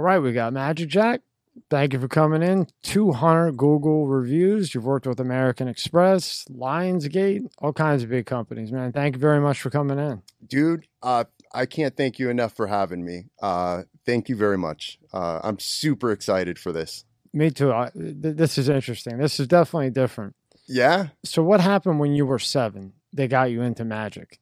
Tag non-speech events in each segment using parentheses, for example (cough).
All right, we got Magic Jack. Thank you for coming in. 200 Google reviews. You've worked with American Express, Lionsgate, all kinds of big companies, man. Thank you very much for coming in. Dude, uh, I can't thank you enough for having me. Uh, thank you very much. Uh, I'm super excited for this. Me too. I, th- this is interesting. This is definitely different. Yeah. So, what happened when you were seven? They got you into magic.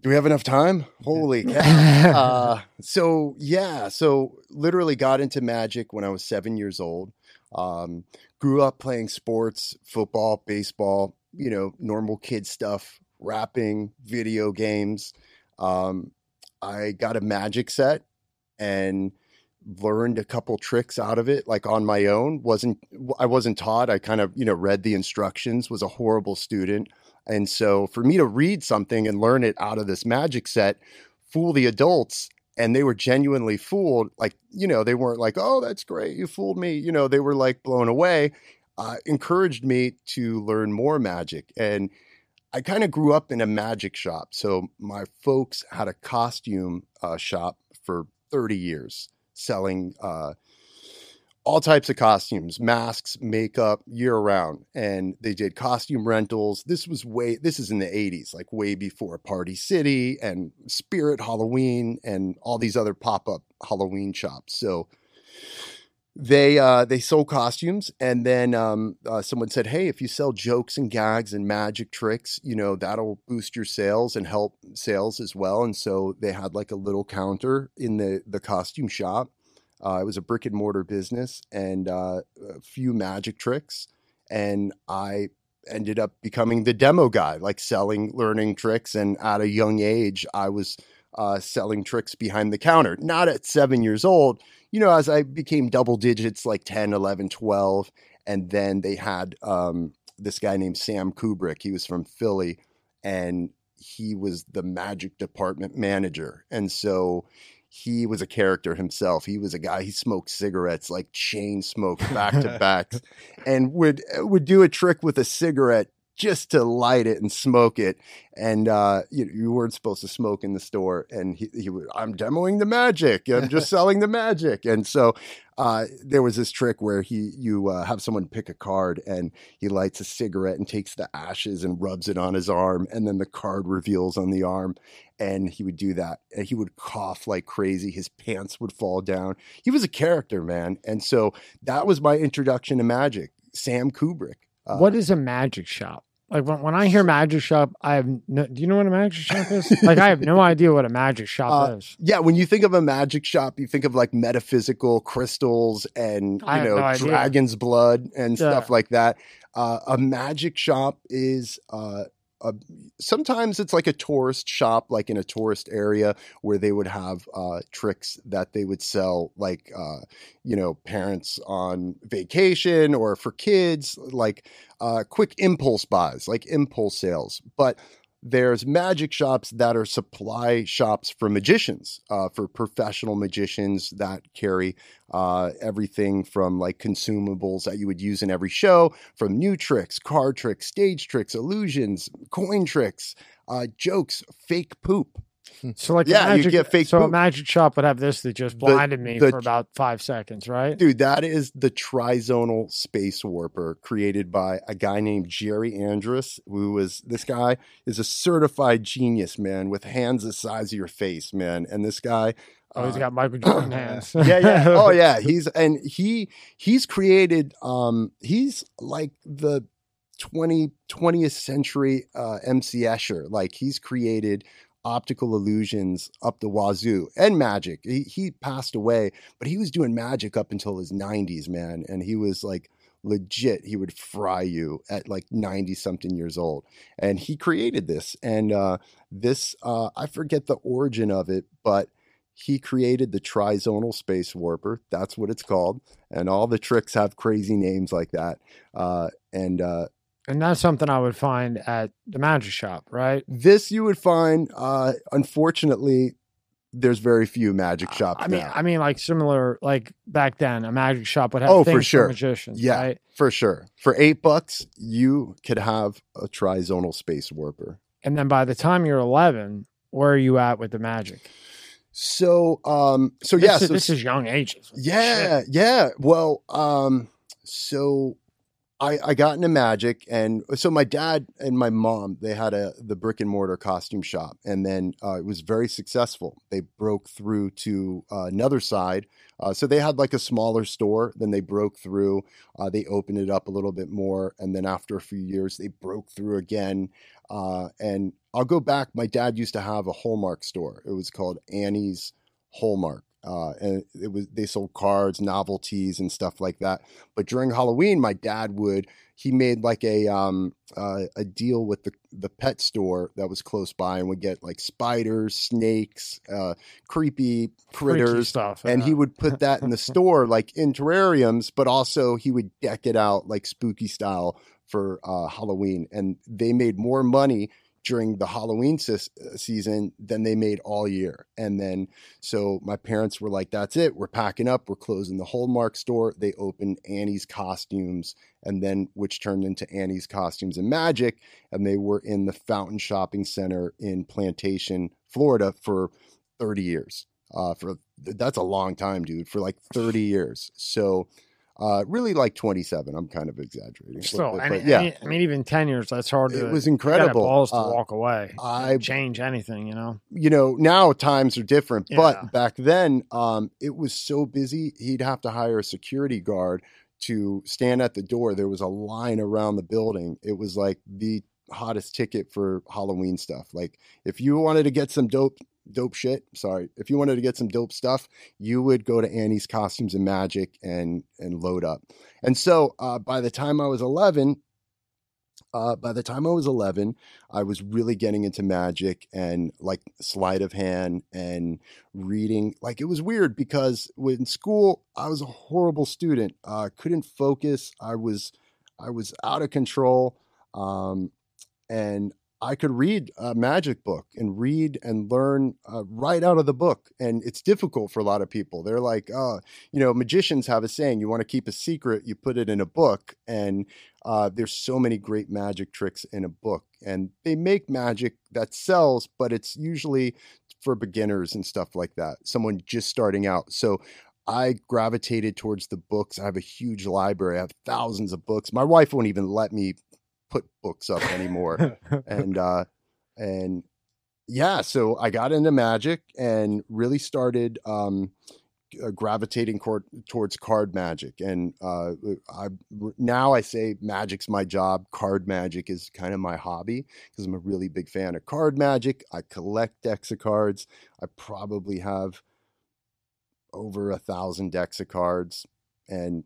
Do we have enough time? Holy (laughs) cow. uh, so, yeah. So, literally got into magic when I was seven years old. Um, grew up playing sports, football, baseball, you know, normal kid stuff, rapping, video games. Um, I got a magic set and learned a couple tricks out of it like on my own wasn't i wasn't taught i kind of you know read the instructions was a horrible student and so for me to read something and learn it out of this magic set, fool the adults, and they were genuinely fooled. Like, you know, they weren't like, oh, that's great. You fooled me. You know, they were like blown away, uh, encouraged me to learn more magic. And I kind of grew up in a magic shop. So my folks had a costume uh, shop for 30 years selling uh, all types of costumes, masks, makeup, year round. And they did costume rentals. This was way, this is in the 80s, like way before Party City and Spirit Halloween and all these other pop up Halloween shops. So they uh, they sold costumes, and then um, uh, someone said, "Hey, if you sell jokes and gags and magic tricks, you know that'll boost your sales and help sales as well." And so they had like a little counter in the the costume shop, uh, it was a brick and mortar business and uh, a few magic tricks. And I ended up becoming the demo guy, like selling, learning tricks. And at a young age, I was uh, selling tricks behind the counter, not at seven years old. You know, as I became double digits, like 10, 11, 12. And then they had um, this guy named Sam Kubrick. He was from Philly and he was the magic department manager. And so he was a character himself. He was a guy. He smoked cigarettes like chain smoked back to (laughs) back, and would would do a trick with a cigarette just to light it and smoke it. And uh, you, you, weren't supposed to smoke in the store. And he, he would, I'm demoing the magic. I'm (laughs) just selling the magic. And so uh, there was this trick where he you uh, have someone pick a card and he lights a cigarette and takes the ashes and rubs it on his arm, and then the card reveals on the arm. And he would do that, and he would cough like crazy. His pants would fall down. He was a character, man. And so that was my introduction to magic. Sam Kubrick. Uh, what is a magic shop? Like when, when I hear magic shop, I have no, do you know what a magic shop is? (laughs) like I have no idea what a magic shop uh, is. Yeah, when you think of a magic shop, you think of like metaphysical crystals and you know no dragon's blood and yeah. stuff like that. Uh, a magic shop is uh, uh, sometimes it's like a tourist shop, like in a tourist area where they would have uh, tricks that they would sell, like uh, you know, parents on vacation or for kids, like uh, quick impulse buys, like impulse sales. But there's magic shops that are supply shops for magicians, uh, for professional magicians that carry uh, everything from like consumables that you would use in every show, from new tricks, card tricks, stage tricks, illusions, coin tricks, uh, jokes, fake poop. So like yeah, magic, you get fake. So poop. a magic shop would have this that just blinded the, me the, for about five seconds, right? Dude, that is the trizonal space warper created by a guy named Jerry Andrus, who was this guy is a certified genius, man, with hands the size of your face, man. And this guy Oh, he's got Michael (clears throat) Jordan hands. yeah, yeah. (laughs) Oh, yeah. He's and he he's created. Um, he's like the 20 20th century uh, MC Escher. Like he's created optical illusions up the wazoo and magic. He, he passed away, but he was doing magic up until his 90s, man. And he was like legit, he would fry you at like 90 something years old. And he created this. And uh, this, uh, I forget the origin of it, but he created the trizonal space warper. That's what it's called. And all the tricks have crazy names like that. Uh, and uh, and that's something I would find at the magic shop, right? This you would find. Uh, unfortunately, there's very few magic shops. I mean, now. I mean, like similar, like back then, a magic shop would have oh for sure for magicians, yeah, right? for sure. For eight bucks, you could have a trizonal space warper. And then by the time you're 11, where are you at with the magic? So, um, so This yeah, is, so this is young ages. yeah, yeah. Well, um, so I I got into magic, and so my dad and my mom they had a the brick and mortar costume shop, and then uh, it was very successful. They broke through to uh, another side, uh, so they had like a smaller store. Then they broke through. Uh, they opened it up a little bit more, and then after a few years, they broke through again. Uh, and I'll go back. My dad used to have a Hallmark store. It was called Annie's Hallmark. Uh, and it was they sold cards, novelties, and stuff like that. But during Halloween, my dad would he made like a um uh, a deal with the the pet store that was close by, and would get like spiders, snakes, uh, creepy Freaky critters, stuff. and he would put that in the (laughs) store like in terrariums, but also he would deck it out like spooky style for uh, Halloween, and they made more money during the Halloween ses- uh, season than they made all year. And then so my parents were like, "That's it, we're packing up, we're closing the Hallmark store." They opened Annie's Costumes, and then which turned into Annie's Costumes and Magic, and they were in the Fountain Shopping Center in Plantation, Florida, for thirty years. Uh, for that's a long time, dude. For like thirty years. So. Uh, really like 27. I'm kind of exaggerating. Still, but- but yeah, I mean, even ten years, that's hard to. it was you gotta have incredible. balls to Uh, walk away. I change anything, you know. you know now times are different Yeah. but back then um it was so busy he'd have to hire a security guard to stand at the door there was a line around the building it was like the hottest ticket for halloween stuff like if you wanted to get some dope dope shit sorry if you wanted to get some dope stuff you would go to annie's costumes and magic and and load up and so uh by the time i was 11 uh, by the time I was 11, I was really getting into magic and like sleight of hand and reading. Like it was weird because in school I was a horrible student. Uh, couldn't focus. I was I was out of control. Um, and I could read a magic book and read and learn uh, right out of the book. And it's difficult for a lot of people. They're like, oh, you know, magicians have a saying: you want to keep a secret, you put it in a book. And uh, there's so many great magic tricks in a book, and they make magic that sells, but it's usually for beginners and stuff like that. Someone just starting out. So I gravitated towards the books. I have a huge library. I have thousands of books. My wife won't even let me put books up anymore. (laughs) and uh and yeah, so I got into magic and really started um uh, gravitating towards card magic. And uh I now I say magic's my job. Card magic is kind of my hobby because I'm a really big fan of card magic. I collect decks of cards. I probably have over a thousand decks of cards. And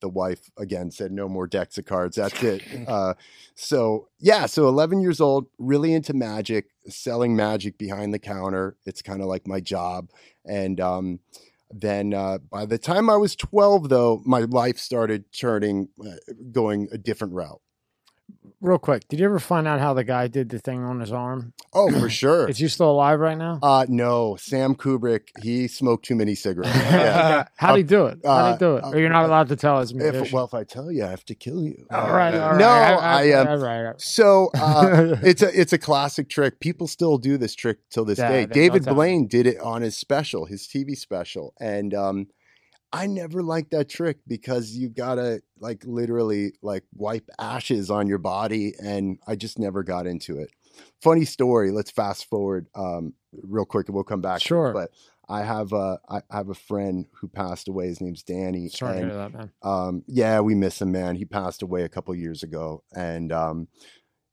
the wife again said no more decks of cards. That's (laughs) it. Uh so yeah so 11 years old really into magic selling magic behind the counter. It's kind of like my job. And um then uh, by the time I was 12, though, my life started turning, uh, going a different route. Real quick, did you ever find out how the guy did the thing on his arm? Oh, for (clears throat) sure. Is he still alive right now? Uh, no, Sam Kubrick, he smoked too many cigarettes. (laughs) Yeah. How'd he do it? How'd uh, he do it? uh, Or you're not allowed to tell us. If, well, if I tell you, I have to kill you. all right, all right. No, I am. all right, right. So uh, (laughs) it's a it's a classic trick. People still do this trick till this Yeah, day. David Blaine did it on his special, his TV special, and um, I never liked that trick because you gotta like literally like wipe ashes on your body, and I just never got into it. Funny story. Let's fast forward um, real quick, and we'll come back. Sure. but I have a I have a friend who passed away. His name's Danny. Sorry to hear that, man. um yeah we miss him man he passed away a couple years ago and um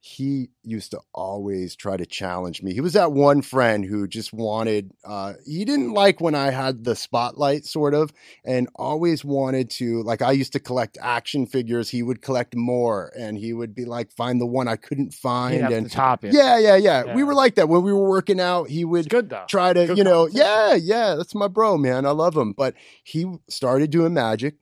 he used to always try to challenge me he was that one friend who just wanted uh he didn't like when i had the spotlight sort of and always wanted to like i used to collect action figures he would collect more and he would be like find the one i couldn't find and to top it. yeah yeah yeah we were like that when we were working out he It's would good though. try to, Good you know, yeah, yeah, that's my bro, man. I love him. But he started doing magic.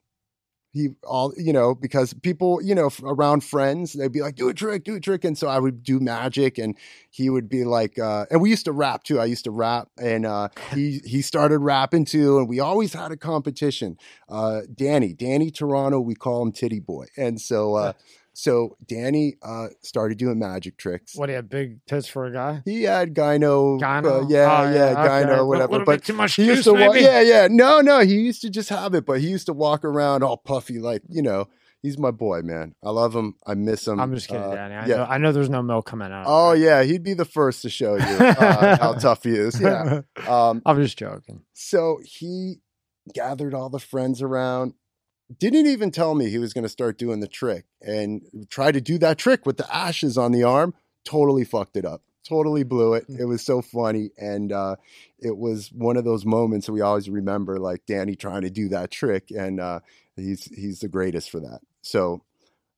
He all, you know, because people, you know, around friends, they'd be like, do a trick, do a trick. And so I would do magic and he would be like, uh, and we used to rap too. I used to rap and uh, he, he started rapping too. And we always had a competition. Uh, Danny, Danny Toronto, we call him Titty Boy. And so, uh, So Danny uh, started doing magic tricks. What, he had big tits for a guy? He had gyno, Gyno? uh, yeah, Oh, yeah, yeah, gyno, okay. whatever. But too much he used to walk, maybe? yeah, yeah. No, no, he used to just have it, but he used to walk around all puffy, like you know. He's my boy, man. I love him. I miss him. I'm just kidding, Uh, Danny. I, yeah. know, I know there's no milk coming out. Oh yeah, he'd be the first to show you uh, how (laughs) tough he is. Yeah. Um, I'm just joking. so he gathered all the friends around. Didn't even tell me he was going to start doing the trick and tried to do that trick with the ashes on the arm. Totally fucked it up. Totally blew it. Hmm. It was so funny. And uh, it was one of those moments that we always remember, like Danny trying to do that trick. And uh, he's he's the greatest for that. So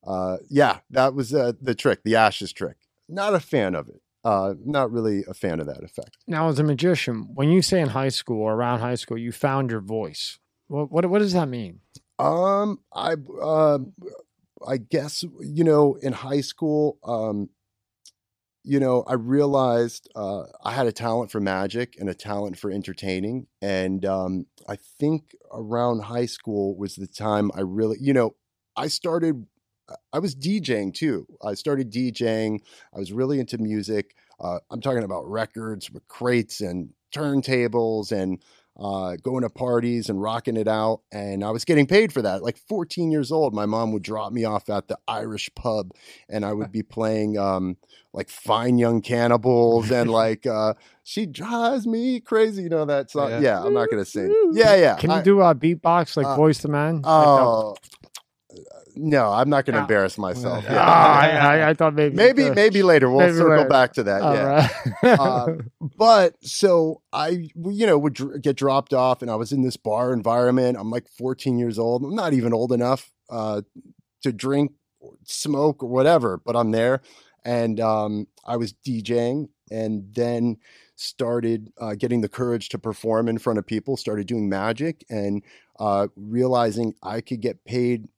uh, yeah, that was uh, the trick, the ashes trick. Not a fan of it. Uh, not really a fan of that effect. Now, as a magician, when you say in high school or around high school, you found your voice. What what, what does that mean? Um, I uh, I guess you know in high school, um, you know, I realized uh, I had a talent for magic and a talent for entertaining, and um, I think around high school was the time I really, you know, I started. I was DJing too. I started DJing. I was really into music. Uh, I'm talking about records with crates and turntables and uh, going to parties and rocking it out. And I was getting paid for that. Like 14 years old, my mom would drop me off at the Irish pub and I would be playing um, like Fine Young Cannibals and (laughs) like uh, She Drives Me Crazy. You know that song? Yeah, Yeah. I'm not going to sing. (laughs) Yeah, yeah. Can I- you do a beatbox like uh, voice the man? Like that? Oh, no, I'm not going to embarrass myself. Ah, Yeah. I, I, I thought maybe maybe, uh, maybe later. We'll maybe circle later. back to that. all yeah. right. Uh, but so I, you know, would dr- get dropped off, and I was in this bar environment. I'm like 14 years old. I'm not even old enough uh, to drink, or smoke, or whatever. But I'm there, and um, I was DJing, and then started uh, getting the courage to perform in front of people. Started doing magic, and uh, realizing I could get paid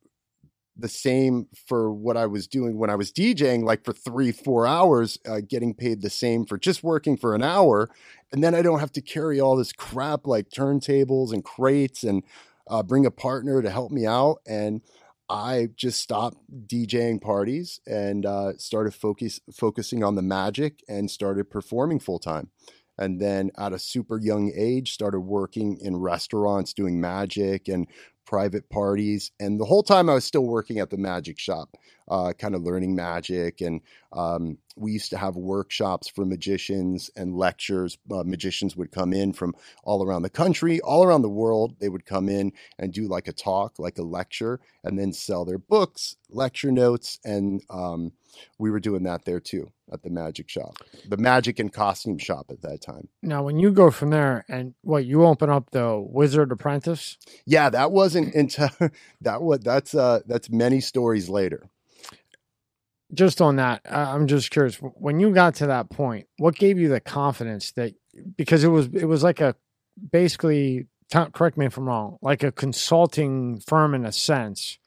the same for what I was doing when I was DJing, like for three, four hours, uh, getting paid the same for just working for an hour. And then I don't have to carry all this crap like turntables and crates and uh, bring a partner to help me out. And I just stopped DJing parties and uh, started focus, focusing on the magic and started performing full time. And then at a super young age, started working in restaurants, doing magic and private parties. And the whole time I was still working at the magic shop, uh, kind of learning magic. And um, we used to have workshops for magicians and lectures. Uh, magicians would come in from all around the country, all around the world. They would come in and do like a talk, like a lecture, and then sell their books, lecture notes. And um, we were doing that there too at the magic shop, the magic and costume shop at that time. now, when you go from there and what you open up the Wizard Apprentice, Yeah, that wasn't until (laughs) that was that's uh that's many stories later. Just on that, I'm just curious. When you got to that point, what gave you the confidence that because it was it was like a basically correct me if I'm wrong, like a consulting firm in a sense,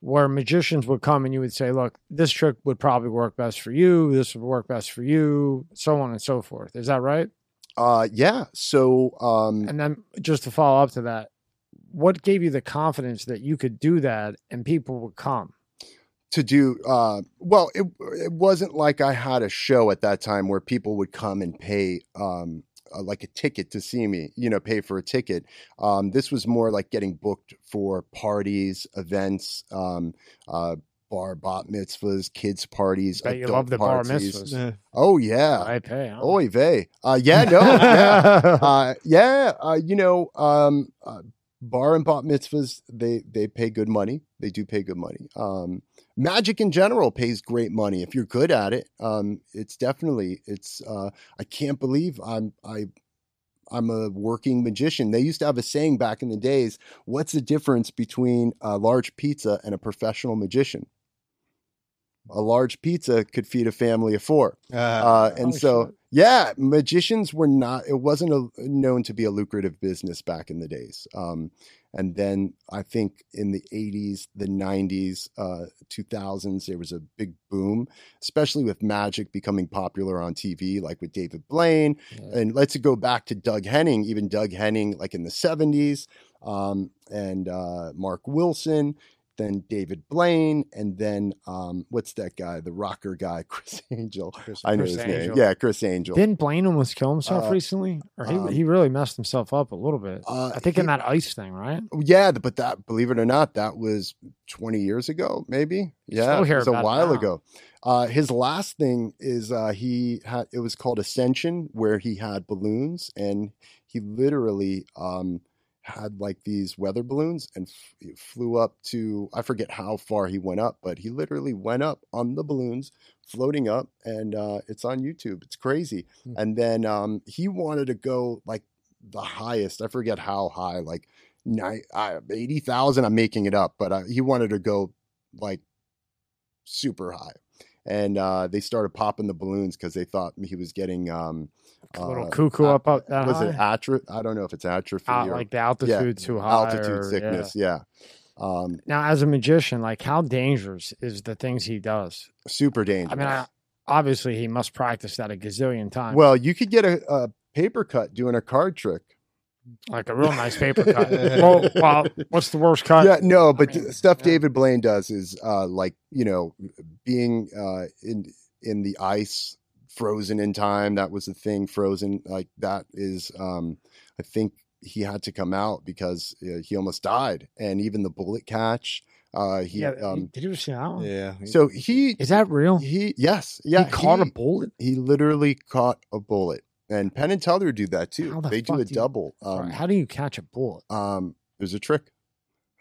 where magicians would come and you would say, "Look, this trick would probably work best for you. This would work best for you, so on and so forth." Is that right? Uh yeah, so um And then just to follow up to that, what gave you the confidence that you could do that and people would come? To do uh well it it wasn't like I had a show at that time where people would come and pay um uh, like a ticket to see me, you know, pay for a ticket. Um this was more like getting booked for parties, events, um uh bar bat mitzvahs, kids parties, Bet you adult love the bar parties. mitzvahs. Yeah. Oh yeah. I pay. Huh? Oy vey. Uh yeah, (laughs) no. yeah. uh, yeah, uh, you know, um, uh, bar and bat mitzvahs, they they pay good money. They do pay good money. Um, magic in general pays great money if you're good at it. Um, it's definitely it's. Uh, I can't believe I'm I. I'm a working magician. They used to have a saying back in the days. What's the difference between a large pizza and a professional magician? A large pizza could feed a family of four. Uh, Uh, and Oh, so, shit. yeah, magicians were not, it wasn't a, known to be a lucrative business back in the days. Um, and then I think in the 80s, the 90s, uh, 2000s, there was a big boom, especially with magic becoming popular on TV, like with David Blaine. Yeah. And let's go back to Doug Henning, even Doug Henning, like in the 70s, um, and uh, Mark Wilson. Then David Blaine, and then um, what's that guy, the rocker guy, (laughs) Criss Angel. Chris- I know Chris his name. Yeah, Criss Angel. Didn't Blaine almost kill himself Uh, recently? Or he, um, he really messed himself up a little bit. Uh, I think he- in that ice thing, right? Yeah, but that, believe it or not, that was 20 years ago, maybe. Yeah, still hear it was a about it while now. ago. Uh, his last thing is uh, he had it was called Ascension, where he had balloons, and he literally um, had like these weather balloons and f- flew up to I forget how far he went up, but he literally went up on the balloons, floating up, and uh, it's on YouTube. It's crazy. Hmm. And then um, he wanted to go like the highest. I forget how high, like ni- uh, eighty thousand. I'm making it up, but uh, he wanted to go like super high. And uh, they started popping the balloons because they thought he was getting um, little uh, cuckoo up, up that was high. it atrophy? I don't know if it's atrophy Out- or like the altitude too high. altitude or- sickness. Yeah. Um, Now, as a magician, like how dangerous is the things he does? super dangerous. I mean, I, obviously he must practice that a gazillion times. well, you could get a, a paper cut doing a card trick. like a real nice paper (laughs) cut. well, well, what's the worst cut? yeah, no, but mean, stuff yeah. David Blaine does is uh, like you know being uh, in in the ice, frozen in time. That was the thing. Frozen like that is. Um, I think he had to come out because uh, he almost died, and even the bullet catch. Uh, he Yeah, um, did you ever see that one? Yeah. so he Is that real? he yes yeah he caught a bullet. he literally caught a bullet. And Penn and Teller do that too. The They do a do you- double. Sorry, Um, how do you catch a bullet? um, there's a trick.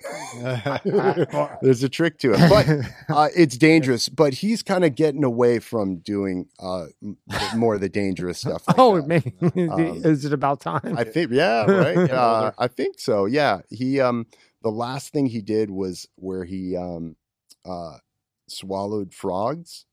(laughs) There's a trick to it, but uh, it's dangerous. But he's kind of getting away from doing uh, more of the dangerous stuff. like oh, may, (laughs) Um, is it about time? I think, yeah, right. (laughs) Uh. I think so. Yeah, he. Um, the last thing he did was where he um, uh, swallowed frogs,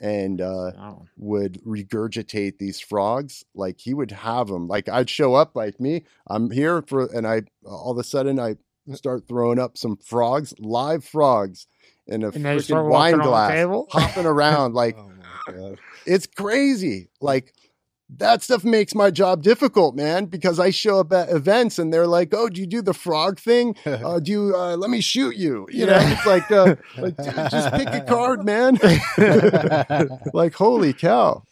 and uh, Oh. would regurgitate these frogs. Like he would have them. Like I'd show up, like me, I'm here for, and I all of a sudden I start throwing up some frogs, live frogs, in a And freaking wine glass, table? hopping (laughs) around. Like oh it's crazy. Like that stuff makes my job difficult, man, because I show up at events and they're like, "Oh, do you do the frog thing? (laughs) Uh, do you uh, let me shoot you?" You know, it's like, uh, like dude, just pick a card, (laughs) man. like, holy cow.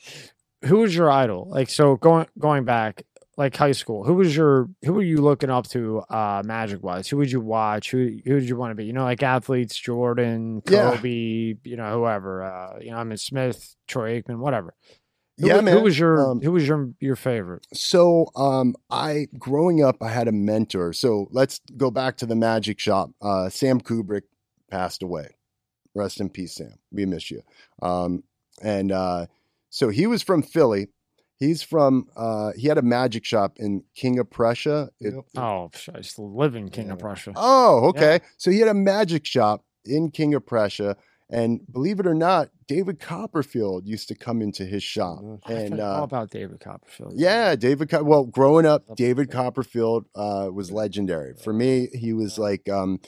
who was your idol? Like so going going back like high school. Who was your who were you looking up to uh magic wise? Who would you watch? Who who did you want to be? You know, like athletes, Jordan, Yeah. Kobe, you know, whoever. Uh, you know, I mean Smith, Troy Aikman, whatever. Who, yeah, man. Who was your Um, who was your your favorite? So, um, I growing up, I had a mentor. So let's go back to the magic shop. Uh, Sam Kubrick passed away. Rest in peace, Sam. We miss you. Um, and uh, so he was from Philly. He's from. Uh, he had a magic shop in King of Prussia. It- Oh, sh- I used to live in King of Prussia. oh, okay. So he had a magic shop in King of Prussia, and believe it or not, David Copperfield used to come into his shop. I And forgot all uh, about David Copperfield. Yeah, David. Co- Well, growing up, David David. Copperfield uh, was legendary for me. He was like, um,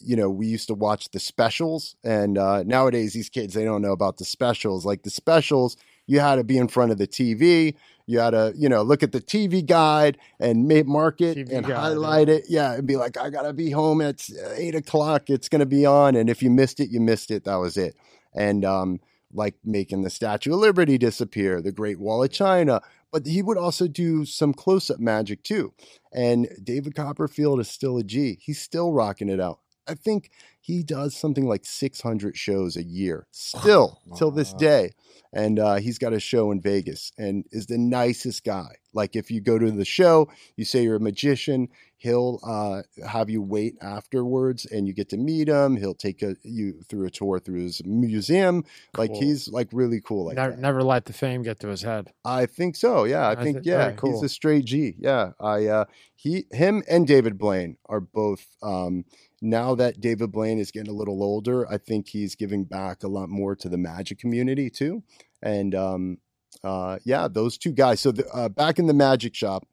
you know, we used to watch the specials, and uh, nowadays these kids they don't know about the specials. Like the specials, you had to be in front of the TV. You had to, you know, look at the TV guide and ma- mark it TV and guide, yeah. highlight it. Yeah, and be like, I gotta be home at uh, eight o'clock. It's gonna be on, and if you missed it, you missed it. That was it. And um, like making the Statue of Liberty disappear, the Great Wall of China. But he would also do some close up magic too. And David Copperfield is still a G. He's still rocking it out. I think he does something like 600 shows a year still till this day. And uh, he's got a show in Vegas and is the nicest guy. Like if you go to the show, you say you're a magician, he'll uh, have you wait afterwards and you get to meet him. He'll take a, you through a tour through his museum. Like he's like really cool. Like never, that. never let the fame get to his head. I think so. Yeah, I I think thi- very yeah, he's a straight G. Yeah, I uh he him and David Blaine are both um now that David Blaine is getting a little older, I think he's giving back a lot more to the magic community too. And um uh yeah, those two guys. So the, uh, back in the magic shop,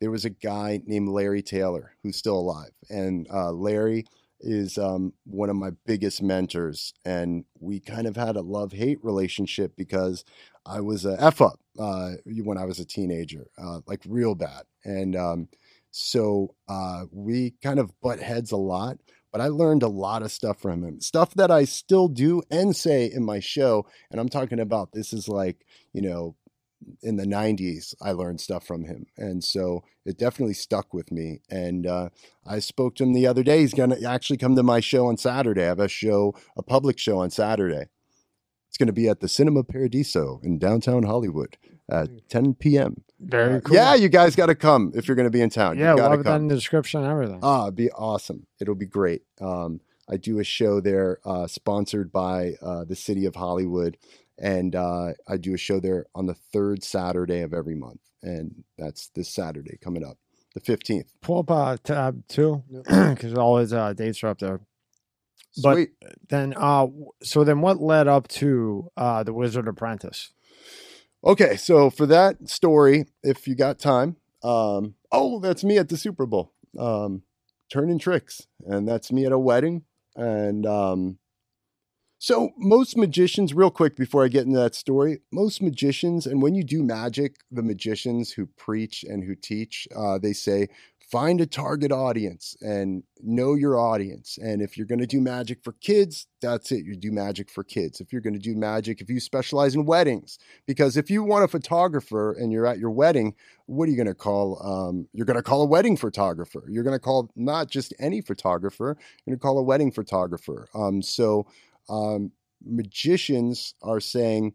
there was a guy named Larry Taylor who's still alive, and uh, Larry is um, one of my biggest mentors, and we kind of had a love hate relationship because I was a f up uh, when I was a teenager, uh, like real bad, and um, so uh, we kind of butt heads a lot. but I learned a lot of stuff from him. Stuff that I still do and say in my show. And I'm talking about this is like, you know, in the 90s i learned stuff from him and so it definitely stuck with me and uh, i spoke to him the other day he's going to actually come to my show on saturday i have a show a public show on saturday it's going to be at the cinema paradiso in downtown hollywood at 10 p.m Very cool. yeah you guys got to come if you're going to be in town yeah, you we'll that come in the description and everything. Ah, it'd be awesome. It'll be great. Um, I do a show there, uh, sponsored by uh, the city of Hollywood, and uh, I do a show there on the third Saturday of every month, and that's this Saturday coming up, the fifteenth. Pull up uh, tab two because (clears throat) all his uh, dates are up there. But- Sweet. Then, uh, so then what led up to uh, the Wizard Apprentice? Okay, so for that story, if you got time, um, oh, that's me at the Super Bowl, um, turning tricks, and that's me at a wedding, and um, so most magicians, real quick before I get into that story, most magicians, and when you do magic, the magicians who preach and who teach, uh, they say find a target audience and know your audience. And if you're going to do magic for kids, that's it. You do magic for kids. If you're going to do magic, if you specialize in weddings, because if you want a photographer and you're at your wedding, what are you going to call? Um, you're going to call a wedding photographer. You're going to call not just any photographer. You're going to call a wedding photographer. Um, so um, magicians are saying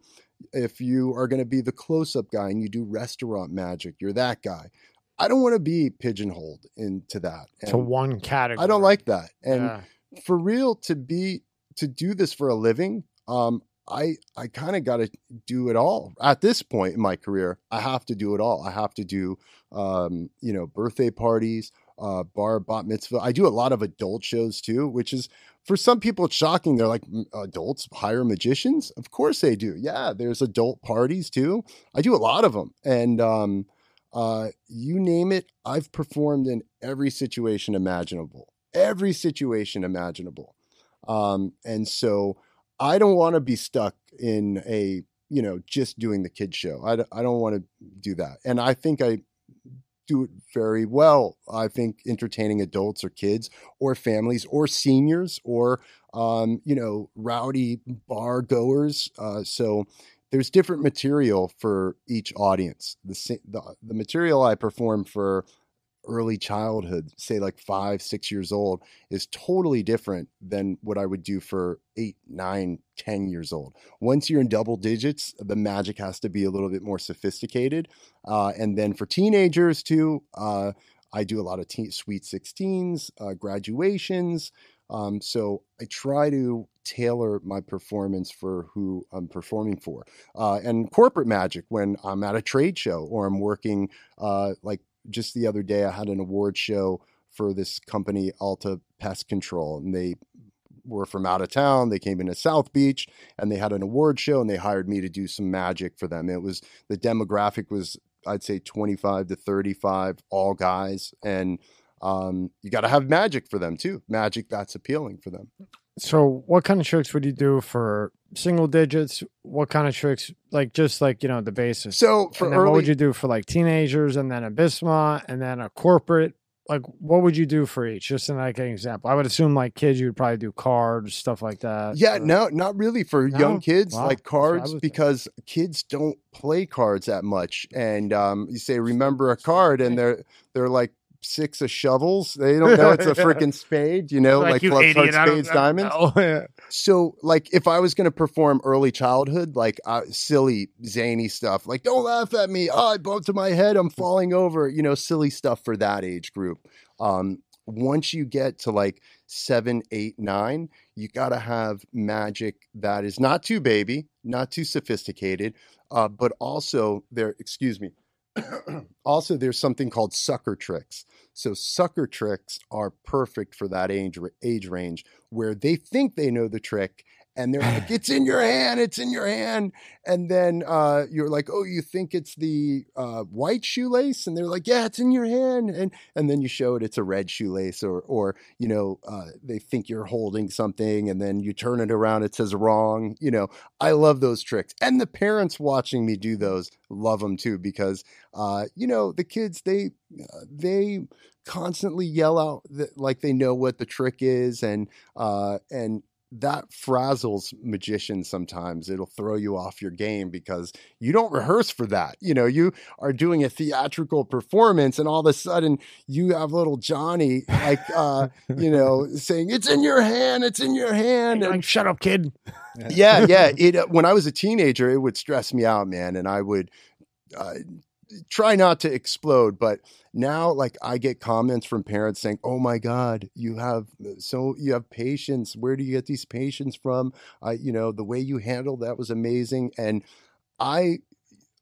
if you are going to be the close-up guy and you do restaurant magic, you're that guy. I don't want to be pigeonholed into that. to one category. I don't like that. And Yeah. for real to be to do this for a living um i i kind of got to do it all at this point in my career i have to do it all i have to do um you know birthday parties uh bar bat mitzvah. I do a lot of adult shows too which is for some people it's shocking. They're like adults hire magicians? Of course they do. Yeah there's adult parties too. I do a lot of them and um uh you name it i've performed in every situation imaginable. Every situation imaginable. Um, and so I don't want to be stuck in a, you know, just doing the kid show. I, I don't want to do that. And I think I do it very well. I think entertaining adults or kids or families or seniors or, um, you know, rowdy bar goers. Uh, so there's different material for each audience. The, the, the material I perform for early childhood, say like five, six years old, is totally different than what I would do for eight, nine, ten years old. Once you're in double digits, the magic has to be a little bit more sophisticated. Uh, and then for teenagers too, uh, I do a lot of teen, sweet 16s, uh, graduations. Um, so I try to tailor my performance for who I'm performing for. Uh, and corporate magic when I'm at a trade show or I'm working uh, like just the other day, I had an award show for this company, Alta Pest Control, and they were from out of town. They came into South Beach and they had an award show and they hired me to do some magic for them. It was the demographic was, I'd say, 25 to 35, all guys. And um, you got to have magic for them too. Magic that's appealing for them. So, what kind of tricks would you do for single digits? What kind of tricks, like just like you know the basis? So for then what would you do for like teenagers, and then a Bisma, and then a corporate? Like, what would you do for each? Just in like an example, I would assume like kids, you would probably do cards, stuff like that. Yeah, or- no, not really for No? young kids Wow, like that's what I cards because kids don't play cards that much. And um, you say remember a card, and they're they're like six of shovels. They don't know it's a freaking (laughs) spade, you know, like, you clubs, idiot, hearts, spades, diamonds. (laughs) Oh, yeah. So, like, if I was going to perform early childhood, like uh, silly, zany stuff, like "Don't laugh at me," "Oh, I bumped to my head, I'm falling over," you know, silly stuff for that age group. Um, once you get to like seven, eight, nine, you got to have magic that is not too baby, not too sophisticated, uh, but also there. Excuse me. (clears throat) also, there's something called sucker tricks. So sucker tricks are perfect for that age age range where they think they know the trick and they're like, "It's in your hand, it's in your hand," and then uh, you're like, "Oh, you think it's the uh, white shoelace?" And they're like, "Yeah, it's in your hand," and and then you show it it's a red shoelace, or or you know uh, they think you're holding something, and then you turn it around, it says wrong. You know, I love those tricks, and the parents watching me do those love them too because uh, you know the kids they uh, they constantly yell out that, like they know what the trick is and uh and that frazzles magicians sometimes. It'll throw you off your game because you don't rehearse for that. You know you are doing a theatrical performance and all of a sudden you have little johnny like uh you know (laughs) saying it's in your hand it's in your hand and, like, shut up kid. Yeah yeah. (laughs) It uh, when i was a teenager it would stress me out man and i would uh, try not to explode but now like i get comments from parents saying oh my god you have uh, so you have patience. Where do you get these patients from? I you know the way you handled that was amazing. And i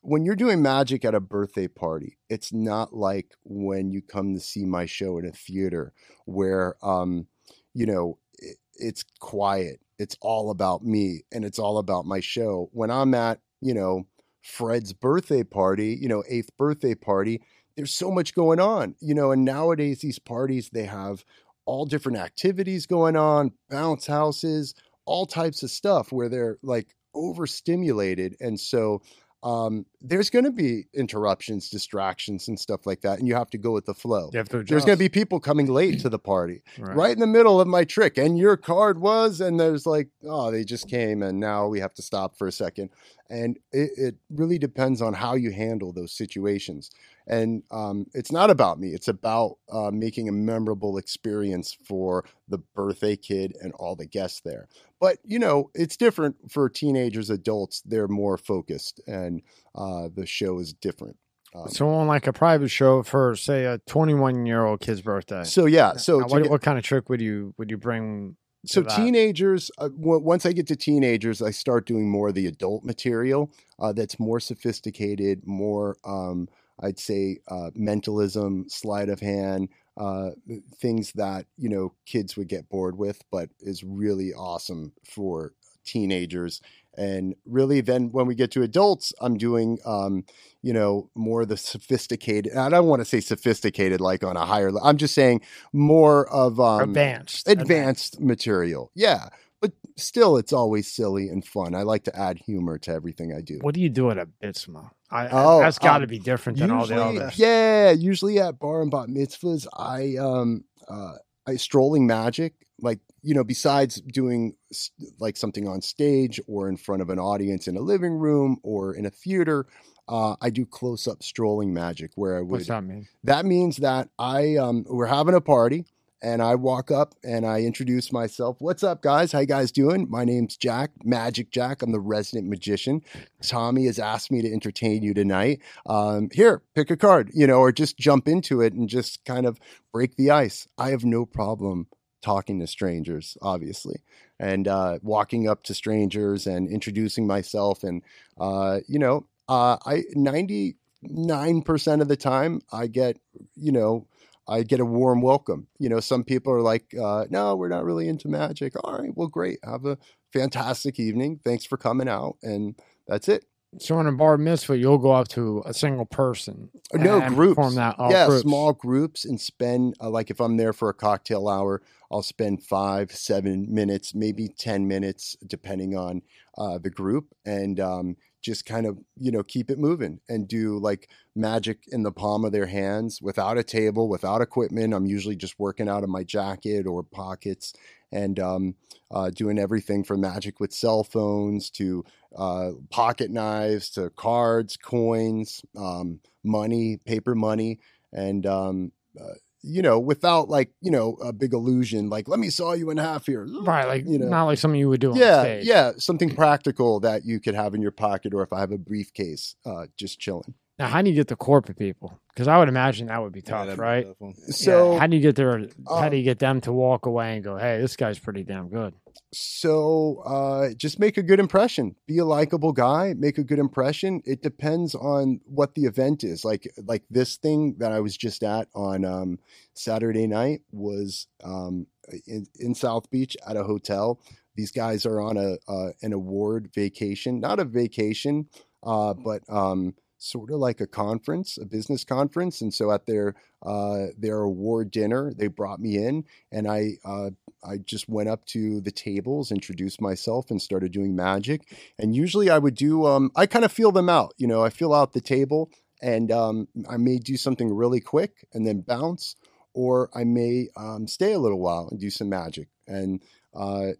when you're doing magic at a birthday party it's not like when you come to see my show in a theater where um you know it, it's quiet. It's all about me and it's all about my show. When i'm at you know Fred's birthday party, you know, eighth birthday party, there's so much going on, you know, and nowadays these parties, they have all different activities going on, bounce houses, all types of stuff where they're like overstimulated. And so um, there's going to be interruptions, distractions, and stuff like that, and you have to go with the flow. there's going to be people coming late to the party, (clears throat) right. right. in the middle of my trick, and your card was, and there's like, oh, they just came, and now we have to stop for a second, and it, it really depends on how you handle those situations. And um, it's not about me; it's about uh, making a memorable experience for the birthday kid and all the guests there. But you know, it's different for teenagers, adults. They're more focused, and uh, the show is different. Um, so on like a private show for say a 21 year old kid's birthday. So yeah. So what, get, what, kind of trick would you would you bring? So teenagers, uh, w- once I get to teenagers, I start doing more of the adult material uh, that's more sophisticated, more um, I'd say uh, mentalism, sleight of hand, uh, things that you know kids would get bored with, but is really awesome for teenagers. And really, then when we get to adults, I'm doing, um, you know, more of the sophisticated. I don't want to say sophisticated, like on a higher. level. I'm just saying more of um, advanced, advanced material. Yeah, but still, it's always silly and fun. I like to add humor to everything I do. What do you do at a Bitsma? I, oh, that's got to um, be different than usually, all the others. Yeah, usually at bar and bat mitzvahs, I um uh I strolling magic like you know besides doing like something on stage or in front of an audience in a living room or in a theater uh, I do close up strolling magic where I would. What's that mean? That means that I um, we're having a party and I walk up and I introduce myself. What's up, guys? How you guys doing? My name's Jack, Magic Jack. I'm the resident magician. Tommy has asked me to entertain you tonight. Um, here, pick a card, you know, or just jump into it and just kind of break the ice. I have no problem talking to strangers, obviously, and uh, walking up to strangers and introducing myself. And uh, you know, uh, I ninety nine percent of the time I get, you know I get a warm welcome. You know, some people are like, uh, no, we're not really into magic. All right, well, great. Have a fantastic evening. Thanks for coming out. And that's it. So in a bar mitzvah, you'll go up to a single person. No groups. Form that yeah, groups. small groups, and spend uh, like if I'm there for a cocktail hour, I'll spend five, seven minutes, maybe ten minutes, depending on uh, the group, and um, just kind of you know keep it moving and do like magic in the palm of their hands without a table without equipment. I'm usually just working out of my jacket or pockets and um, uh, doing everything from magic with cell phones to uh, pocket knives to cards coins um, money paper money and um, uh, you know, without like, you know, a big illusion, like, let me saw you in half here. Right. Like, you know, not like something you would do. Yeah. Yeah. Something practical that you could have in your pocket or if I have a briefcase, uh, just chilling. Now, how do you get the corporate people? Because I would imagine that would be tough, yeah, right? so, yeah. how do you get there? How do you get them to walk away and go, "Hey, this guy's pretty damn good"? So, uh, just make a good impression. Be a likable guy. Make a good impression. It depends on what the event is. Like, like this thing that I was just at on um, Saturday night was um, in, in South Beach at a hotel. these guys are on a uh, an award vacation, not a vacation, uh, but um, sort of like a conference, a business conference. And so at their uh, their award dinner, they brought me in, and I uh, I just went up to the tables, introduced myself, and started doing magic. And usually I would do um, I kind of feel them out. You know, I feel out the table, and um, I may do something really quick and then bounce, or I may um, stay a little while and do some magic. And uh,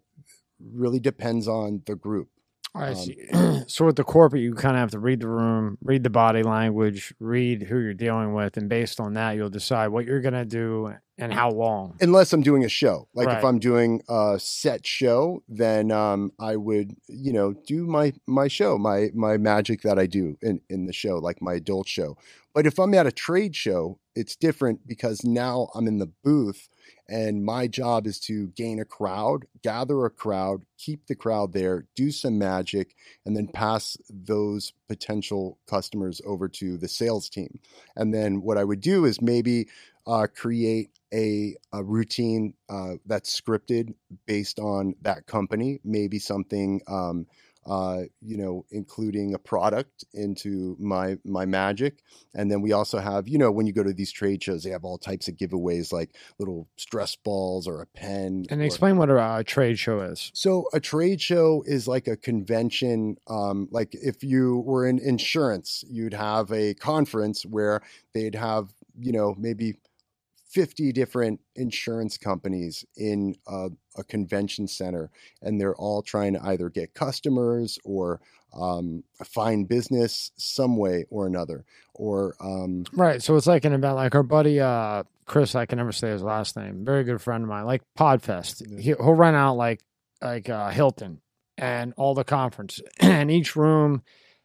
really depends on the group. I Um, see. (clears throat) so with the corporate, you kind of have to read the room, read the body language, read who you're dealing with, and based on that, you'll decide what you're going to do and how long. unless I'm doing a show. Like if I'm doing a set show, then um, I would, you know, do my my show, my my magic that I do in in the show, like my adult show. But if I'm at a trade show, it's different because now I'm in the booth and my job is to gain a crowd, gather a crowd, keep the crowd there, do some magic, and then pass those potential customers over to the sales team. And then what I would do is maybe uh, create a, a routine uh, that's scripted based on that company, maybe something, um, uh, you know, including a product into my my magic. And then we also have, you know, when you go to these trade shows, they have all types of giveaways like little stress balls or a pen. And or- explain what a, a trade show is. so a trade show is like a convention. Um, like if you were in insurance, you'd have a conference where they'd have, you know, maybe 50 different insurance companies in a, a convention center, and they're all trying to either get customers or um, find business some way or another. Or um, Right. So it's like an event, like our buddy uh, Chris. I can never say his last name. Very good friend of mine. Like Podfest. He, he'll run out like like uh, Hilton and all the conference, (clears throat) and each room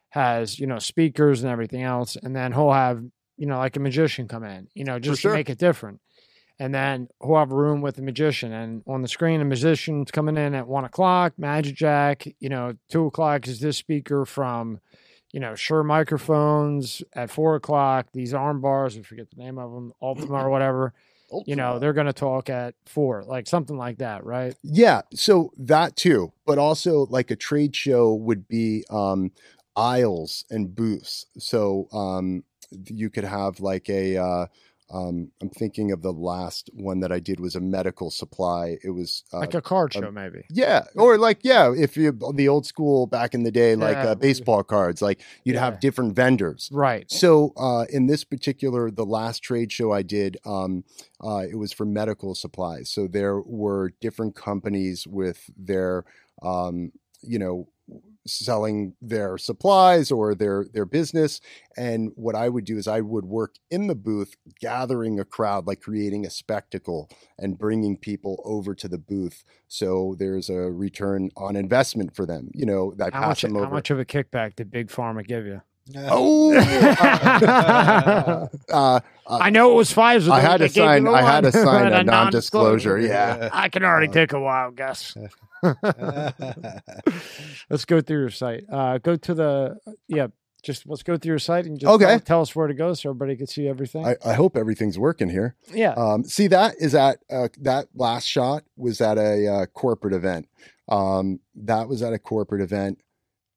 has you know speakers and everything else, and then he'll have you know like a magician come in, you know, just sure. to make it different. And then he'll have a room with a magician, and on the screen, a magician's coming in at one o'clock. Magic Jack, you know, two o'clock is this speaker from you know, Shure microphones at four o'clock. These arm bars, I forget the name of them, Ultima or whatever. (clears throat) You know, they're going to talk at four, like something like that, right? Yeah, so that too, but also like a trade show would be um aisles and booths. So um you could have like a uh um I'm thinking of the last one that I did was a medical supply. It was uh, Like a card um, show, maybe. yeah, or like yeah, if you the old school back in the day, like Yeah. uh, baseball cards, like you'd Yeah. have different vendors. Right. So uh, in this particular, the last trade show I did, um, uh, it was for medical supplies. So there were different companies with their, um, you know, selling their supplies or their their business. And what I would do is I would work in the booth, gathering a crowd, like creating a spectacle and bringing people over to the booth. So there's a return on investment for them. You know, that How much, how much of a kickback did Big Pharma give you? (laughs) Oh, uh, (laughs) uh, I know it was Pfizer. I had to sign. I had to sign (laughs) a non-disclosure. non-disclosure. Yeah. I can already Uh, take a wild guess. let's go through your site. Uh, go to the yeah. Just let's go through your site and just Okay. tell, tell us where to go so everybody can see everything. I, I hope everything's working here. yeah. Um, see that is at uh, that last shot was at a uh, corporate event. Um, that was at a corporate event.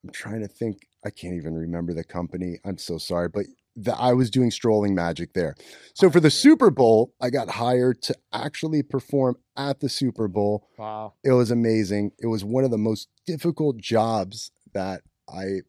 I'm trying to think. I can't even remember the company. I'm so sorry, but the, I was doing strolling magic there. So for the Super Bowl, I got hired to actually perform at the Super Bowl. wow. It was amazing. It was one of the most difficult jobs that I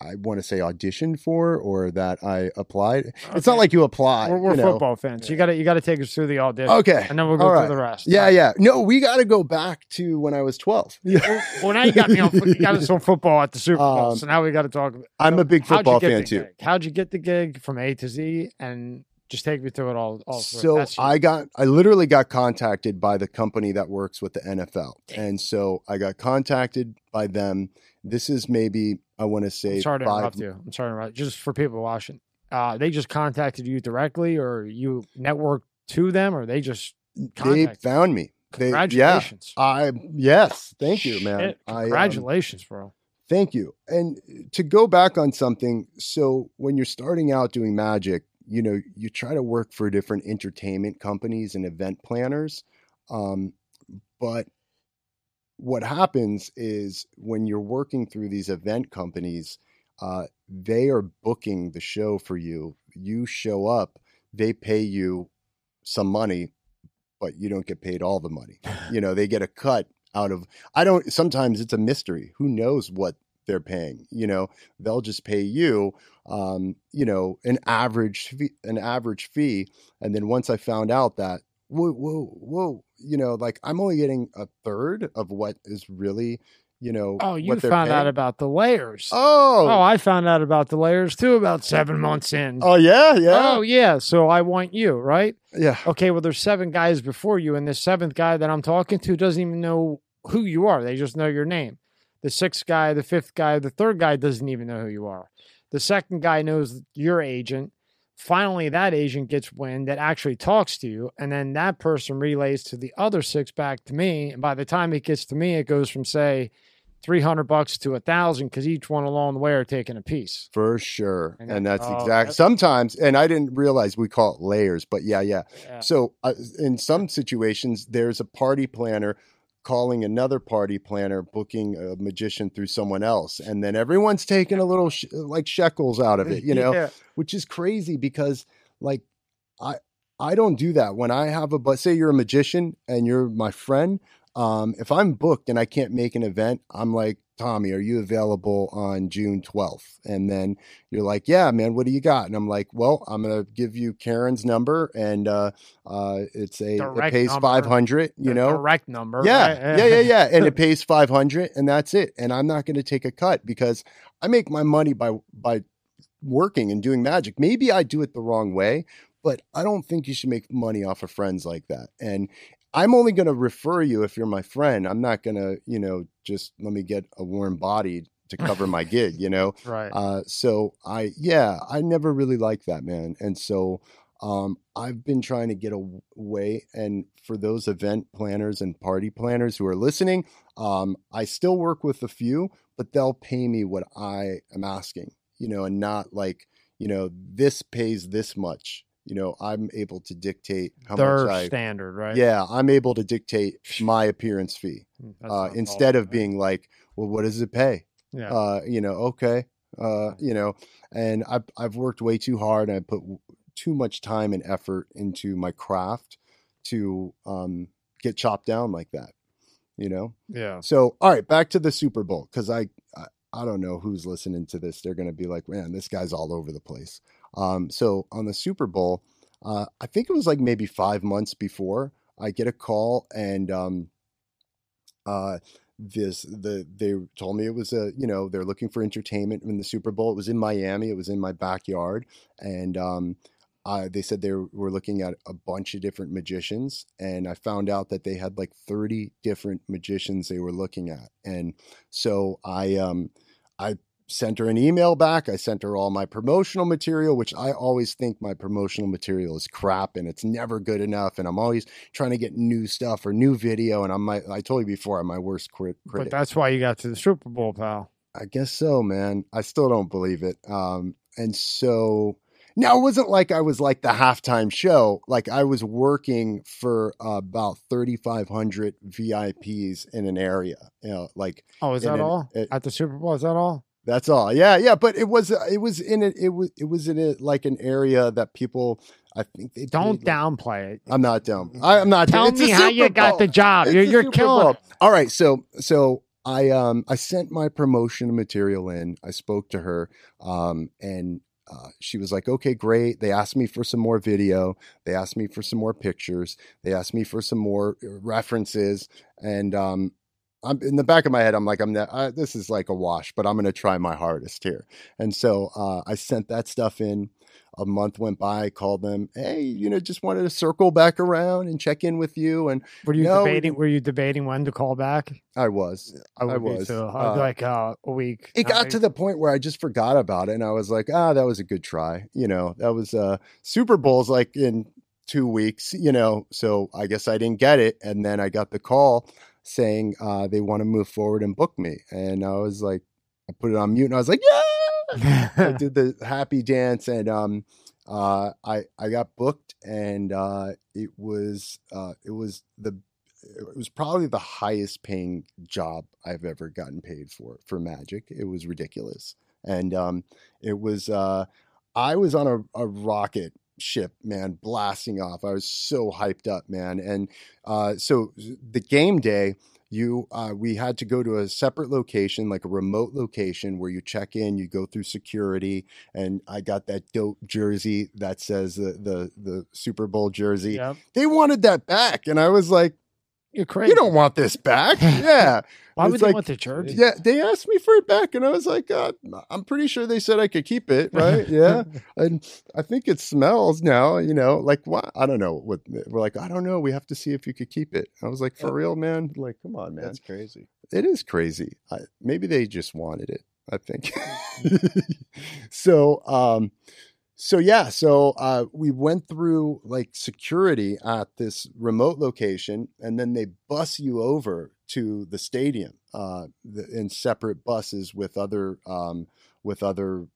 I want to say auditioned for or that I applied. It's not like you apply. we're, we're you know. football fans. You got to you got to take us through the audition, Okay. and then we'll go All through the rest. Yeah, right. yeah. No, we got to go back to when I was 12. Well, well, now you got me on. You got us on football at the Super Bowl, Um, so now we got to talk. I'm a big football fan too. gig? How'd you get the gig from A to Z, and just take me through it all. all. So I got, I literally got contacted by the company that works with the NFL, and so I got contacted by them. This is maybe I want to say I'm sorry to five. interrupt you. I'm sorry to interrupt. Just for people watching, uh, they just contacted you directly, or you networked to them, or they just They found me. They, yeah, Congratulations! I yes, thank you, man. Shit, I, um, Congratulations, bro. Thank you. And to go back on something, so when you're starting out doing magic, you know, you try to work for different entertainment companies and event planners. Um, but what happens is when you're working through these event companies, uh, they are booking the show for you. You show up, they pay you some money, but you don't get paid all the money. you know, they get a cut out of. I don't. Sometimes it's a mystery. Who knows what they're paying? You know, they'll just pay you, um, you know, an average fee, an average fee, and then once I found out that whoa, whoa, whoa, you know, like I'm only getting a third of what is really, you know. Oh, you found out about the layers. Oh, Oh, I found out about the layers too about seven months in. oh yeah, yeah, Oh, yeah. So I want you, right? yeah. Okay, well, there's seven guys before you, and the seventh guy that I'm talking to doesn't even know who you are. They just know your name. The sixth guy, the fifth guy, the third guy doesn't even know who you are. The second guy knows your agent. Finally, that agent gets wind that actually talks to you, and then that person relays to the other six back to me. And by the time it gets to me, it goes from say three hundred bucks to a thousand because each one along the way are taking a piece. For sure. And And, that's oh, exact. that- Sometimes, and I didn't realize we call it layers, but yeah, yeah. Yeah. So uh, in some situations, there's a party planner calling another party planner, booking a magician through someone else, and then everyone's taking a little sh- like shekels out of it, (laughs) you know, Yeah. which is crazy because like I I don't do that when I have a but say you're a magician and you're my friend. Um, if I'm booked and I can't make an event, I'm like, Tommy, are you available on June 12th? And then you're like, yeah, man, what do you got? And I'm like, well, I'm going to give you Karen's number and uh, uh, it's a, it pays number. 500, you The know? direct number. Yeah, right? yeah, yeah, yeah. And it (laughs) pays 500 and that's it. And I'm not going to take a cut because I make my money by, by working and doing magic. Maybe I do it the wrong way, but I don't think you should make money off of friends like that. And I'm only going to refer you if you're my friend. I'm not going to, you know, just let me get a warm body to cover my gig, you know? (laughs) right. Uh, so I, yeah, I never really liked that, man. And so um, I've been trying to get away. And for those event planners and party planners who are listening, um, I still work with a few, but they'll pay me what I am asking, you know, and not like, you know, this pays this much. You know, I'm able to dictate how Their much I. standard, right? Yeah, I'm able to dictate my appearance fee Mm, uh, instead of being like, well, what does it pay? Yeah. uh, you know, okay, uh, you know, and I've I've worked way too hard and I put too much time and effort into my craft to um, get chopped down like that, you know. yeah. So, all right, back to the Super Bowl because I, I I don't know who's listening to this. They're going to be like, man, this guy's all over the place. Um, so on the Super Bowl, uh, I think it was like maybe five months before I get a call and um, uh, this the they told me it was a you know they're looking for entertainment in the Super Bowl. It was in Miami. It was in my backyard, and um, I, they said they were looking at a bunch of different magicians, and I found out that they had like thirty different magicians they were looking at, and so I um I sent her an email back. I sent her all my promotional material, which I always think my promotional material is crap and it's never good enough, and I'm always trying to get new stuff or new video, and I'm my I told you before I'm my worst crit- But critic. that's why you got to the Super Bowl, pal. I guess so, man. I still don't believe it. Um, and so now it wasn't like I was like the halftime show. Like I was working for uh, about 3,500 VIPs in an area. You know, like Oh, is that an- all it- at the Super Bowl? Is that all? That's all. Yeah, yeah. But it was it was in it. It was it was in a like an area that people. I think they Don't downplay it. I'm not down. I, I'm not. Tell the me how you got the job. It's You're you're killing. All right, so so I um I sent my promotion material in. I spoke to her, um, and uh, she was like, "Okay, great." They asked me for some more video. They asked me for some more pictures. They asked me for some more uh, references, and um. I'm in the back of my head. I'm like, I'm not, uh, this is like a wash, but I'm going to try my hardest here. And so uh, I sent that stuff in. A month went by. I called them. Hey, you know, just wanted to circle back around and check in with you. And Were you No, debating? Were you debating when to call back? I was. I, be was, too. Uh, like uh, a week. it got to the point where I just forgot about it, and I was like, "Ah, that was a good try." You know, that was uh Super Bowl's like in two weeks. You know, so I guess I didn't get it, and then I got the call saying uh, they want to move forward and book me, and I was like, I put it on mute, and I was like, "Yeah!" I (laughs) did the happy dance, and um, uh, I I got booked, and uh, it was uh, it was the it was probably the highest paying job I've ever gotten paid for for Magic. It was ridiculous, and um, it was uh, I was on a, a rocket ship, man, blasting off. I was so hyped up, man, and uh, so the game day you uh, we had to go to a separate location like a remote location where you check in you go through security and i got that dope jersey that says the the, the super bowl jersey Yep. they wanted that back and i was like You're crazy. you don't want this back (laughs) yeah Why it's would they like- want the jersey? yeah they asked me for it back and i was like uh, i'm pretty sure they said i could keep it (laughs) right yeah and I think it smells now, you know, like what? I don't know what we're like. I don't know. We have to see if you could keep it. I was like, for Yeah. real, man. Like, come on, man. That's crazy. it is crazy. I, maybe they just wanted it. I think. (laughs) so, um, so yeah, so uh, we went through like security at this remote location, and then they bus you over to the stadium uh, the, in separate buses with other um, with other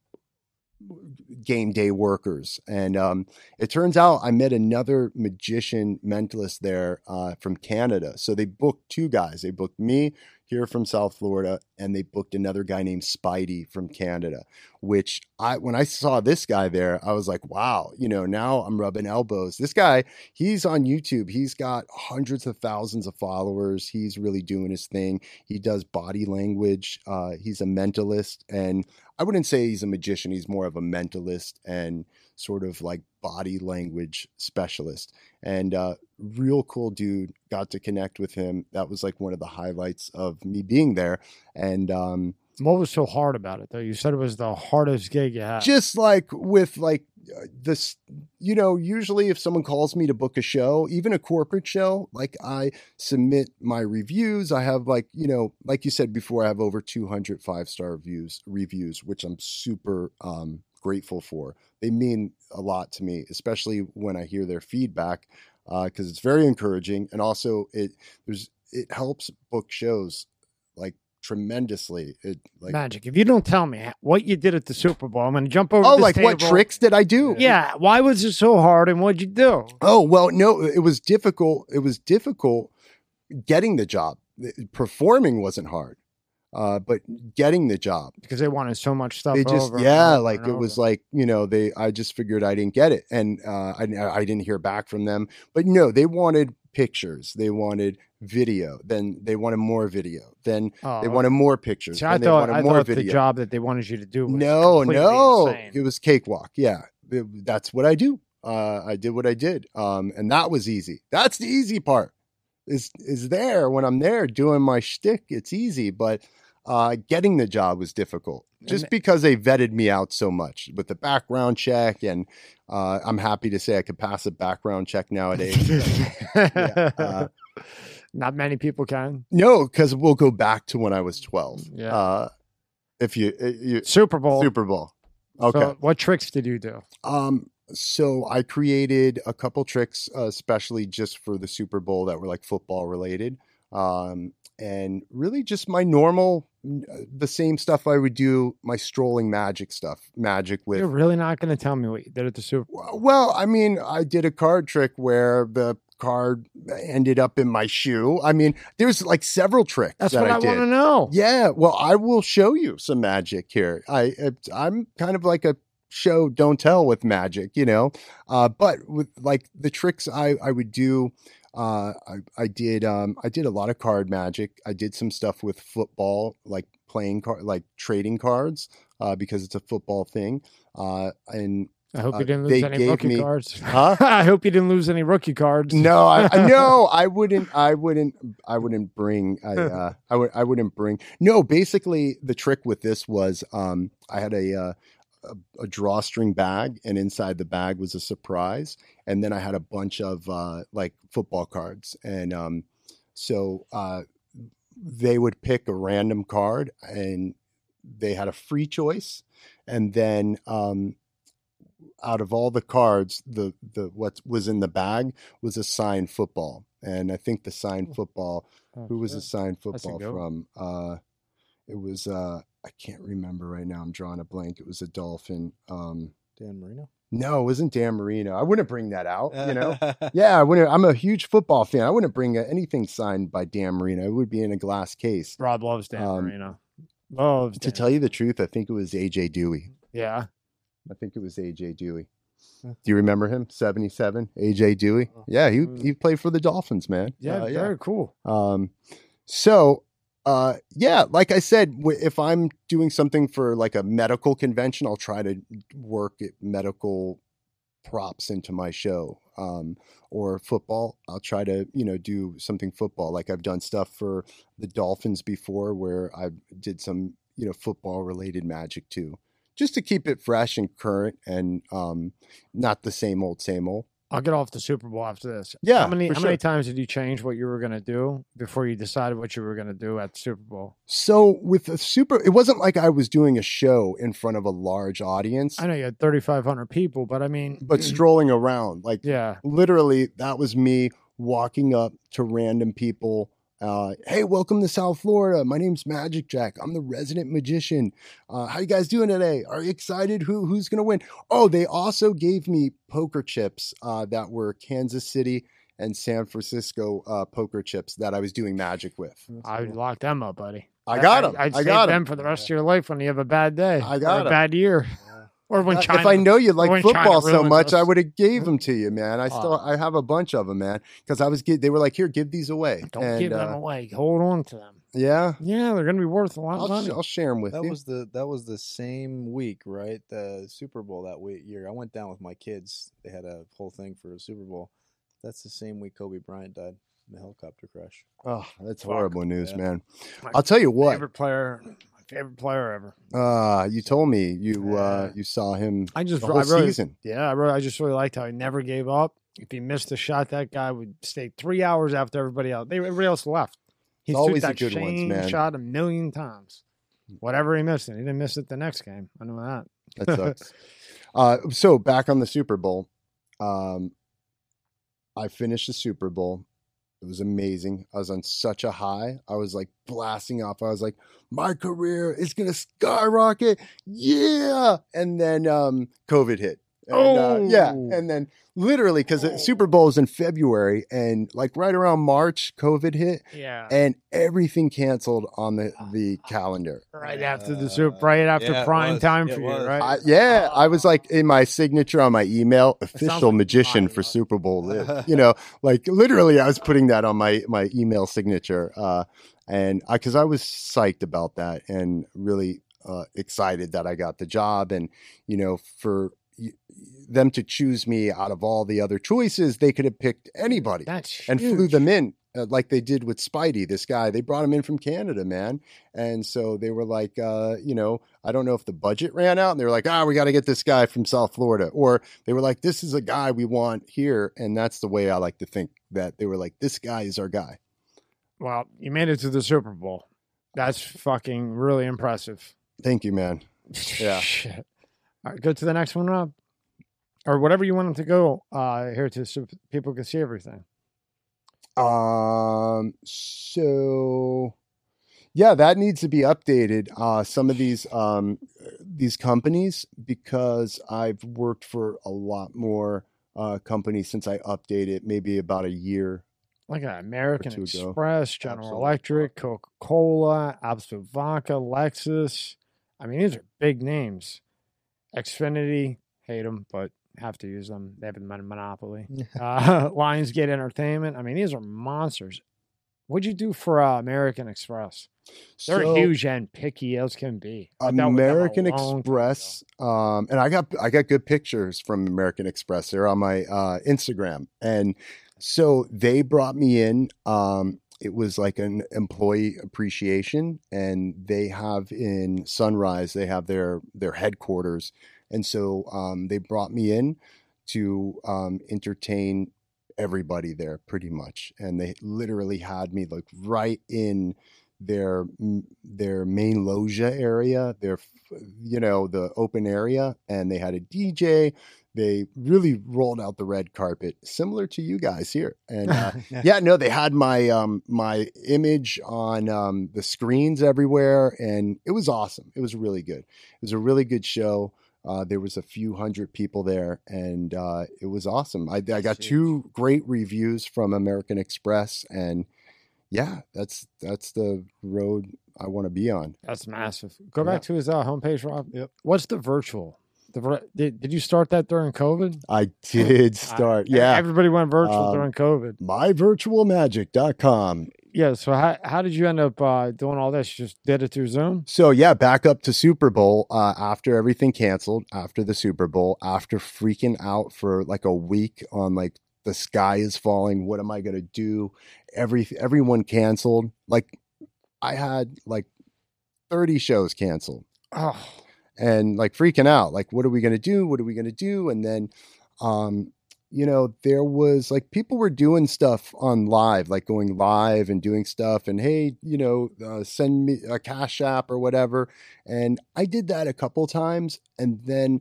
game day workers. And um, it turns out I met another magician mentalist there uh, from Canada. So they booked two guys. They booked me here from South Florida, and they booked another guy named Spidey from Canada. Which I, when I saw this guy there, I was like, wow, you know, now I'm rubbing elbows. This guy, he's on YouTube. He's got hundreds of thousands of followers. He's really doing his thing. He does body language. Uh, he's a mentalist, and I wouldn't say he's a magician. He's more of a mentalist and sort of like body language specialist. And uh, real cool dude. Got to connect with him. That was like one of the highlights of me being there. And um, What was so hard about it though? You said it was the hardest gig you had. just like with like uh, this you know usually if someone calls me to book a show even a corporate show like i submit my reviews i have like you know like you said before i have over 200 five star reviews reviews which i'm super um grateful for they mean a lot to me especially when i hear their feedback uh, because it's very encouraging and also it there's it helps book shows like tremendously it like Magic. If you don't tell me what you did at the Super Bowl, I'm going to jump over. oh this like what tricks did i do Yeah. Why was it so hard, and what'd you do? Oh, well, no, it was difficult. It was difficult getting the job. Performing wasn't hard. Uh, but getting the job, Because they wanted so much stuff. they just, over yeah, over like it was like, you know, they, I just figured I didn't get it. And, uh, I, I didn't hear back from them, but no, they wanted pictures. They wanted video. Then they wanted more video. Then Oh, they wanted more pictures. See, I they thought, wanted I more thought video. the job that they wanted you to do. Was no no insane. it was cakewalk yeah It- that's what i do uh i did what i did um and that was easy that's the easy part is is there when i'm there doing my shtick it's easy but uh getting the job was difficult just because they vetted me out so much with the background check and uh i'm happy to say i could pass a background check nowadays Yeah, uh, (laughs) Not many people can. no because we'll go back to when i was 12 Yeah. uh if you, uh, you Super Bowl. super bowl okay So what tricks did you do? Um, so I created a couple tricks, uh, especially just for the Super Bowl that were like football related. Um, and really just my normal, uh, the same stuff I would do, my strolling magic stuff, magic with. You're really not going to tell me what you did at the Super Well, I mean, I did a card trick where the card ended up in my shoe. I mean, there's like several tricks That's that what I, did. want to know. Yeah, well, I will show you some magic here. I it's- I'm kind of like a show don't tell with magic, you know. Uh, but with like the tricks I I would do, uh, I I did um I did a lot of card magic. I did some stuff with football, like playing card, like trading cards, uh, because it's a football thing. Uh, and I hope Uh, you didn't lose any rookie me- cards. (laughs) Huh? I hope you didn't lose any rookie cards. no, I, I (laughs) no, I wouldn't. I wouldn't. I wouldn't bring. I (laughs) uh, I would. I wouldn't bring. No, basically, the trick with this was, um, I had a, uh, a a drawstring bag, and inside the bag was a surprise, and then I had a bunch of uh, like football cards, and um, so uh, they would pick a random card, and they had a free choice, and then um, out of all the cards, the the what was in the bag was a signed football, and I think the signed football. Oh, Who was shit. the signed football from? Uh, it was uh, I can't remember right now. I'm drawing a blank. It was a dolphin. Um, Dan Marino. No, it wasn't Dan Marino. I wouldn't bring that out. You know. (laughs) yeah, I wouldn't. I'm a huge football fan. I wouldn't bring anything signed by Dan Marino. It would be in a glass case. Rob loves Dan Um, Marino. Loves To tell you the truth, I think it was AJ Duhe. yeah. I think it was AJ Duhe. Do you remember him? 77, AJ Duhe. Oh. Yeah, he he played for the Dolphins, man. Yeah, Uh, very cool. Um, so, uh, yeah, like I said, if I'm doing something for like a medical convention, I'll try to work medical props into my show. Um, or football, I'll try to, you know, do something football. Like I've done stuff for the Dolphins before where I did some, you know, football related magic too, just to keep it fresh and current and, um, not the same old, same old. I'll get off the Super Bowl after this. Yeah, How many how many times did you change what you were gonna do before you decided what you were gonna do at the Super Bowl? So with the super, it wasn't like I was doing a show in front of a large audience, I know you had thirty five hundred people, but I mean but strolling around, like yeah. literally, that was me walking up to random people. Uh, hey, welcome to South Florida. My name's Magic Jack. I'm the resident magician. Uh, how you guys doing today? Are you excited? Who who's gonna win? Oh, they also gave me poker chips uh, that were Kansas City and San Francisco uh, poker chips that I was doing magic with. I would lock them up, buddy. I got them. I'd I save got them them. for the rest of your life when you have a bad day. I or got a 'em. bad year. Or when China if I know you like football so ruins much, I would have gave them to you, man. I still. I have a bunch of them, man, because I was they were like, here, give these away. don't And, give them uh, away. Hold on to them. Yeah, Yeah, they're gonna be worth a lot I'll, of money. I'll share them with That you. That was the that was the same week, right? The Super Bowl that week year. I went down with my kids. They had a whole thing for a Super Bowl. That's the same week Kobe Bryant died in the helicopter crash. oh, that's Fuck. horrible news, Yeah. man. My I'll tell you what. favorite player, my favorite player ever. Uh, you told me you uh you saw him I just the I whole really, season. Yeah, I really, I just really liked how he never gave up. If he missed a shot, that guy would stay three hours after everybody else. They, everybody else left. He It's always the that good ones, man. shot a million times. Whatever he missed, it he didn't miss it the next game. I know that. That sucks. (laughs) uh, so back on the Super Bowl, um, I finished the Super Bowl. It was amazing. I was on such a high. I was like blasting off. I was like, my career is gonna skyrocket. Yeah. And then um COVID hit. And, uh, yeah. Oh. And then literally because the Super Bowl is in February and like right around March, COVID hit Yeah. and everything canceled on the, the calendar. right after the Uh, Super, right after yeah, prime was. time for was. you, right? I, yeah, I was like in my signature on my email, official like magician mine, for. Super Bowl live. (laughs) you know, like literally, I was putting that on my my email signature, uh, and I because I was psyched about that and really uh, excited that I got the job, and you know, for y- them to choose me out of all the other choices, they could have picked anybody That's and flew them in uh, like they did with Spidey. This guy, they brought him in from Canada, man. And so they were like, uh, you know, I don't know if the budget ran out, and they were like, ah, we got to get this guy from South Florida, or they were like, this is a guy we want here, and that's the way I like to think that they were like, this guy is our guy. Well, you made it to the Super Bowl. That's fucking really impressive. Thank you, man. (laughs) Yeah. Shit. All right, go to the next one, Rob. Or whatever you want them to go uh, here to so people can see everything. Um, so yeah, that needs to be updated. Uh, some of these um these companies because I've worked for a lot more uh companies since I updated maybe about a year. Like an American two ago. Express, General Electric, Coca Cola, Absolut Vodka, Lexus. I mean, these are big names. Xfinity, hate them, but have to use them. They have a monopoly. (laughs) uh, (laughs) Lionsgate Entertainment. I mean, these are monsters. What'd you do for uh, American Express? They're So, huge and picky as can be. I dealt with them a American long time ago. Express, um, and I got I got good pictures from American Express. They're on my uh, Instagram, and so they brought me in. Um, it was like an employee appreciation, and they have in Sunrise they have their their headquarters, and so um, they brought me in to um, entertain everybody there pretty much, and they literally had me like right in their their main loggia area, their you know the open area, and they had a DJ. They really rolled out the red carpet, similar to you guys here. And uh, (laughs) yeah, no, they had my um my image on um the screens everywhere, and it was awesome. It was really good. It was a really good show. Uh, there was a few hundred people there, and uh, it was awesome. I, I got two great reviews from American Express, and yeah, that's that's the road I want to be on. That's massive. Go Yeah. back to his uh, homepage, Rob. Yep. What's the virtual? The did, did you start that during COVID? I did start, e- yeah. Everybody went virtual Um, during COVID. myvirtualmagic.com. Yeah. So how how did you end up uh, doing all this? You just did it through Zoom? So yeah, back up to Super Bowl uh, after everything canceled after the Super Bowl after freaking out for like a week on like the sky is falling. What am I gonna do? Every everyone canceled. Like I had like thirty shows canceled Oh, and like freaking out. Like what are we gonna do? What are we gonna do? And then, um, you know, there was like people were doing stuff on live, like going live and doing stuff, and hey, you know, uh, send me a cash app or whatever. And I did that a couple times, and then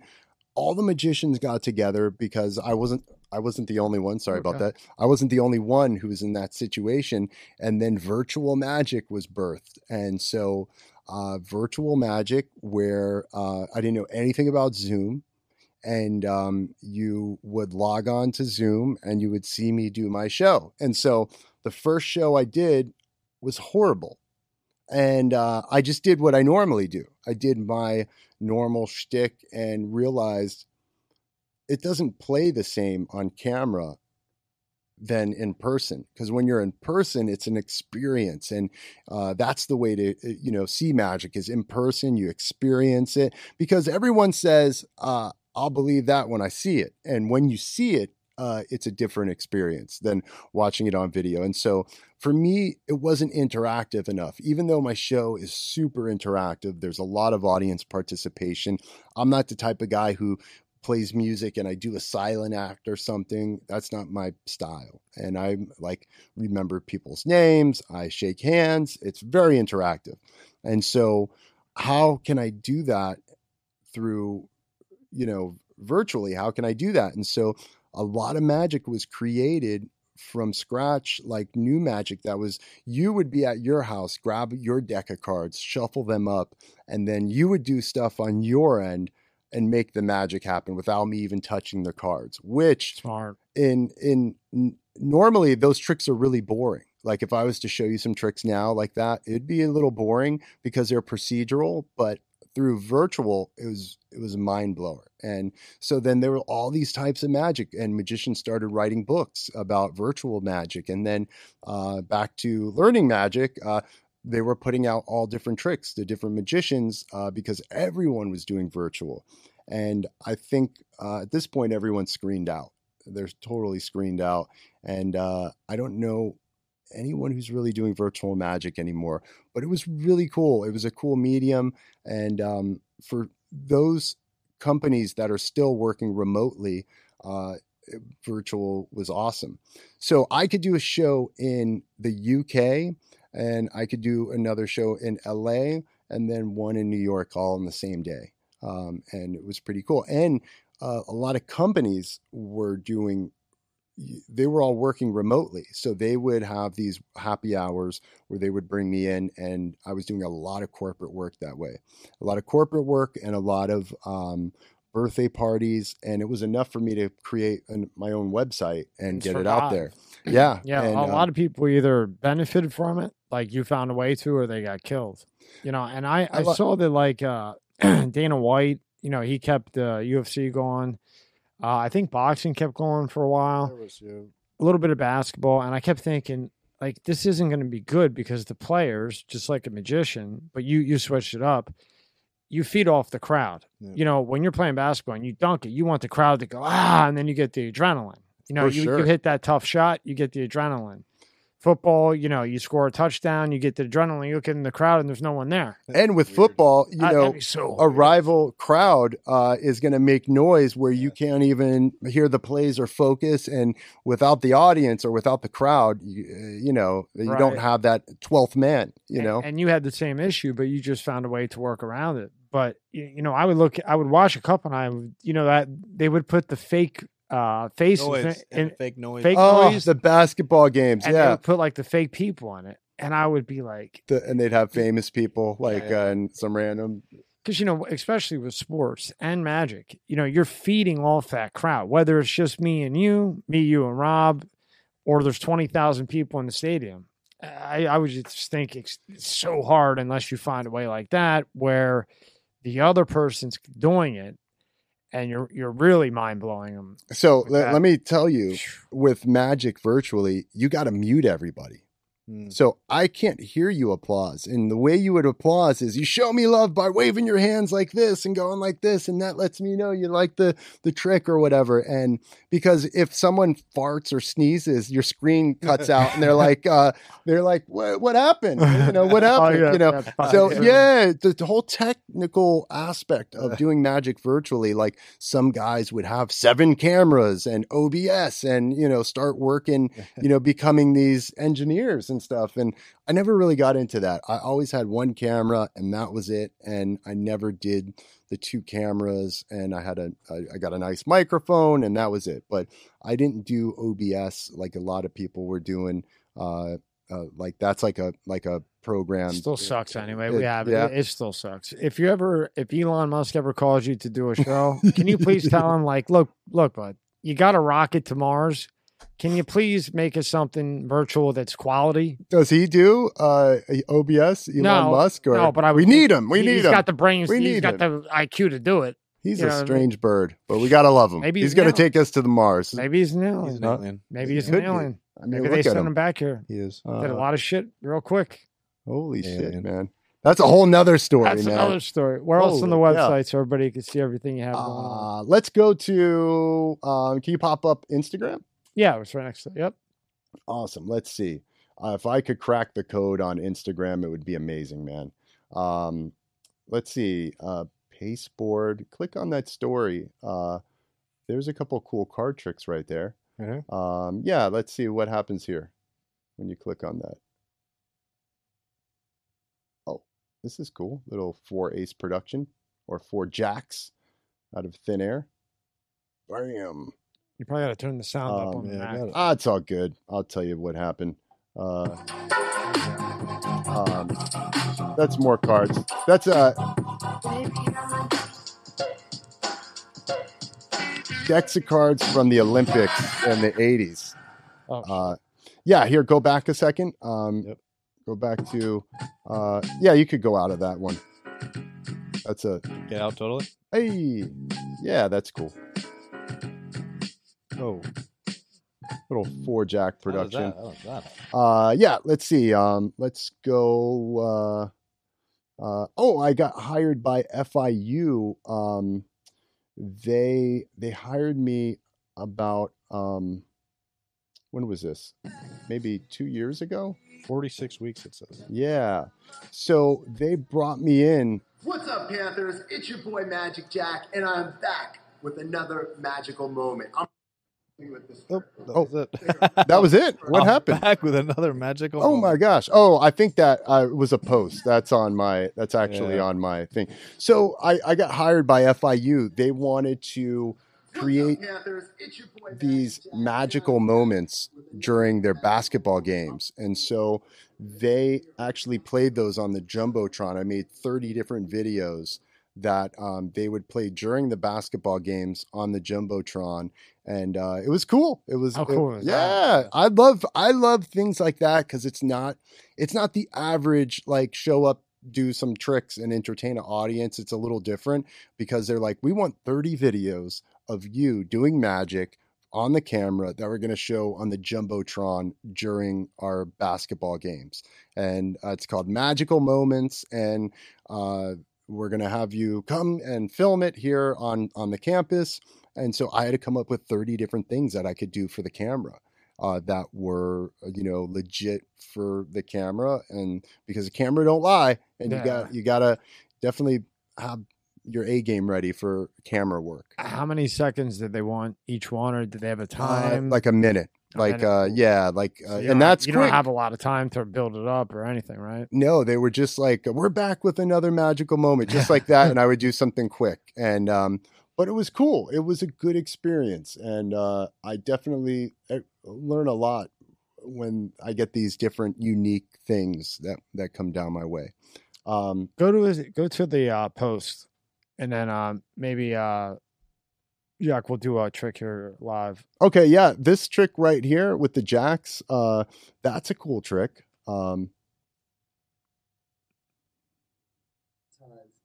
all the magicians got together because I wasn't. I wasn't the only one. Sorry about that. I wasn't the only one who was in that situation. And then virtual magic was birthed. And so uh, virtual magic where uh, I didn't know anything about Zoom. And um, you would log on to Zoom and you would see me do my show. And so the first show I did was horrible. And uh, I just did what I normally do. I did my normal shtick and realized it doesn't play the same on camera than in person because when you're in person it's an experience and uh, that's the way to uh, you know see magic is in person you experience it because everyone says uh, i'll believe that when i see it and when you see it uh, it's a different experience than watching it on video and so for me it wasn't interactive enough. Even though my show is super interactive there's a lot of audience participation i'm not the type of guy who plays music and I do a silent act or something. That's not my style. And I like remember people's names. I shake hands. It's very interactive. And so how can I do that through, you know, virtually? How can I do that? And so a lot of magic was created from scratch, like new magic that was you would be at your house, grab your deck of cards, shuffle them up, and then you would do stuff on your end and make the magic happen without me even touching the cards which smart. in in n- normally those tricks are really boring. Like if i was to show you some tricks now like that it'd be a little boring because they're procedural but through virtual it was it was a mind blower and so then there were all these types of magic and magicians started writing books about virtual magic. And then uh, back to learning magic uh, they were putting out all different tricks to different magicians uh, because everyone was doing virtual. And i think uh, at this point everyone's screened out. They're totally screened out. And uh, i don't know anyone who's really doing virtual magic anymore but it was really cool. It was a cool medium. And um, for those companies that are still working remotely uh, virtual was awesome. So i could do a show in the uk and i could do another show in la and then one in new york all on the same day um, and it was pretty cool. And uh, a lot of companies were doing they were all working remotely so they would have these happy hours where they would bring me in and i was doing a lot of corporate work that way. A lot of corporate work and a lot of um, birthday parties and it was enough for me to create an, my own website and And get it out there. Yeah Yeah, and, a um, lot of people either benefited from it, like you found a way to, or they got killed. You know, and I, I I saw that like uh, (clears throat) Dana White, you know, he kept uh, UFC going. Uh, I think boxing kept going for a while. Was, yeah, a little bit of basketball, and I kept thinking like this isn't going to be good because the players, just like a magician, but you you switched it up. You feed off the crowd. Yeah. You know, when you're playing basketball and you dunk it, you want the crowd to go ah, and then you get the adrenaline. You know, you, sure. you hit that tough shot, you get the adrenaline. Football, you know, you score a touchdown, you get the adrenaline. You look in the crowd, and there's no one there. and with Weird. football you know that'd so a rival crowd uh, is going to make noise where you can't even hear the plays or focus and without the audience or without the crowd you, uh, you know you don't have that 12th man you and, know and you had the same issue, but you just found a way to work around it. But you, you know, I would look, I would watch a couple, and I, would, you know, that they would put the fake uh faces noise in, and fake noise. fake oh noise, the basketball games and they yeah would put like the fake people on it, and I would be like, the, and they'd have famous people like yeah. uh, and some random because you know, especially with sports and magic, you know, you're feeding off that crowd. Whether it's just me and you, me, you, and Rob, or there's twenty thousand people in the stadium. I, I would just think it's, it's so hard unless you find a way like that where the other person's doing it, and you're you're really mind blowing them. So Like let, let me tell you, with Magic virtually, you got to mute everybody. Mm. So I can't hear you applause. And the way you would applause is you show me love by waving your hands like this and going like this, and that lets me know you like the the trick or whatever. And because if someone farts or sneezes, your screen cuts out, and they're like, uh, they're like, what what happened? You know what (laughs) Oh, happened? yeah, you know. So yeah, the, the whole technical aspect of doing magic virtually, like some guys would have seven cameras and OBS, and you know start working, (laughs) you know, becoming these engineers and stuff. And I never really got into that. I always had one camera, and that was it. And I never did the two cameras, and I had a I got a nice microphone, and that was it. But I didn't do OBS like a lot of people were doing. Uh, uh, like that's like a like a program. still sucks anyway. It- we have yeah. it. It still sucks. If you ever, if Elon Musk ever calls you to do a (laughs) show, can you please tell (laughs) him like, look, look, bud, you got a rocket to Mars. Can you please make us something virtual that's quality? Does he do uh, OBS? Elon No, Musk? Or no, but I we need him. We He- need He's him. He's got the brains. We he's need got him. the IQ to do it. he's you a know what I mean? strange bird, but we gotta love him. Maybe he's he's gonna take us to the Mars. Maybe he's an He's alien. an alien. Maybe he's Could an alien. I mean, Maybe they at send him. him back here. He is. Uh, Did a lot of shit real quick. holy shit, Alien. man! That's a whole nother story, That's man. another story. Where else on the Holy- yeah. website so everybody can see everything you have going on? Uh, let's go to. Um, can you pop up Instagram? Yeah, it was right next to it. Yep. Awesome. Let's see. Uh, if I could crack the code on Instagram, it would be amazing, man. Um, let's see. Uh, pasteboard. Click on that story. Uh, there's a couple cool card tricks right there. Mhm. Um, yeah, let's see what happens here when you click on that. Oh, this is cool. Little four ace production or four jacks out of thin air. Bam. You probably got to turn the sound up Um, on the yeah, Mac. got it. Ah, it's all good. I'll tell you what happened. Uh, um, that's more cards. That's uh, decks of cards from the Olympics in the '80s. Oh, Uh, yeah, here, go back a second. Um, Yep. Go back to, uh, yeah, you could go out of that one. That's a, Get out totally. hey, yeah, that's cool. Oh, Little four jack how production. that? How that? Uh, yeah, let's see. Um, let's go. Uh, uh, oh, I got hired by FIU. Um, they they hired me about um, when was this? Maybe two years ago. Forty-six weeks. It says. Yeah. So they brought me in. What's up, Panthers? It's your boy Magic Jack, and I'm back with another magical moment. I'm with this. Oh, that was (laughs) it. That was it. What I'm happened? Back with another magical. Oh my gosh. Oh, I think that uh, was a post. That's on my. That's actually Yeah. on my thing. So I, I got hired by FIU. They wanted to create Panthers? It's your boy these magical moments during their basketball games. And so they actually played those on the Jumbotron. I made 30 different videos that um, they would play during the basketball games on the Jumbotron. And uh, it was cool. It was, How it- cool is that? yeah. I love, I love things like that because it's not, it's not the average like show up, do some tricks and entertain an audience. It's a little different because they're like, we want 30 videos of you doing magic on the camera that we're going to show on the jumbotron during our basketball games and uh, it's called magical moments and uh, we're going to have you come and film it here on on the campus and so i had to come up with 30 different things that i could do for the camera uh, that were uh, you know legit for the camera and because the camera don't lie and you got you got to definitely have your A game ready for camera work. How many seconds did they want each one, or did they have a Uh, time? like a minute. Like uh yeah, like uh, don't and that's you quick. don't have a lot of time to build it up or anything, right? no, they were just like we're back with another magical moment just like that and I would do (laughs) something quick. And um but it was cool. It was a good experience and uh I definitely uh, learn a lot when I get these different unique things that that come down my way. Um, Go to his, go to the uh, post, and then um, maybe uh, Jack we'll do a trick here live. okay, yeah, this trick right here with the jacks, uh, that's a cool trick. Um,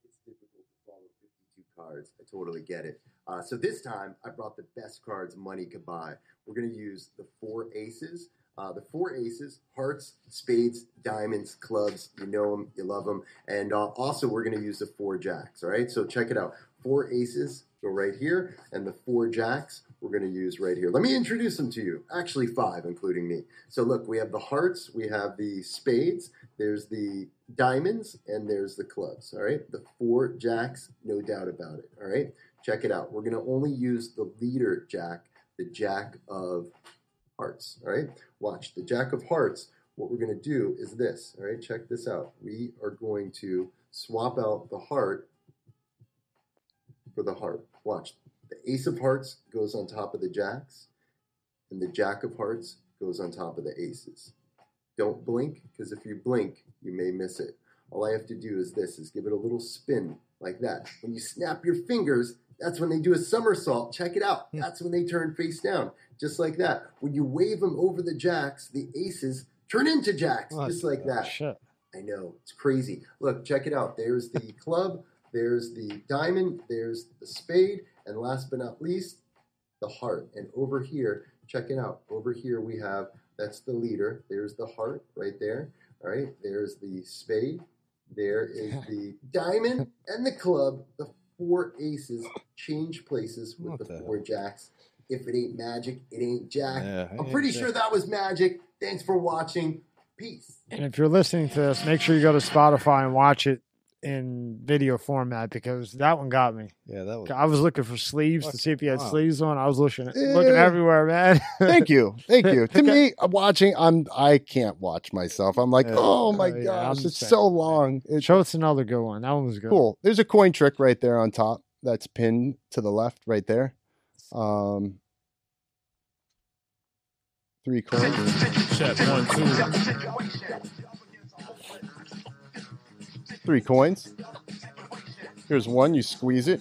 it's difficult to follow 52 cards. I totally get it. Uh, so this time I brought the best cards money could buy. We're going to use the four aces. Uh, the four aces, hearts, spades, diamonds, clubs. You know them, you love them. And uh, also, we're going to use the four jacks. All right, so check it out. Four aces go right here, and the four jacks we're going to use right here. Let me introduce them to you. Actually, five, including me. So, look, we have the hearts, we have the spades, there's the diamonds, and there's the clubs. All right, the four jacks, no doubt about it. All right, check it out. We're going to only use the leader jack, the jack of hearts. All right, watch the jack of hearts. What we're going to do is this. All right, check this out. We are going to swap out the heart for the heart. Watch. The ace of hearts goes on top of the jacks, and the jack of hearts goes on top of the aces. Don't blink, because if you blink, you may miss it. All I have to do is this, is give it a little spin like that. When you snap your fingers, that's when they do a somersault. Check it out. That's when they turn face down, just like that. When you wave them over the jacks, the aces turn into jacks, What just like oh, that. Shit. I know it's crazy. Look, check it out. There's the (laughs) club, there's the diamond, there's the spade, and last but not least, the heart. And over here, check it out. Over here we have that's the leader. There's the heart right there. All right. There's the spade. There is the diamond and the club. The four aces change places with What the, the four jacks. If it ain't magic, it ain't jack. Yeah, I'm yeah, pretty yeah. sure that was magic. Thanks for watching. Peace. And if you're listening to this, make sure you go to Spotify and watch it in video format because that one got me. Yeah, that was. I was looking for sleeves to see if you had wow. sleeves on. I was looking looking everywhere, man. thank you, thank you. (laughs) To me, I'm watching, I'm I can't watch myself. I'm like, Yeah. oh my yeah, gosh, I'm it's same, so long. It's Show us another good one. That one was good. cool. There's a coin trick right there on top. That's pinned to the left, right there. Um, three coins. Check one, two. Three coins. Here's one. You squeeze it.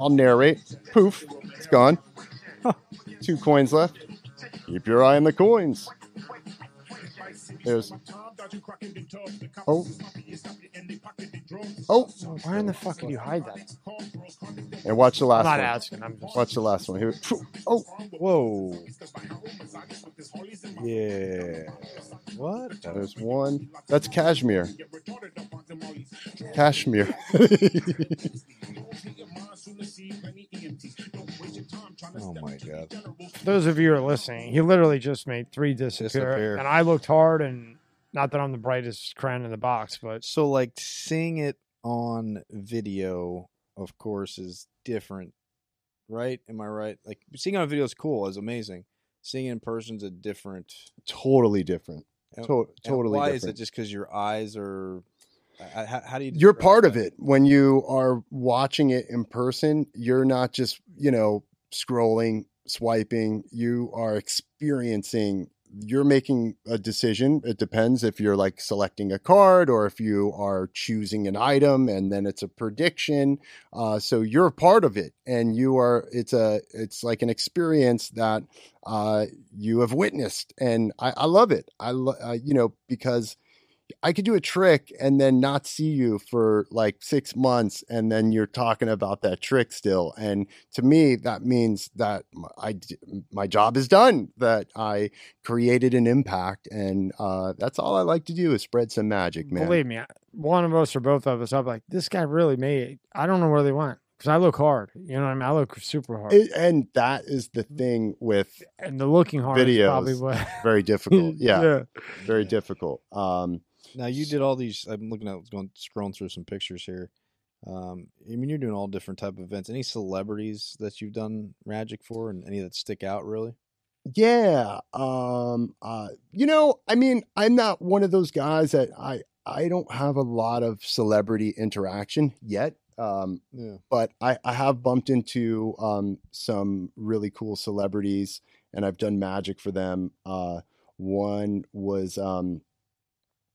I'll narrate. Poof, it's gone. Two coins left. Keep your eye on the coins. There's. Oh. Oh, Why in the fuck did you hide that? and watch the I'm last not one. asking. I'm just Watch the last one. Here. Oh, Whoa. Yeah. What? there's one. That's cashmere. Cashmere. (laughs) Oh my god. Those of you who are listening, he literally just made three disappear, Disappear. and I looked hard, and not that I'm the brightest crayon in the box, but So like seeing it on video, of course, is different, right? Am I right? Like seeing it on video is cool, is amazing. Seeing it in person is a different. totally different. and- To- and totally why different. is it just because your eyes are? I- I- How, how do you? you're describe part of that? it when you are watching it in person you're not just you know scrolling swiping you are experiencing you're making a decision. It depends if you're like selecting a card or if you are choosing an item and then it's a prediction uh, so you're a part of it and you are it's a it's like an experience that uh, you have witnessed and i, I love it. I lo- uh, you know because I could do a trick and then not see you for like six months, and then you're talking about that trick still. And to me, that means that I my job is done. That I created an impact, and uh, that's all I like to do is spread some magic, man. believe me, one of us or both of us, I'm like, this guy really made it. I don't know where they went because I look hard. You know what I mean? I look super hard, It- and that is the thing with and the looking hard is probably videos. what. very difficult. (laughs) Yeah, yeah. very difficult. Um, Now you did all these. I'm looking at going scrolling through some pictures here. Um, I mean, you're doing all different type of events. Any celebrities that you've done magic for, and any that stick out really? Yeah. Um uh you know, I mean, I'm not one of those guys that I I don't have a lot of celebrity interaction yet. Um Yeah. but I I have bumped into um some really cool celebrities and I've done magic for them. Uh one was um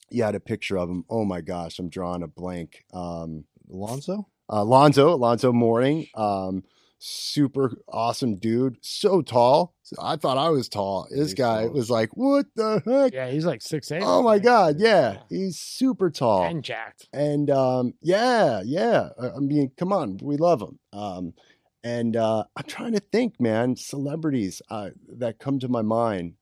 you had a picture of him. Oh my gosh, I'm drawing a blank. Um, Alonzo? uh, Lonzo, Lonzo Mourning, um, super awesome dude, so tall. I thought I was tall. This He's guy tall. was like, "What the heck?" Yeah, he's like six eight. Oh my god, yeah, he's super tall. and jacked. and um, yeah, yeah. I I mean, come on, we love him. Um, and uh, I'm trying to think, man, celebrities uh, that come to my mind.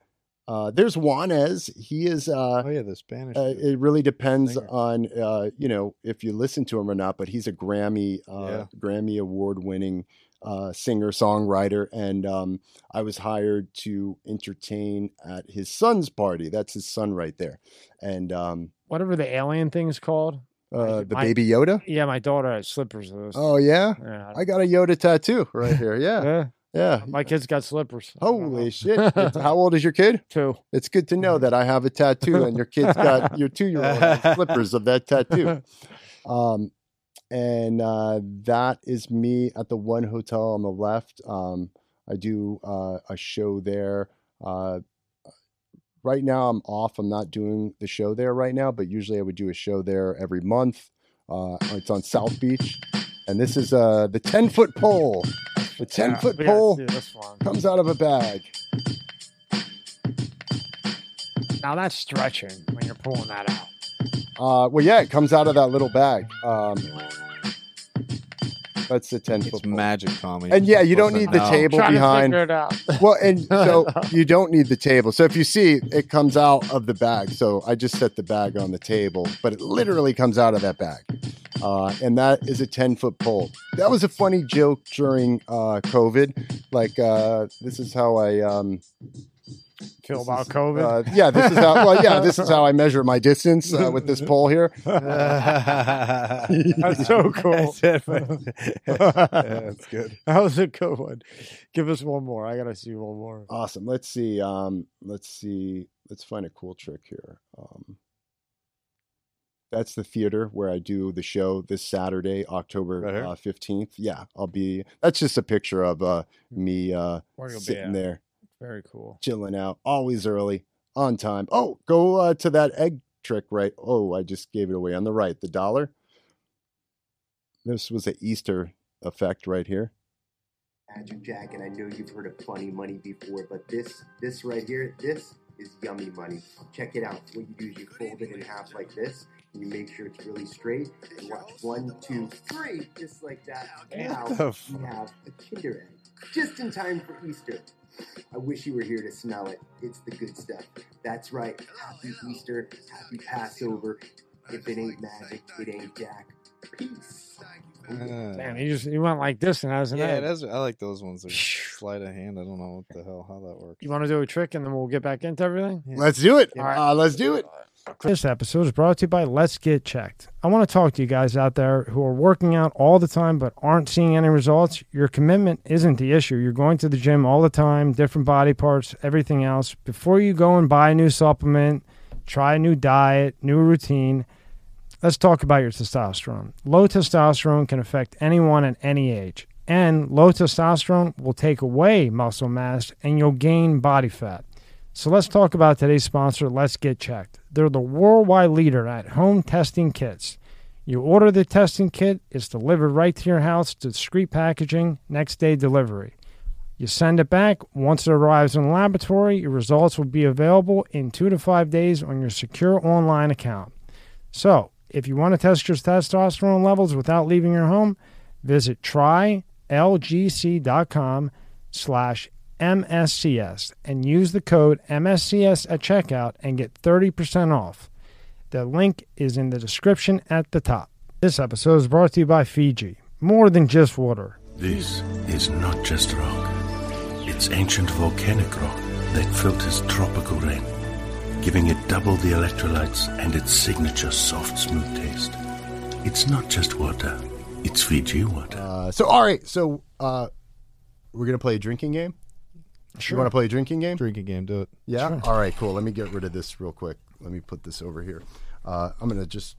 Uh, there's Juanes. He is. Uh, Oh yeah, the Spanish. uh, it really depends Singer. on uh, you know if you listen to him or not. But he's a Grammy uh, Yeah. Grammy award winning uh, singer songwriter, and um, I was hired to entertain at his son's party. That's his son right there, and um, Whatever the alien thing's called. uh, the My- baby Yoda. Yeah, my daughter has slippers. Of those. Oh yeah, yeah, I got a Yoda tattoo right here. Yeah, yeah. Yeah. My kid's got slippers. I don't know. Holy shit! (laughs) It's- How old is your kid? Two. It's good to know that I have a tattoo, and your kid's got (laughs) your two year old slippers of that tattoo. Um, and uh, that is me at the one hotel on the left. Um, I do uh, a show there. Uh, right now, I'm off. I'm not doing the show there right now, but usually I would do a show there every month. Uh, it's on South Beach, and this is uh, the ten foot pole. The ten Yeah, foot pole see this one. comes out of a bag. Now that's stretching when you're pulling that out. Uh, well, yeah, it comes out of that little bag. Um, that's the ten it's foot. It's magic, Tommy. And yeah, you don't need the no. table Trying to behind. figure it out. Well, and (laughs) so you don't need the table. So if you see, it comes out of the bag. So I just set the bag on the table, but it literally comes out of that bag. Uh, and that is a 10 foot pole. That was a funny joke during uh, COVID. Like, uh, this is how I. Um, Feel this about is, COVID. Uh, yeah, this is how. Well, yeah, this is how I measure my distance uh, with this pole here. (laughs) That's so (laughs) cool. That's it, yeah, (laughs) that's good. that was a good one. Give us one more. I gotta see one more. Awesome. Let's see. Um, let's see. Let's find a cool trick here. Um, that's the theater where I do the show this Saturday, October Right uh, fifteenth. yeah, I'll be. That's just a picture of uh, me uh, Where you'll be sitting there, Very cool. chilling out, always early, on time. Oh, go uh, to that egg trick right. Oh, I just gave it away on the right. The dollar. This was an Easter effect right here. Magic Jack, and I know you've heard of funny money before, but this, this right here, this is yummy money. Check it out. What you do is you fold it in half like this, and you make sure it's really straight. And watch one, two, three, just like that. Now the f- you have a Kinder Egg, just in time for Easter. I wish you were here to smell it. It's the good stuff. That's right. Happy Easter. Happy Passover. If it ain't magic, it ain't Jack. Peace. Uh, Damn, he just he went like this and has an yeah, egg. that's, I like those ones. They're sleight of hand. I don't know what the hell how that works. You want to do a trick and then we'll get back into everything? Yeah. Let's do it. All right. Uh, let's do it. This episode is brought to you by Let's Get Checked. I want to talk to you guys out there who are working out all the time but aren't seeing any results. Your commitment isn't the issue. You're going to the gym all the time, different body parts, everything else. Before you go and buy a new supplement, try a new diet, new routine, let's talk about your testosterone. Low testosterone can affect anyone at any age, and low testosterone will take away muscle mass and you'll gain body fat. So let's talk about today's sponsor, Let's Get Checked. They're the worldwide leader at home testing kits. You order the testing kit, it's delivered right to your house, discreet packaging, next day delivery. You send it back. Once it arrives in the laboratory, your results will be available in two to five days on your secure online account. So, if you want to test your testosterone levels without leaving your home, visit trylgc.com slash MSCS and use the code MSCS at checkout and get 30% off. The link is in the description at the top. This episode is brought to you by Fiji. More than just water. This is not just rock. It's ancient volcanic rock that filters tropical rain, giving it double the electrolytes and its signature soft, smooth taste. It's not just water, it's Fiji water. Uh, so, all right. So, uh, we're going to play a drinking game. You want to play a drinking game? Drinking game, do it. Yeah. All right. Cool. Let me get rid of this real quick. Let me put this over here. Uh, I'm going to just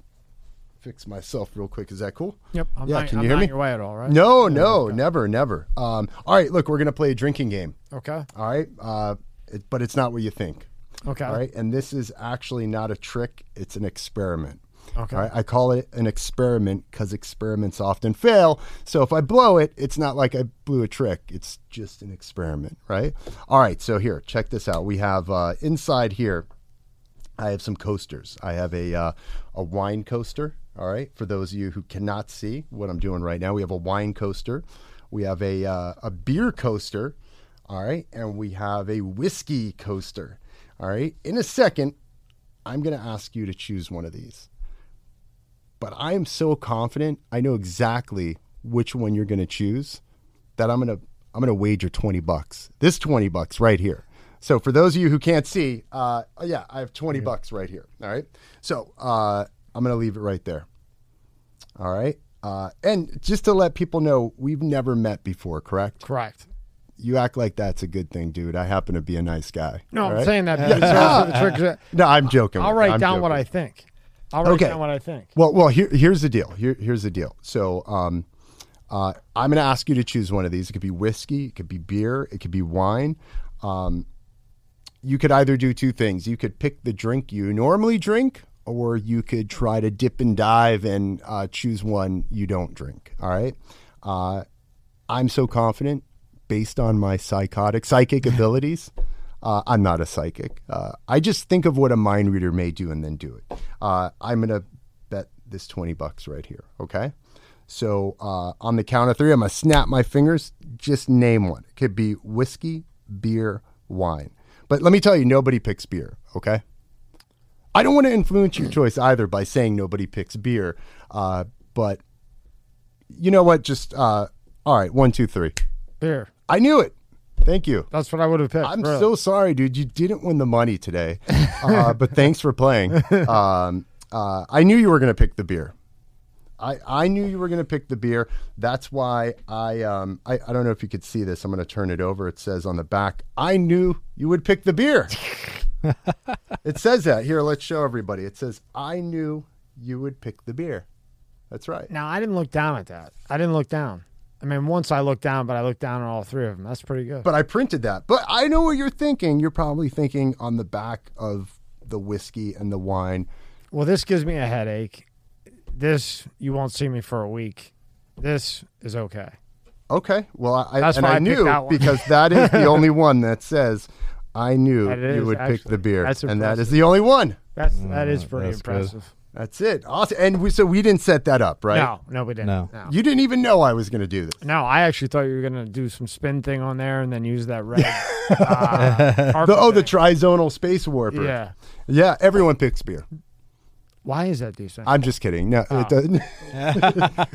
fix myself real quick. Is that cool? Yep. I'm Yeah, not, can I'm you hear not me? your way at all, right? No, no, never, never. Um, all right. Look, we're going to play a drinking game. Okay. All right. Uh, it, but it's not what you think. Okay. All right. And this is actually not a trick, it's an experiment. Okay. Right. I call it an experiment because experiments often fail. So if I blow it, it's not like I blew a trick. It's just an experiment, right? All right. So here, check this out. We have uh, inside here, I have some coasters. I have a uh, a wine coaster. All right. For those of you who cannot see what I'm doing right now, we have a wine coaster. We have a uh, a beer coaster. All right, and we have a whiskey coaster. All right. In a second, I'm going to ask you to choose one of these. But I am so confident. I know exactly which one you're going to choose. That I'm going to I'm going to wager 20 bucks. This 20 bucks right here. So for those of you who can't see, uh, yeah, I have 20 bucks right here. All right. So uh, I'm going to leave it right there. All right. Uh, and just to let people know, we've never met before, correct? Correct. You act like that's a good thing, dude. I happen to be a nice guy. No, I'm right? saying that because (laughs) those are the tricks. (laughs) No, I'm joking. I'll write I'm down what. I think. I'll write Okay. down what I think. Well, well, here, here's the deal. Here, here's the deal. So, um, uh, I'm going to ask you to choose one of these. It could be whiskey, it could be beer, it could be wine. Um, you could either do two things. You could pick the drink you normally drink, or you could try to dip and dive and uh, choose one you don't drink. All right. Uh, I'm so confident based on my psychotic psychic (laughs) abilities. Uh, I'm not a psychic. Uh, I just think of what a mind reader may do and then do it. Uh, I'm gonna bet this twenty bucks right here. Okay. So uh, on the count of three, I'm gonna snap my fingers. Just name one. It could be whiskey, beer, wine. But let me tell you, nobody picks beer. Okay. I don't want to influence your choice either by saying nobody picks beer. Uh, but you know what? Just uh, all right. One, two, three. Beer. I knew it. Thank you. That's what I would have picked. I'm really. so sorry, dude. You didn't win the money today, (laughs) uh, but thanks for playing. Um, uh, I knew you were going to pick the beer. I, I knew you were going to pick the beer. That's why I, um, I I don't know if you could see this. I'm going to turn it over. It says on the back, I knew you would pick the beer. (laughs) it says that here. Let's show everybody. It says, I knew you would pick the beer. That's right. Now I didn't look down at that. I didn't look down. I mean, once I looked down, but I looked down on all three of them. That's pretty good. But I printed that. But I know what you're thinking. You're probably thinking on the back of the whiskey and the wine. well, this gives me a headache. This you won't see me for a week. This is okay. Okay. Well, I, That's and why I I knew that one. because that is the only (laughs) one that says I knew you is, would pick the beer, That's and that is the only one. That's that is mm, pretty that's good. Impressive. That's it. Awesome. And we, so we didn't set that up, right? No, no, we didn't. No. no. You didn't even know I was going to do this. No, I actually thought you were gonna do some spin thing on there and then use that red. (laughs) uh, The, oh, the trizonal space warper. yeah. Yeah. Everyone picks beer. Why is that decent? I'm just kidding. No, Oh. it doesn't. (laughs) (laughs)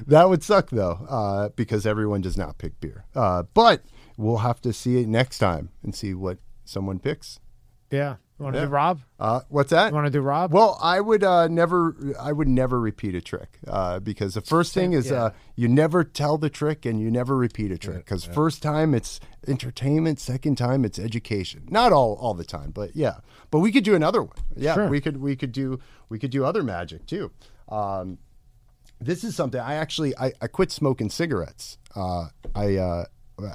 that would suck though, uh, because everyone does not pick beer. Uh, but we'll have to see it next time and see what someone picks. yeah. You want to Yeah. do Rob? Uh, what's that? You want to do Rob? Well, I would uh, never, I would never repeat a trick uh, because the first thing is yeah. uh, you never tell the trick and you never repeat a trick because first time it's entertainment, second time it's education. Not all all the time, but yeah. But we could do another one. Yeah, Sure. we could we could do we could do other magic too. Um, this is something I actually I, I quit smoking cigarettes. Uh, I uh,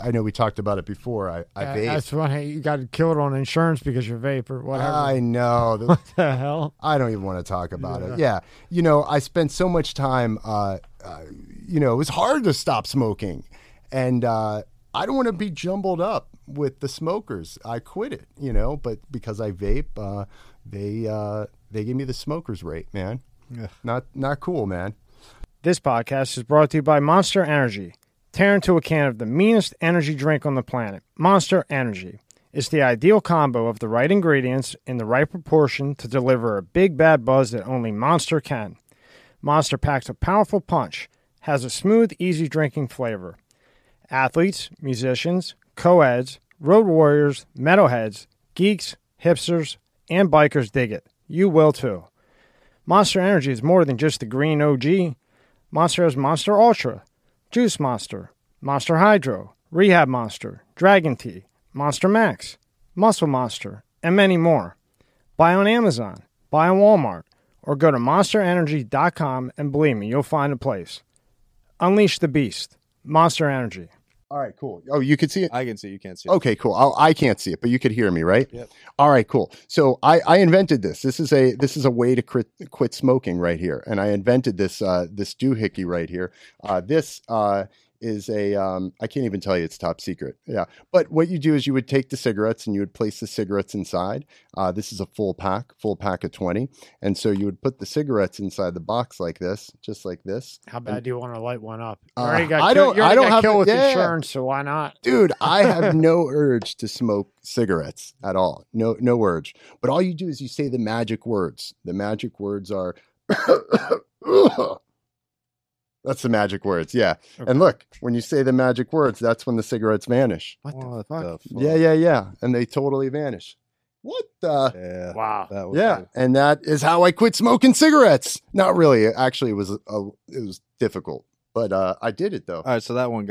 I know we talked about it before. I I Uh, vape. that's funny. You got killed on insurance because you're vape or whatever. I know. (laughs) What the hell? I don't even want to talk about it. Yeah, you know, I spent so much time. Uh, uh, you know, it was hard to stop smoking, and uh, I don't want to be jumbled up with the smokers. I quit it, you know, but because I vape, uh, they uh, they give me the smokers rate, man. Yeah. Not not cool, man. This podcast is brought to you by Monster Energy. Tear into a can of the meanest energy drink on the planet, Monster Energy. It's the ideal combo of the right ingredients in the right proportion to deliver a big bad buzz that only Monster can. Monster packs a powerful punch, has a smooth, easy drinking flavor. Athletes, musicians, co-eds, road warriors, metalheads, geeks, hipsters, and bikers dig it. You will too. Monster Energy is more than just the green OG. Monster has Monster Ultra, Juice Monster, Monster Hydro, Rehab Monster, Dragon Tea, Monster Max, Muscle Monster, and many more. Buy on Amazon, buy on Walmart, or go to monsterenergy.com and believe me, you'll find a place. Unleash the beast. Monster Energy. All right, cool. Oh, you could see it. I can see. You can't see. it. Okay, cool. Oh, I can't see it, but you could hear me, right? Yep. All right, cool. So I, I invented this. This is a this is a way to quit, quit smoking right here, and I invented this uh, this doohickey right here. Uh, this uh, is a um, I can't even tell you it's top secret. Yeah, but what you do is you would take the cigarettes and you would place the cigarettes inside. Uh, this is a full pack, full pack of twenty, and so you would put the cigarettes inside the box like this, just like this. How bad do you want to light one up? You Uh, already got I don't- I don't have killed with yeah. insurance, so why not? dude i have (laughs) no urge to smoke cigarettes at all no no urge but all you do is you say the magic words the magic words are (coughs) (coughs) that's the magic words yeah. And look when you say the magic words that's when the cigarettes vanish. What, the What fuck? the fuck? yeah yeah yeah. And they totally vanish. What the Yeah. Wow. That was yeah and that is how i quit smoking cigarettes. Not really. Actually it was a, it was difficult but uh i did it though. All right, so that one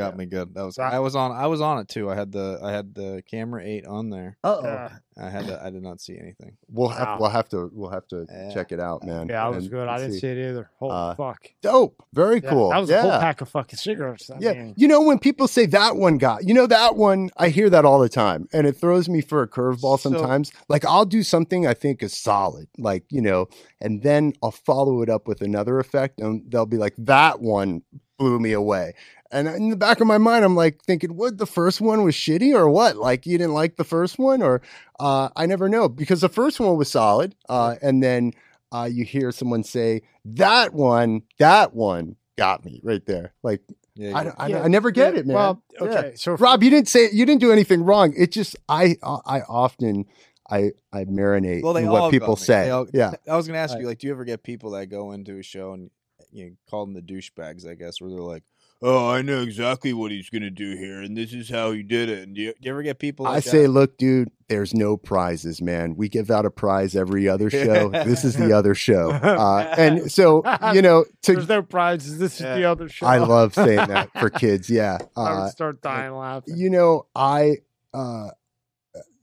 got Yeah. me good. That was That- I was on I was on it too. I had I had the camera eight on there. uh-oh Yeah. I had to, I did not see anything. we'll have Wow. we'll have to we'll have to Yeah. check it out man Yeah, that was and good. I didn't see. see it either. Holy Uh, fuck. dope very Yeah, cool That was yeah. a whole pack of fucking cigarettes. I yeah, mean, you know when people say that one got, you know that one, I hear that all the time, and it throws me for a curveball So- sometimes. like I'll do something I think is solid, like you know, and then I'll follow it up with another effect, and they'll be like, "That one blew me away." And in the back of my mind, I'm like thinking, "What? The first one was shitty, or what? Like you didn't like the first one, or uh, I never know because the first one was solid, uh, and then uh, you hear someone say that one, that one." Got me right there. Like Yeah, I, I, Yeah, I never get yeah, it, man. Well, Yeah. okay. So Rob, you didn't say you didn't do anything wrong. It just I I often I I marinate well, in what people say. All- yeah, I was gonna ask Right. you, like, do you ever get people that go into a show and you know, call them the douchebags? I guess where they're like, "Oh, I know exactly what he's gonna do here, and this is how he did it." And do you, do you ever get people? Like I that? say, look, dude, there's no prizes, man. We give out a prize every other show. this is the (laughs) other show, uh, and (laughs) so you know, there's no prizes. This is the other show. I love saying that for (laughs) kids. Yeah, I uh, would start dying laughing. you know, I, uh,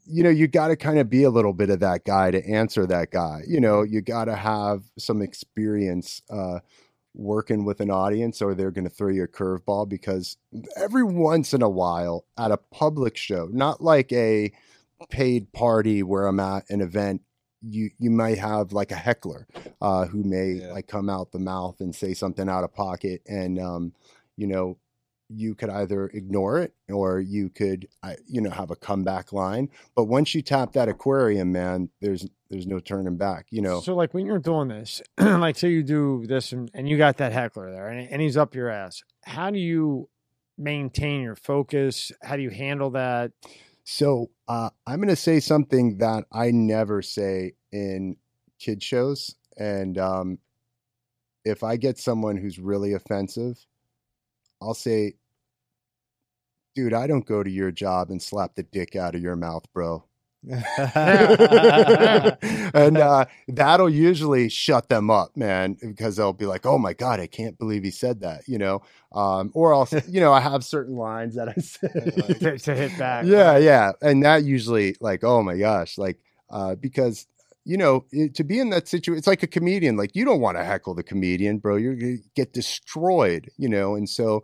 you know, you got to kind of be a little bit of that guy to answer that guy. You know, you got to have some experience uh, working with an audience, or they're going to throw you a curveball because every once in a while at a public show, not like a paid party where I'm at an event. You you might have like a heckler uh, who may Yeah. like come out the mouth and say something out of pocket, and um, you know you could either ignore it or you could you know have a comeback line but once you tap that aquarium man there's there's no turning back you know So, like when you're doing this, (clears throat) like say you do this and, and you got that heckler there and, and he's up your ass. How do you maintain your focus? How do you handle that? so uh, i'm going to say something that i never say in kid shows and um, if i get someone who's really offensive i'll say dude i don't go to your job and slap the dick out of your mouth bro (laughs) (laughs) and uh, that'll usually shut them up, man, because they'll be like, "Oh my god, I can't believe he said that," you know. Um, or else, (laughs) you know, I have certain lines that I say. to, to hit back? yeah, yeah, and that usually, like, oh my gosh, like, uh, because you know, it, to be in that situation, it's like a comedian. Like, you don't want to heckle the comedian, bro. You're gonna get destroyed, you know. And so,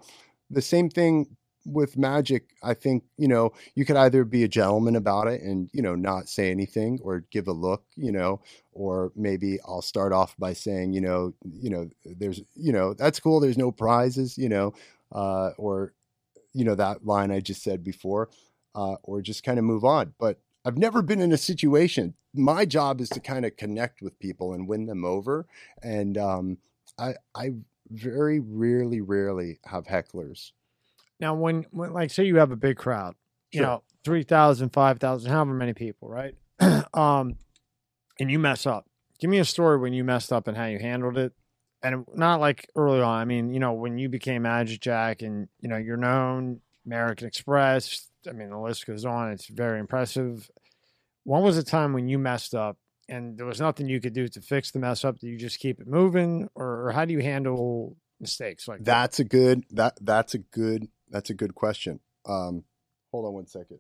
the same thing with magic. I think you know you could either be a gentleman about it and you know not say anything or give a look, you know, or maybe I'll start off by saying, you know, you know, there's, you know, that's cool. There's no prizes, you know, uh, or you know that line I just said before, uh, or just kind of move on. But I've never been in a situation. My job is to kind of connect with people and win them over, and um, I I very rarely, rarely have hecklers. Now, when, when like say you have a big crowd, you Sure. know, 3,000, 5,000, however many people, right? (clears throat) um, and you mess up. Give me a story when you messed up and how you handled it. And not like early on. I mean, you know, when you became Magic Jack and, you know, you're known, American Express, I mean, the list goes on. It's very impressive. When was the time when you messed up and there was nothing you could do to fix the mess up? Do you just keep it moving? Or, or how do you handle mistakes like that? That's a good that that's a good that's a good question. Um, hold on one second.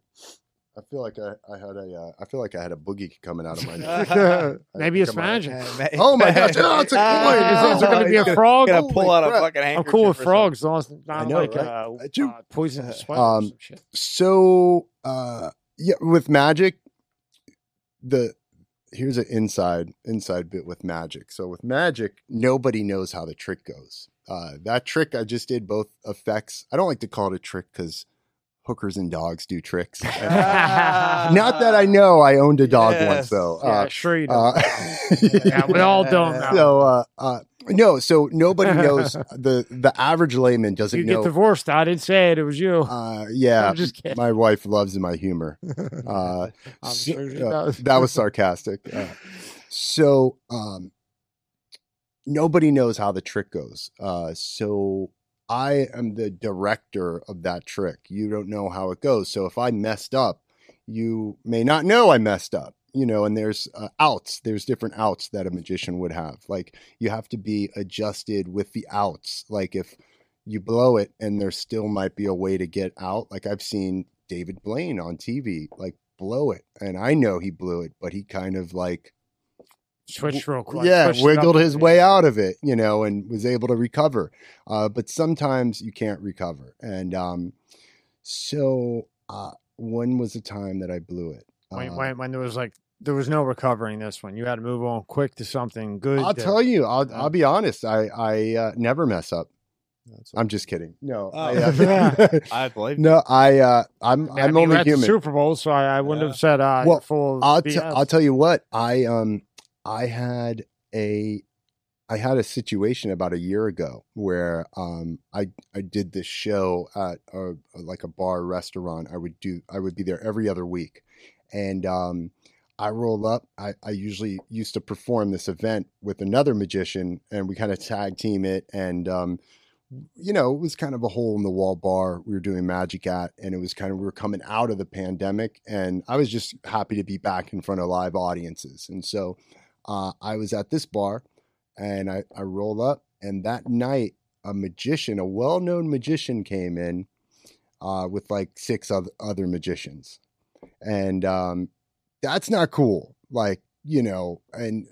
I feel like I, I had a uh, I feel like I had a boogie coming out of my (laughs) nose. (laughs) Maybe it's magic. Oh my gosh, oh, it's a (laughs) coin. Is it going to be a frog? Gonna pull out a crap. fucking I'm handkerchief. cool with frogs, as long as it's not know, like right? uh, I do. uh, poisonous Um, or some shit. So uh yeah, with magic, the here's an inside inside bit with magic. So with magic, nobody knows how the trick goes. Uh that trick I just did both effects. I don't like to call it a trick because hookers and dogs do tricks. (laughs) (laughs) Not that I know I owned a dog once though. yeah, Uh, sure you do. uh, (laughs) yeah, we all don't know. So uh, uh, no, so nobody knows the the average layman doesn't you get know. divorced. I didn't say it. It was you. uh, yeah, I'm just kidding. my wife loves my humor. Uh, I'm so- sure she uh, does. that was sarcastic. Uh, so um, nobody knows how the trick goes. Uh, so I am the director of that trick. You don't know how it goes. So if I messed up, you may not know I messed up. You know, and there's uh, outs. There's different outs that a magician would have. Like you have to be adjusted with the outs. Like if you blow it and there still might be a way to get out. Like I've seen David Blaine on TV, like blow it, and I know he blew it, but he kind of like Switched real quick. yeah, wiggled his way out of it, you know, and was able to recover. Uh, but sometimes you can't recover. And um, so uh, when was the time that I blew it? When, Uh, when, when there was like there was no recovering this one. You had to move on quick to something good. I'll that- tell you, I'll, uh, I'll be honest. I, I uh, never mess up. That's I'm just kidding. No, Oh. I, uh, (laughs) (laughs) I believe no, I, uh, I'm, I mean, I I'm mean, only we're at the human. Super Bowl, so I, I wouldn't Yeah. have said uh, Well, full. I'll, t- BS. I'll tell you what I um I had a I had a situation about a year ago where um I I did this show at a, like a bar restaurant I would do I would be there every other week and um I roll up I I usually used to perform this event with another magician and we kind of tag team it and um you know, it was kind of a hole in the wall bar we were doing magic at, and it was kind of we were coming out of the pandemic, and I was just happy to be back in front of live audiences. And so uh, I was at this bar, and I, I rolled up, and that night a magician, a well known magician, came in uh, with like six other, other magicians, and um, that's not cool. Like you know, and,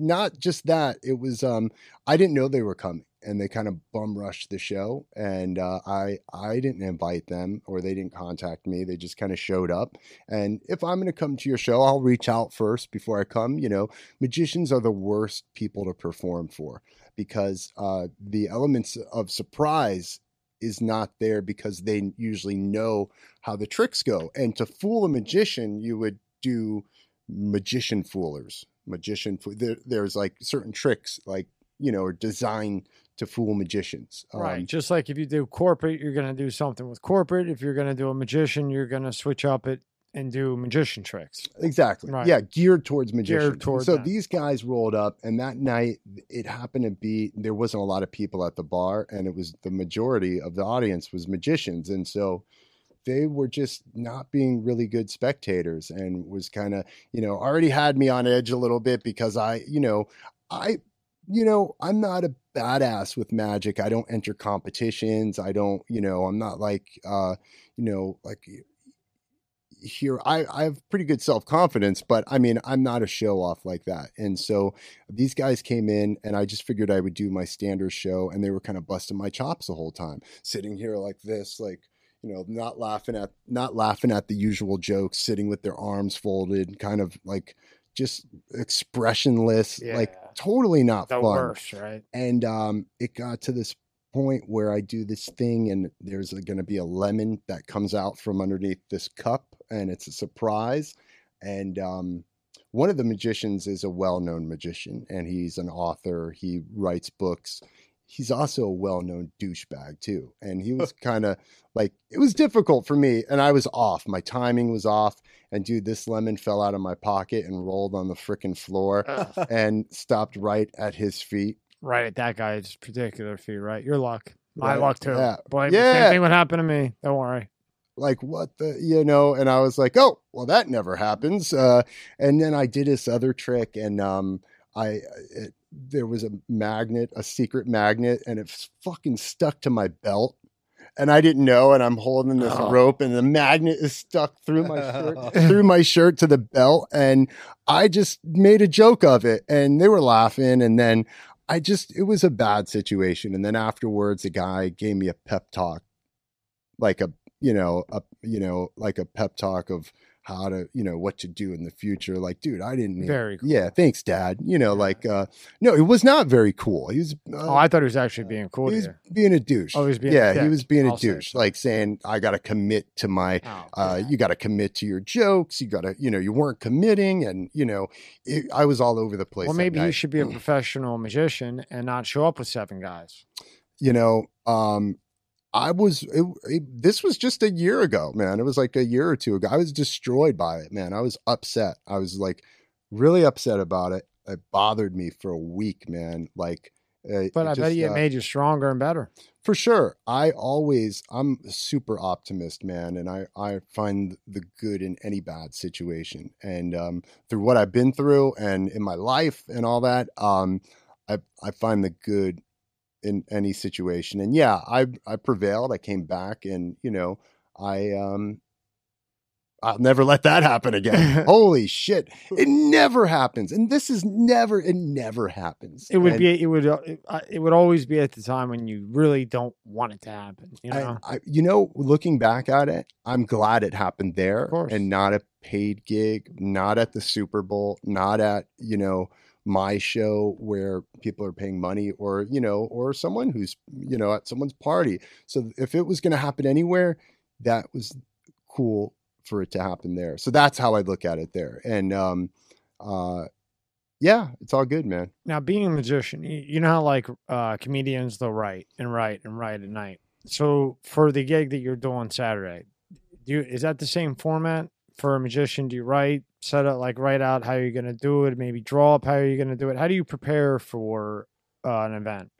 not just that, it was um, I didn't know they were coming and they kind of bum rushed the show and uh, I I didn't invite them or they didn't contact me they just kind of showed up and if I'm going to come to your show I'll reach out first before I come you know? Magicians are the worst people to perform for because uh, the elements of surprise is not there because they usually know how the tricks go and to fool a magician you would do magician foolers. Magician there, there's like certain tricks like you know are designed to fool magicians Right. Um, Just like if you do corporate, you're going to do something with corporate. If you're going to do a magician, you're going to switch up it and do magician tricks. exactly Right. yeah geared towards magicians towards so that. these guys rolled up and that night it happened to be there wasn't a lot of people at the bar and it was the majority of the audience was magicians and so they were just not being really good spectators and was kind of you know already had me on edge a little bit because i you know i you know i'm not a badass with magic. I don't enter competitions. I don't you know i'm not like uh you know like here i i have pretty good self-confidence but i mean i'm not a show off like that. And so these guys came in and i just figured i would do my standard show and they were kind of busting my chops the whole time. Sitting here like this like you know not laughing at not laughing at the usual jokes sitting with their arms folded kind of like just expressionless like totally not The fun worst, right? and um, it got to this point where I do this thing, and there's going to be a lemon that comes out from underneath this cup, and it's a surprise. And um, one of the magicians is a well-known magician, and he's an author. He writes books. He's also a well-known douchebag too, and he was kind of like it was difficult for me, and I was off. My timing was off, and dude, this lemon fell out of my pocket and rolled on the freaking floor and stopped right at his feet. right at that guy's particular feet right? Your luck. My Right. luck too. Yeah. Boy, Yeah. same thing would happen to me. Don't worry. like what the you know and i was like oh well that never happens uh and then i did this other trick and um i it, there was a magnet a secret magnet and it's fucking stuck to my belt and I didn't know, and I'm holding this Oh. rope, and the magnet is stuck through my shirt, (laughs) through my shirt to the belt, and I just made a joke of it, and they were laughing, and then I just it was a bad situation, and then afterwards, the guy gave me a pep talk, like a you know a you know like a pep talk of how to you know what to do in the future. Like, dude, I didn't. Very cool. Yeah, thanks, Dad. You know, like, uh no, it was not very cool. He was. Uh, Oh, I thought he was actually being cool. he was you. being a douche. Oh, he was being a yeah, he was being a I'll douche, like saying, "I got to commit to my Oh, uh, yeah. you got to commit to your jokes. You got to, you know, you weren't committing, and you know, it, I was all over the place. well, maybe you should be a (clears throat) professional magician and not show up with seven guys. you know, um, I was. It, it, this was just a year ago, man. It was like a year or two ago. I was destroyed by it, man. I was upset. I was like really upset about it. It bothered me for a week, man. Like, uh, But it I bet just, you it uh, made you stronger and better. for sure i always i'm a super optimist man and i i find the good in any bad situation and um through what i've been through and in my life and all that um i i find the good in any situation and yeah i i prevailed i came back and you know i um I'll never let that happen again. (laughs) Holy shit. (laughs) It never happens. And this is never, it never happens. It would And- be. It would. uh, It, would always be at the time when you really don't want it to happen. You know. I, I, you know, looking back at it, I'm glad it happened there and not a paid gig, not at the Super Bowl, not at, you know, my show where people are paying money or, you know, or someone who's, you know, at someone's party. So if it was going to happen anywhere, that was cool for it to happen there. So that's how I look at it there. And, um, uh, yeah, it's all good, man. now, being a magician, you, know how like uh, comedians they'll write and write and write at night. So for the gig that you're doing Saturday, do you, is that the same format for a magician? Do you write, set up like write out how you're going to do it, maybe draw up how you're going to do it? How do you prepare for uh, an event?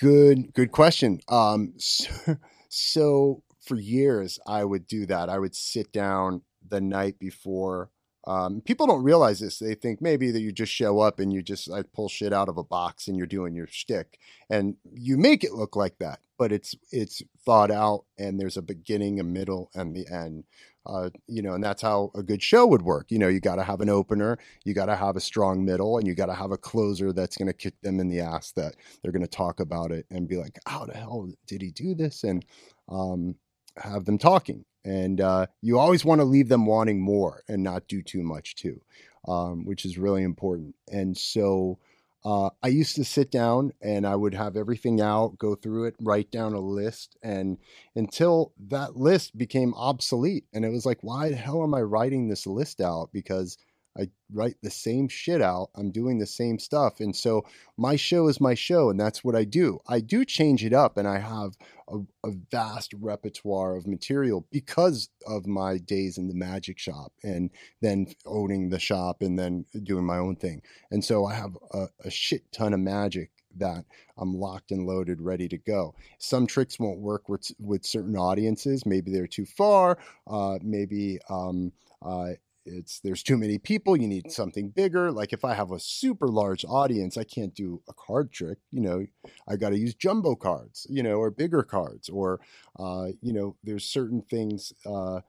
Good, good question. Um, so, (laughs) so for years I would do that. I would sit down the night before. Um, people don't realize this. They think maybe that you just show up and you just like pull shit out of a box and you're doing your shtick, and you make it look like that. But it's it's thought out, and there's a beginning, a middle, and the end. Uh, you know, and that's how a good show would work. You know, you got to have an opener, you got to have a strong middle, and you got to have a closer that's going to kick them in the ass that they're going to talk about it and be like, how the hell did he do this? And um, have them talking. And uh, you always want to leave them wanting more and not do too much too, um, which is really important. And so uh, I used to sit down and I would have everything out, go through it, write down a list, and until that list became obsolete. And it was like, why the hell am I writing this list out? Because I write the same shit out. I'm doing the same stuff. And so my show is my show, and that's what I do. I do change it up, and I have a, a vast repertoire of material because of my days in the magic shop and then owning the shop and then doing my own thing. And so I have a, a shit ton of magic that I'm locked and loaded, ready to go. Some tricks won't work with with certain audiences. Maybe they're too far. Uh, maybe um, uh, it's there's too many people you need something bigger like if i have a super large audience i can't do a card trick you know i got to use jumbo cards you know or bigger cards or uh you know there's certain things uh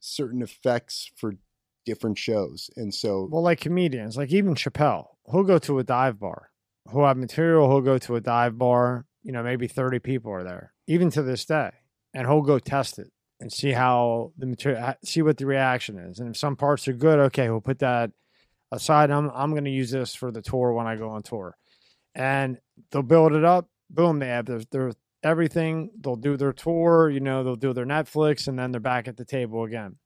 certain effects for different shows and so Well, like comedians, like even Chappelle, he'll go to a dive bar. He'll have material, he'll go to a dive bar, you know, maybe 30 people are there, even to this day. And he'll go test it and see how the material, uh, see what the reaction is. And if some parts are good, okay, we'll put that aside. I'm, I'm going to use this for the tour when I go on tour. And they'll build it up. Boom, they have their, their everything. They'll do their tour, you know, they'll do their Netflix, and then they're back at the table again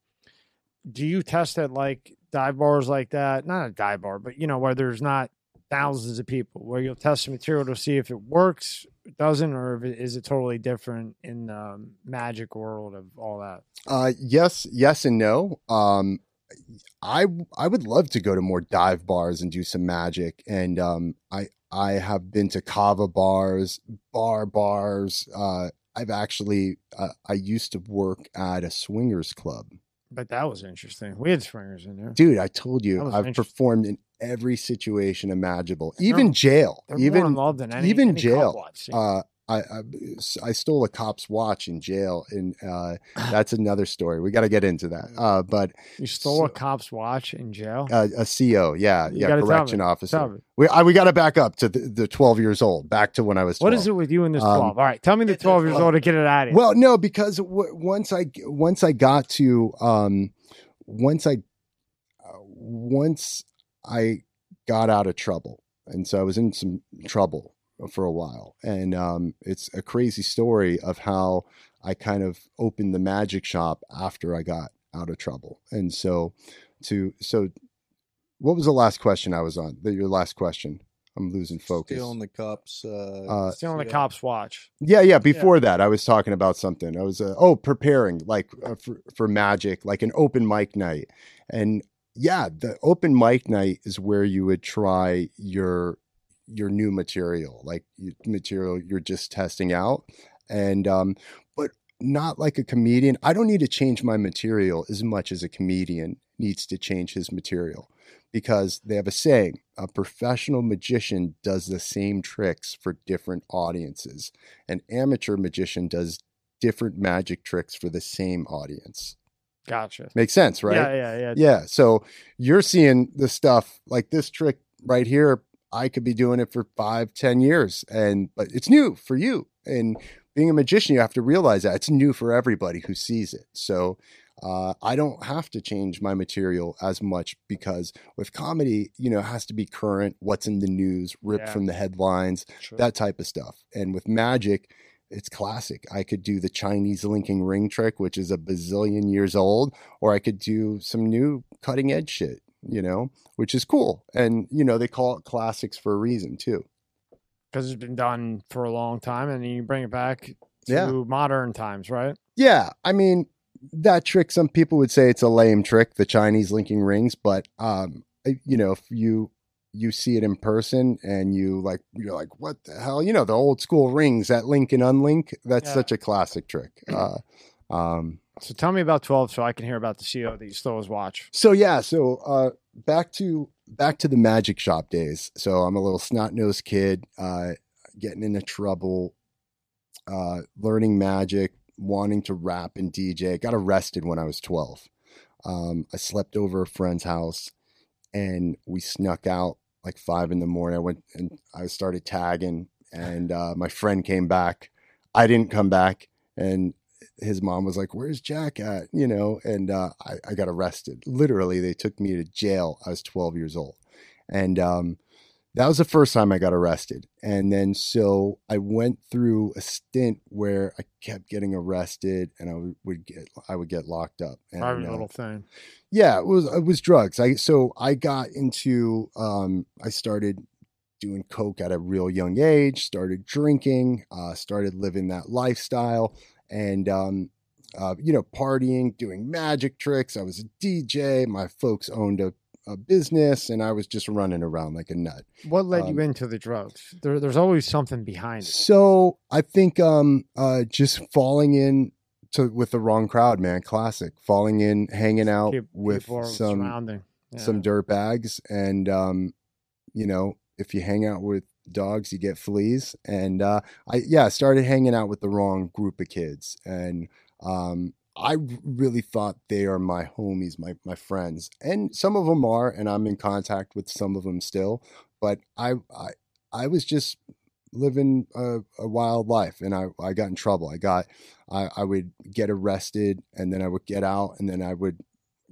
do you test it like dive bars like that? Not a dive bar, but you know, where there's not thousands of people, where you'll test the material to see if it works, it doesn't, or if it, is it totally different in the magic world of all that? Uh, yes, yes, and no. Um, I I would love to go to more dive bars and do some magic, and um, I I have been to kava bars, bar bars. Uh, I've actually uh, I used to work at a swingers club, But that was interesting. We had swingers in there. dude. I told you I've performed in every situation imaginable, They're- even jail, They're more even involved than any, even any jail, I've uh, I, I I stole a cop's watch in jail, and uh, (sighs) that's another story. We got to get into that. Uh, but You stole a cop's watch in jail. uh, a CO, yeah, You yeah, gotta tell correction me. officer. Tell me. We I, we got to back up to the, the 12 years old, back to when I was. 12. What is it with you and this Um. All right, tell me the twelve years old to get it out of here. Well, no, because w- once I once I got to um, once I uh, once I got out of trouble, and so I was in some trouble for a while, and um, it's a crazy story of how I kind of opened the magic shop after I got out of trouble, and so to so. What was the last question I was on? The, your last question. I'm losing focus. Stealing the cups. Uh, Uh, Stealing the yeah. cop's watch. Yeah, yeah. Before that, I was talking about something. I was uh, oh preparing like uh, for for magic, like an open mic night, and yeah, the open mic night is where you would try your your new material, like material you're just testing out, and um, but not like a comedian. I don't need to change my material as much as a comedian needs to change his material because they have a saying a professional magician does the same tricks for different audiences an amateur magician does different magic tricks for the same audience Gotcha. makes sense right Yeah, yeah, yeah. yeah so you're seeing the stuff like this trick right here i could be doing it for five ten years and but it's new for you and being a magician you have to realize that it's new for everybody who sees it so uh, I don't have to change my material as much because with comedy, you know, it has to be current, what's in the news, ripped Yeah. from the headlines, True. that type of stuff. And with magic, it's classic. I could do the Chinese linking ring trick, which is a bazillion years old, or I could do some new cutting edge shit, you know, which is cool. And, you know, they call it classics for a reason too. because it's been done for a long time, and then you bring it back to Yeah. modern times, right? Yeah. I mean, that trick, some people would say it's a lame trick, the Chinese linking rings, but, um, you know, if you, you see it in person and you like you're like what the hell you know the old school rings that link and unlink that's Yeah. such a classic trick (clears throat) uh um So tell me about twelve, so I can hear about the CO that you stole his watch. So yeah, so uh, back to back to the magic shop days. So I'm a little snot nosed kid, uh, getting into trouble, uh, learning magic, wanting to rap and DJ. Got arrested when I was 12. Um, I slept over a friend's house, and we snuck out like five in the morning. I went and I started tagging, and uh, my friend came back. I didn't come back, and his mom was like, "Where's Jack at?" You know, and uh, I, I got arrested. Literally, they took me to jail. I was 12 years old, and um, that was the first time I got arrested. And then so I went through a stint where I kept getting arrested, and I would, would get I would get locked up. And, Private uh, little thing. Yeah, it was it was drugs. I so I got into um I started doing coke at a real young age, started drinking, uh started living that lifestyle and um uh you know partying, doing magic tricks. I was a DJ, my folks owned a, a business and I was just running around like a nut. What led um, you into the drugs? There, there's always something behind it. So I think um uh just falling in to with the wrong crowd, man. Classic. Falling in, hanging out Peop- with some. Yeah. some dirt bags and um you know if you hang out with dogs you get fleas and uh i yeah started hanging out with the wrong group of kids and um i really thought they are my homies my my friends and some of them are and i'm in contact with some of them still but i i i was just living a, a wild life and i i got in trouble i got I, I would get arrested and then I would get out and then I would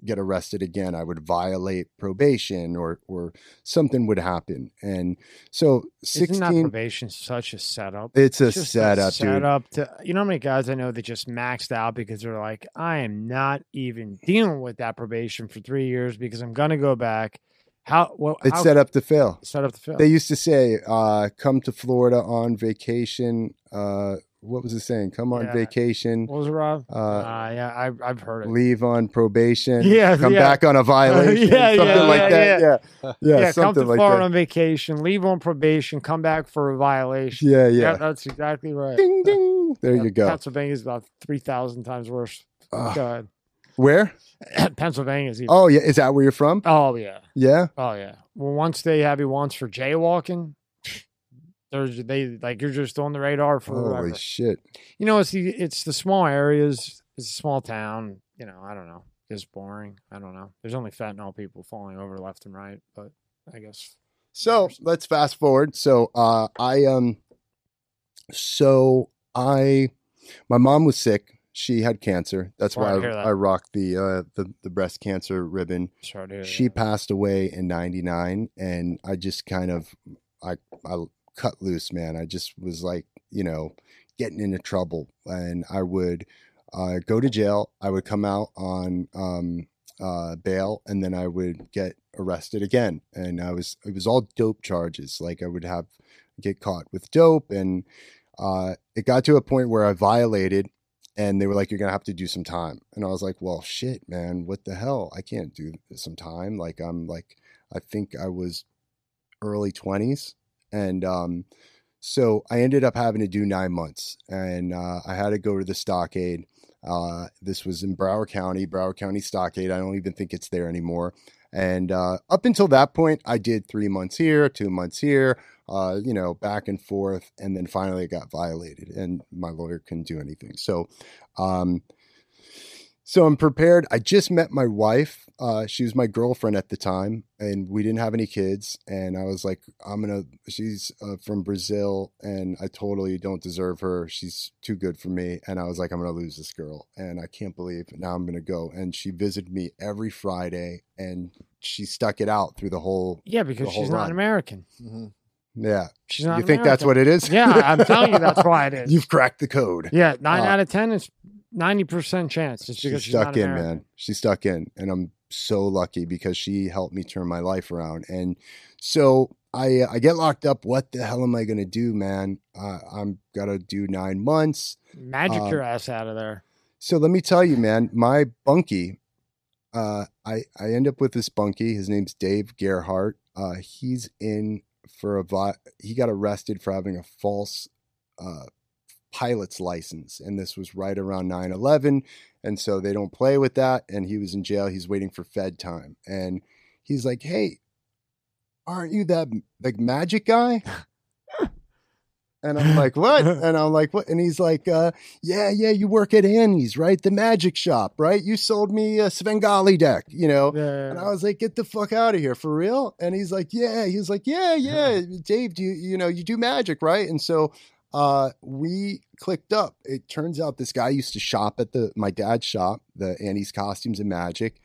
get arrested again. I would violate probation or or something would happen. And so 16, Isn't that probation such a setup? it's a It's just setup, dude. setup to you know how many guys I know that just maxed out because they're like, I am not even dealing with that probation for three years because I'm gonna go back. How well It's how, set up to fail. set up to fail. They used to say, uh, come to Florida on vacation. Uh, what was it saying? Come on Yeah. vacation. what was it, Rob? Uh, Uh, yeah, I, I've heard it. leave on probation. (laughs) Yeah, Come yeah. back on a (laughs) violation. Yeah, something yeah, like yeah, that. Yeah. Yeah. Yeah, come to like Florida on vacation, leave on probation, come back for a violation. Yeah, yeah. that's exactly right. Ding ding. There Yeah, you go. Pennsylvania's about three thousand times worse. Ah. Go Where? (clears throat) ahead. Pennsylvania's even. Oh yeah. Is that where you're from? Oh yeah. Yeah. Oh yeah. Well, once they have you once for jaywalking, There's they like you're just on the radar for Holy whoever. shit! You know, it's the it's the small areas. It's a small town. You know, I don't know. It's boring. I don't know. There's only fentanyl people falling over left and right, but I guess So let's fast forward. So uh, I um, so I, my mom was sick. She had cancer. That's why hear I, that. I rocked the uh the the breast cancer ribbon. to She that. passed away in '99, and I just kind of I I cut loose, man. I just was like, you know, getting into trouble, and I would uh, go to jail. I would come out on um, uh, bail, and then I would get arrested again. And I was it was all dope charges. Like I would have get caught with dope, and uh, it got to a point where I violated. And they were like, "You're gonna have to do some time," and I was like, "Well, shit, man, what the hell? I can't do some time. Like, I'm like, I think I was early 20s, and um, so I ended up having to do nine months, and uh, I had to go to the stockade. Uh, this was in Broward County, Broward County Stockade. I don't even think it's there anymore. And uh, up until that point, I did three months here, two months here, uh, you know, back and forth. And then finally it got violated, and my lawyer couldn't do anything. So, um, so I'm prepared. I just met my wife. Uh, she was my girlfriend at the time, and we didn't have any kids. And I was like, I'm gonna. She's uh, from Brazil, and I totally don't deserve her. She's too good for me. And I was like, I'm gonna lose this girl, and I can't believe now I'm gonna go. And she visited me every Friday, and she stuck it out through the whole. Yeah, because she's not run. American. hmm Yeah, She's not. you think that's what it is? Yeah, I'm telling you, that's why it (laughs) is. You've cracked the code. Yeah, nine Uh, out of ten is ninety percent chance. It's because She's stuck in, American. man. She's stuck in, and I'm so lucky because she helped me turn my life around. And so I I get locked up. What the hell am I gonna do, man? Uh, I'm gotta do nine months. Magic Um, your ass out of there. So let me tell you, man, my bunkie. Uh, I I end up with this bunkie. His name's Dave Gerhardt. Uh, he's in for a vi- he got arrested for having a false uh, pilot's license, and this was right around 9-11. and so they don't play with that. And he was in jail. He's waiting for Fed time, and he's like, "Hey, aren't you that like magic guy?" (laughs) And I'm like, what? (laughs) And I'm like, what? And he's like, uh, yeah, yeah, you work at Annie's, right? The magic shop, right? You sold me a Svengali deck, you know? And I was like, get the fuck out of here for real. And he's like, yeah. He's like, yeah, (laughs) yeah. Dave, do you, you know, you do magic, right? And so uh, we clicked up. It turns out this guy used to shop at the my dad's shop, the Annie's Costumes and Magic,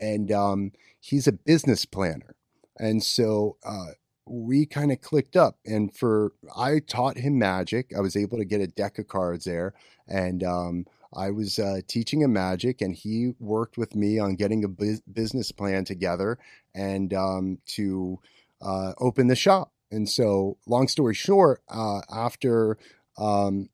and um, he's a business planner. And so uh, we kind of clicked up. And for I taught him magic. I was able to get a deck of cards there, and um, I was uh, teaching him magic, and he worked with me on getting a bus- business plan together and um, to uh, open the shop. And so, long story short, uh, after um,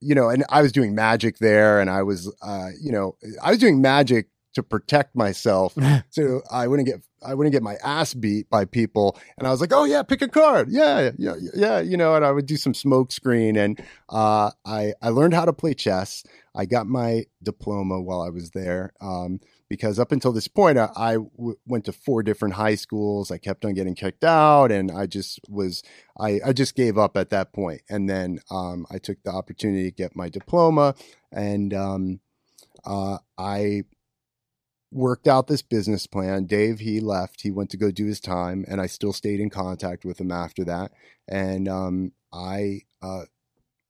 you know, and I was doing magic there, and I was, uh, you know, I was doing magic to protect myself, (laughs) so I wouldn't get, I wouldn't get my ass beat by people. And I was like, oh yeah, pick a card, yeah, yeah, yeah, you know. And I would do some smoke screen, and uh, I, I learned how to play chess. I got my diploma while I was there. Um, because up until this point, I, I w- went to four different high schools. I kept on getting kicked out, and I just was I, I just gave up at that point. And then um, I took the opportunity to get my diploma, and um, uh, I worked out this business plan. Dave, he left. He went to go do his time, and I still stayed in contact with him after that. And um, I uh,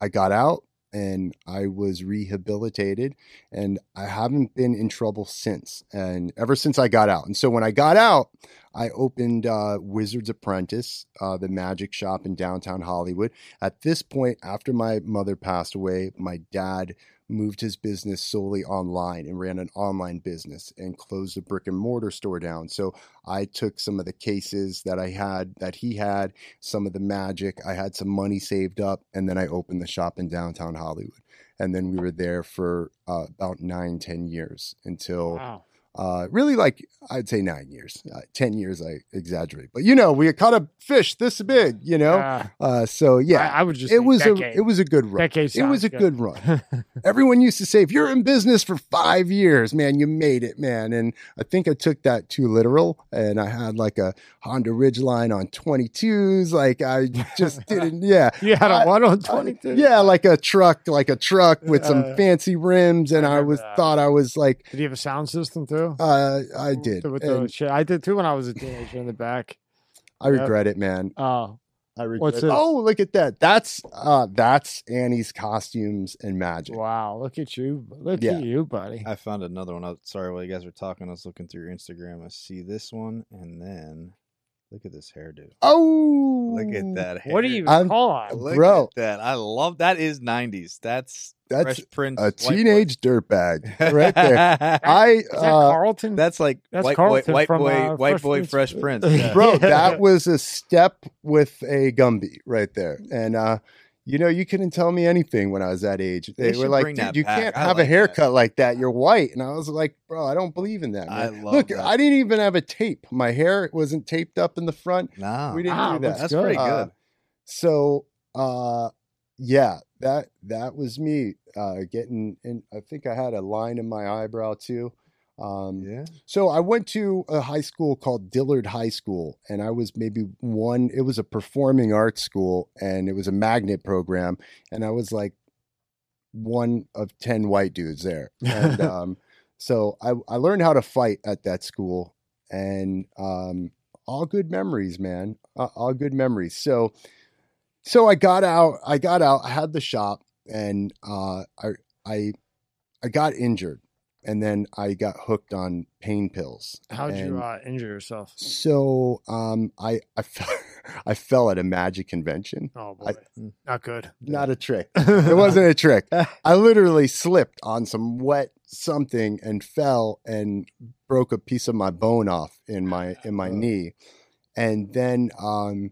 I got out, and I was rehabilitated, and I haven't been in trouble since. And ever since I got out, and so when I got out. I opened uh, Wizard's Apprentice, uh, the magic shop in downtown Hollywood. At this point, after my mother passed away, my dad moved his business solely online and ran an online business and closed the brick and mortar store down. So I took some of the cases that I had, that he had, some of the magic. I had some money saved up, and then I opened the shop in downtown Hollywood. And then we were there for uh, about nine, ten years until Wow. Uh, really, like I'd say nine years, uh, ten years. I exaggerate, but you know, we caught a fish this big. You know, Uh, uh, so yeah, I, I would just. it was a it was a good run. It was a good run. (laughs) Everyone used to say, if you're in business for five years, man, you made it, man. And I think I took that too literal. And I had like a Honda Ridgeline on 22s. Like I just (laughs) didn't, yeah. You had a one on I- twenty two. yeah, like a truck, like a truck with some Uh, fancy rims. And I I was thought I was like, Did you have a sound system too? Uh, I did. With the And shit. I did too when I was a teenager in the back. I regret it, man. Oh, I regret What's it. this? Oh, look at that. That's uh that's Annie's costumes and magic. wow! Look at you! Look Yeah. at you, buddy. I found another one. I, sorry, while you guys were talking, I was looking through your Instagram. I see this one, and then look at this hairdo. Oh, Look at that. Hair. What do you I'm- call it? Look Bro. at that. I love that. Is '90s. That's That's Fresh Prince. a white boy. teenage dirtbag right there. (laughs) I Is that uh, Carlton? That's like That's white Carlton boy, white from, boy, uh, white Fresh boy, Prince. Fresh Prince. Yeah. (laughs) (laughs) bro, that was a step with a Gumby right there. And uh, you know, you couldn't tell me anything when I was that age. They, They were like, dude, you back. can't I have a like that." haircut like that. You're white. And I was like, bro, I don't believe in that. I Man. love Look, that. I didn't even have a tape. My hair wasn't taped up in the front. No, We didn't Wow, do that. looks that's good. pretty Uh, good. So uh yeah, that that was me uh getting in I think I had a line in my eyebrow too. Um yeah, so I went to a high school called Dillard High School and I was maybe one it was a performing arts school and it was a magnet program and I was like one of 10 white dudes there. And (laughs) um so I I learned how to fight at that school and um all good memories, man. Uh, all good memories. So so I got out, I got out, I had the shop and uh I I I got injured and then I got hooked on pain pills. How'd you uh, injure yourself? So um I I (laughs) fell, I fell at a magic convention. Oh boy, I- Mm. not good. Not a trick. (laughs) It wasn't a trick. (laughs) I literally slipped on some wet something and fell and broke a piece of my bone off in my (sighs) in my Oh. knee. And then um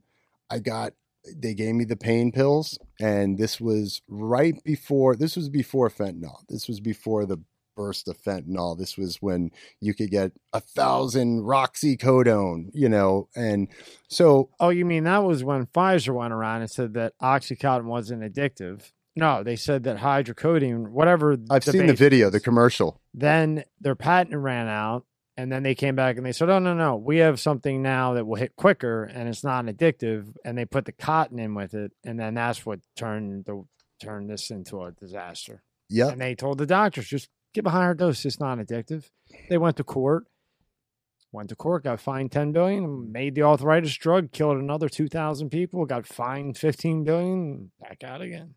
I got they gave me the pain pills and this was right before this was before fentanyl. This was before the burst of fentanyl. This was when you could get a thousand Roxicodone, you know, and so Oh, you mean that was when Pfizer went around and said that OxyContin wasn't addictive? No, they said that hydrocodone, whatever. I've seen the video, the commercial. Then their patent ran out, and then they came back and they said, "Oh no, no, we have something now that will hit quicker and it's not addictive." And they put the cotton in with it, and then that's what turned the turned this into a disaster. Yeah. And they told the doctors, "Just give a higher dose. It's not addictive." They went to court. Went to court, got fined ten billion, made the arthritis drug, killed another two thousand people, got fined fifteen billion, back out again.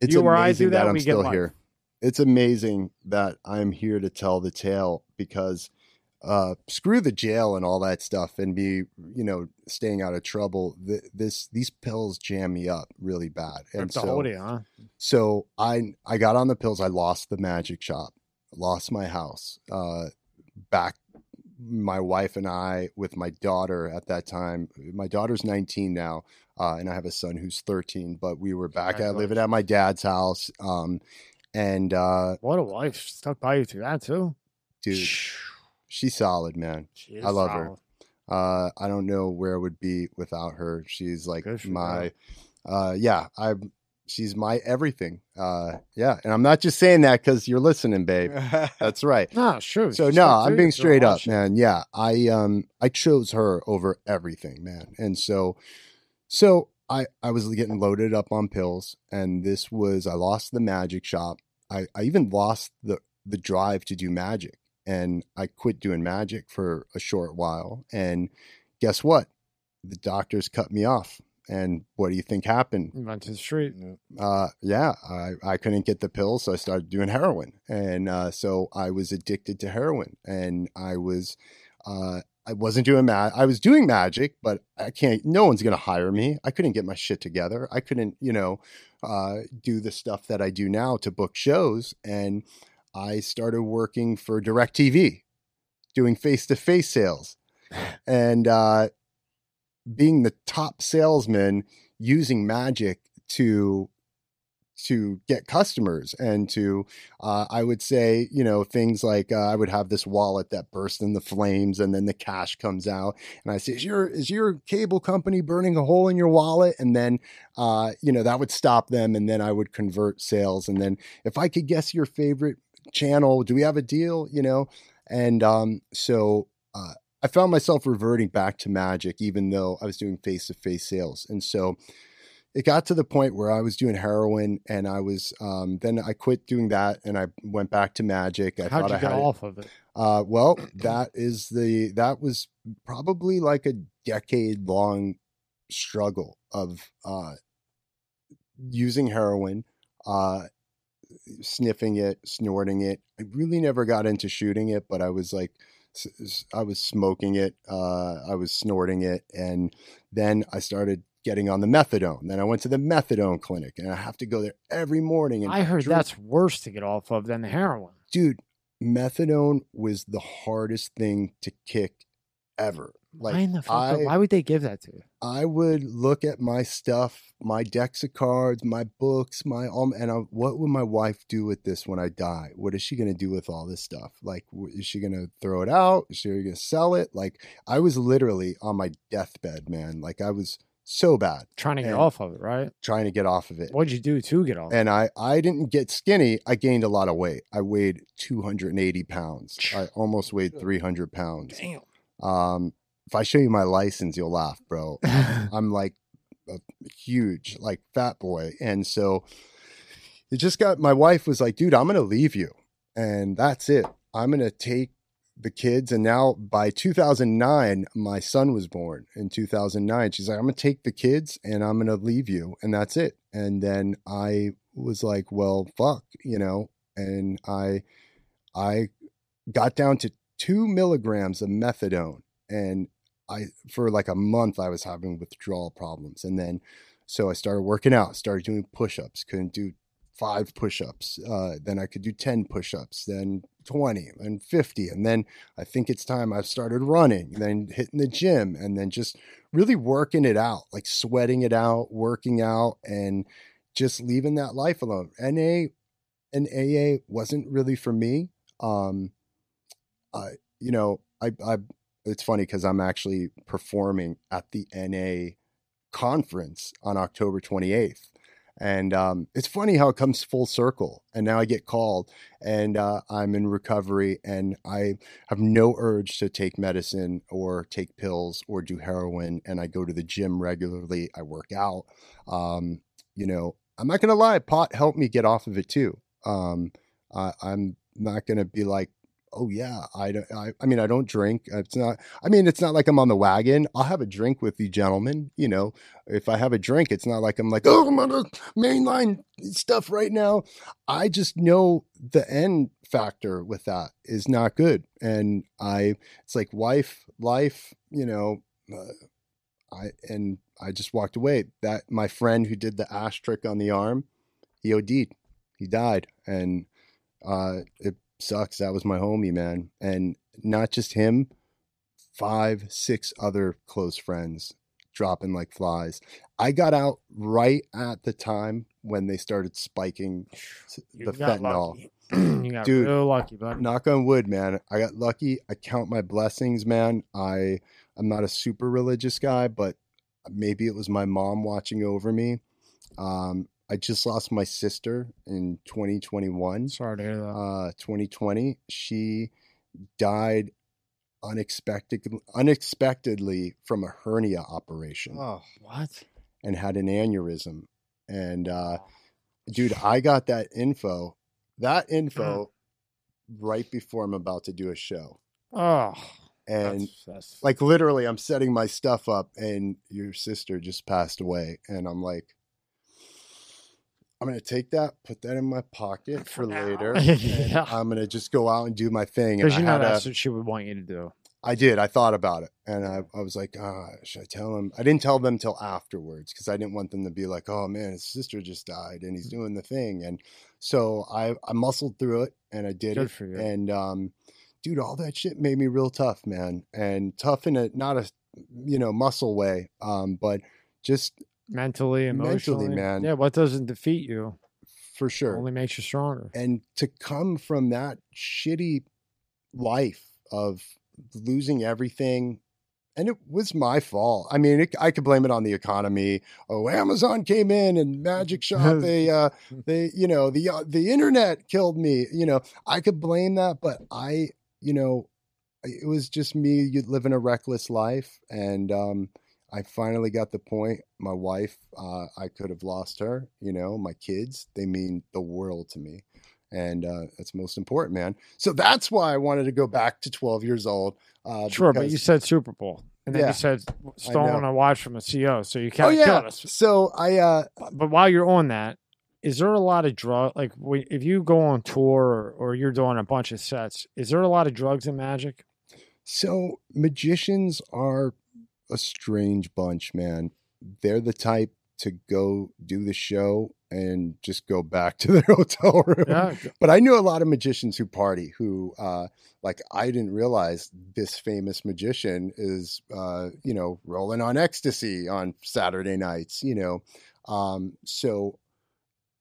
It's You or I amazing do that, I'm we still here. It's amazing that I'm here to tell the tale because uh, screw the jail and all that stuff and be, you know, staying out of trouble. Th- this these pills jam me up really bad. And so, whole huh? so I I got on the pills. I lost the magic shop, lost my house. Uh, back, my wife and I with my daughter at that time. My daughter's 19 now, uh, and I have a son who's 13. But we were back at living at my dad's house. Um, and uh, What a wife stuck by you through that too. dude, she's solid, man. She is I love her. Uh, I don't know where it would be without her. She's like my, uh, yeah, I, she's my everything. Uh, yeah, and I'm not just saying that because you're listening, babe. (laughs) That's right. No, it's true. So She no, I'm being straight up, shit. man. Yeah, I um I chose her over everything, man. And so so I I was getting loaded up on pills and this was I lost the magic shop. I I even lost the the drive to do magic and I quit doing magic for a short while and guess what? The doctors cut me off. And what do you think happened? You went to the street. uh yeah i i couldn't get the pills so i started doing heroin. And uh so i was addicted to heroin and i was uh i wasn't doing mag i was doing magic but i can't no one's gonna hire me. I couldn't get my shit together. I couldn't you know uh do the stuff that i do now to book shows and i started working for DirecTV doing face-to-face sales. (laughs) And uh being the top salesman using magic to to get customers and to uh, i would say you know things like uh, i would have this wallet that bursts the flames and then the cash comes out and i say is your is your cable company burning a hole in your wallet? And then uh, you know that would stop them and then i would convert sales and then if i could guess your favorite channel do we have a deal? you know? And um, so uh, i found myself reverting back to magic even though i was doing face-to-face sales and so it got to the point where I was doing heroin and I was um, then I quit doing that and I went back to magic. I How'd thought you I get it. off of it? Uh, well, (clears throat) that is the that was probably like a decade long struggle of uh, using heroin, uh, sniffing it, snorting it. I really never got into shooting it, but I was like, I was smoking it, uh, I was snorting it, and then I started getting on the methadone. Then I went to the methadone clinic, and I have to go there every morning. And I heard drink- that's worse to get off of than the heroin. dude, methadone was the hardest thing to kick ever. Why in the fuck? I, why would they give that to you? I would look at my stuff, my decks of cards, my books, my um, and I, what would my wife do with this when I die? What is she going to do with all this stuff? Like, is she going to throw it out? Is she going to sell it? Like, I was literally on my deathbed, man. Like, I was so bad Trying to get off of it, right? trying to get off of it. What'd you do to get off? And I, I didn't get skinny. I gained a lot of weight. I weighed 280 pounds. I almost weighed 300 pounds. Damn. Um, if I show you my license, you'll laugh, bro. (laughs) I'm like a huge, like fat boy. And so it just got, my wife was like, dude, I'm going to leave you. And that's it. I'm going to take the kids. And now by 2009, my son was born in 2009. She's like, I'm going to take the kids and I'm going to leave you. And that's it. And then I was like, well, fuck, you know, and I, I got down to two milligrams of methadone and I for like a month I was having withdrawal problems, and then so I started working out, started doing push-ups. Couldn't do five push-ups. Uh, then I could do ten push-ups, then twenty, and fifty, and then I think it's time I've started running, then hitting the gym, and then just really working it out, like sweating it out, working out, and just leaving that life alone. NA and AA wasn't really for me. Um, I you know I I it's funny because I'm actually performing at the NA conference on October 28th. And um, it's funny how it comes full circle. And now I get called and uh, I'm in recovery and I have no urge to take medicine or take pills or do heroin. And I go to the gym regularly. I work out. Um, you know, I'm not going to lie, pot helped me get off of it too. Um, I, I'm not going to be like, oh yeah i don't I, I mean i don't drink it's not i mean it's not like i'm on the wagon i'll have a drink with the gentleman. you know if i have a drink it's not like i'm like oh i'm on the mainline stuff right now i just know the end factor with that is not good and i it's like wife life you know uh, i and i just walked away that my friend who did the ash trick on the arm he od'd he died and uh it sucks. That was my homie, man. And not just him, five, six other close friends dropping like flies. I got out right at the time when they started spiking You the fentanyl. lucky. (clears throat) you got Dude, real lucky, buddy. Knock on wood, man. I got lucky. I count my blessings, man. I I'm not a super religious guy, but maybe it was my mom watching over me. Um, I just lost my sister in 2021 Sorry to hear that. uh 2020 she died unexpected unexpectedly from a hernia operation Oh, what? and had an aneurysm. And uh dude i got that info that info right before i'm about to do a show. Oh, and that's, that's like literally i'm setting my stuff up and your sister just passed away. And i'm like i'm gonna take that put that in my pocket for now. later (laughs) Yeah. i'm gonna just go out and do my thing because I you know had a- what she would want you to do. I did. I thought about it, and I, I was like, ah, should I tell him? I didn't tell them till afterwards because I didn't want them to be like, oh man, his sister just died and Mm. he's doing the thing. And so I I muscled through it and I did Good it. for you. And um, dude, all that shit made me real tough, man, and tough in a not a you know muscle way, um, but just Mentally, Mentally, emotionally, man. Yeah, what doesn't defeat you? for sure. Only makes you stronger. and to come from that shitty life of losing everything and it was my fault i mean it, i could blame it on the economy oh amazon came in and magic (laughs) shop they uh they you know the uh, the internet killed me you know i could blame that but i you know it was just me you- living a reckless life and um i finally got the point my wife uh i could have lost her you know my kids they mean the world to me and uh that's most important man so that's why i wanted to go back to 12 years old uh Sure, but you said Super Bowl, and then Yeah, you said stolen a watch from a CO. So you oh can't yeah kill us. so i uh But while you're on that, is there a lot of drug? Like, if you go on tour or, or you're doing a bunch of sets, is there a lot of drugs in magic? So magicians are a strange bunch, man. They're the type to go do the show and just go back to (laughs) their hotel room. Yeah, But I knew a lot of magicians who party who uh like I didn't realize this famous magician is uh, you know, rolling on ecstasy on Saturday nights, you know. Um so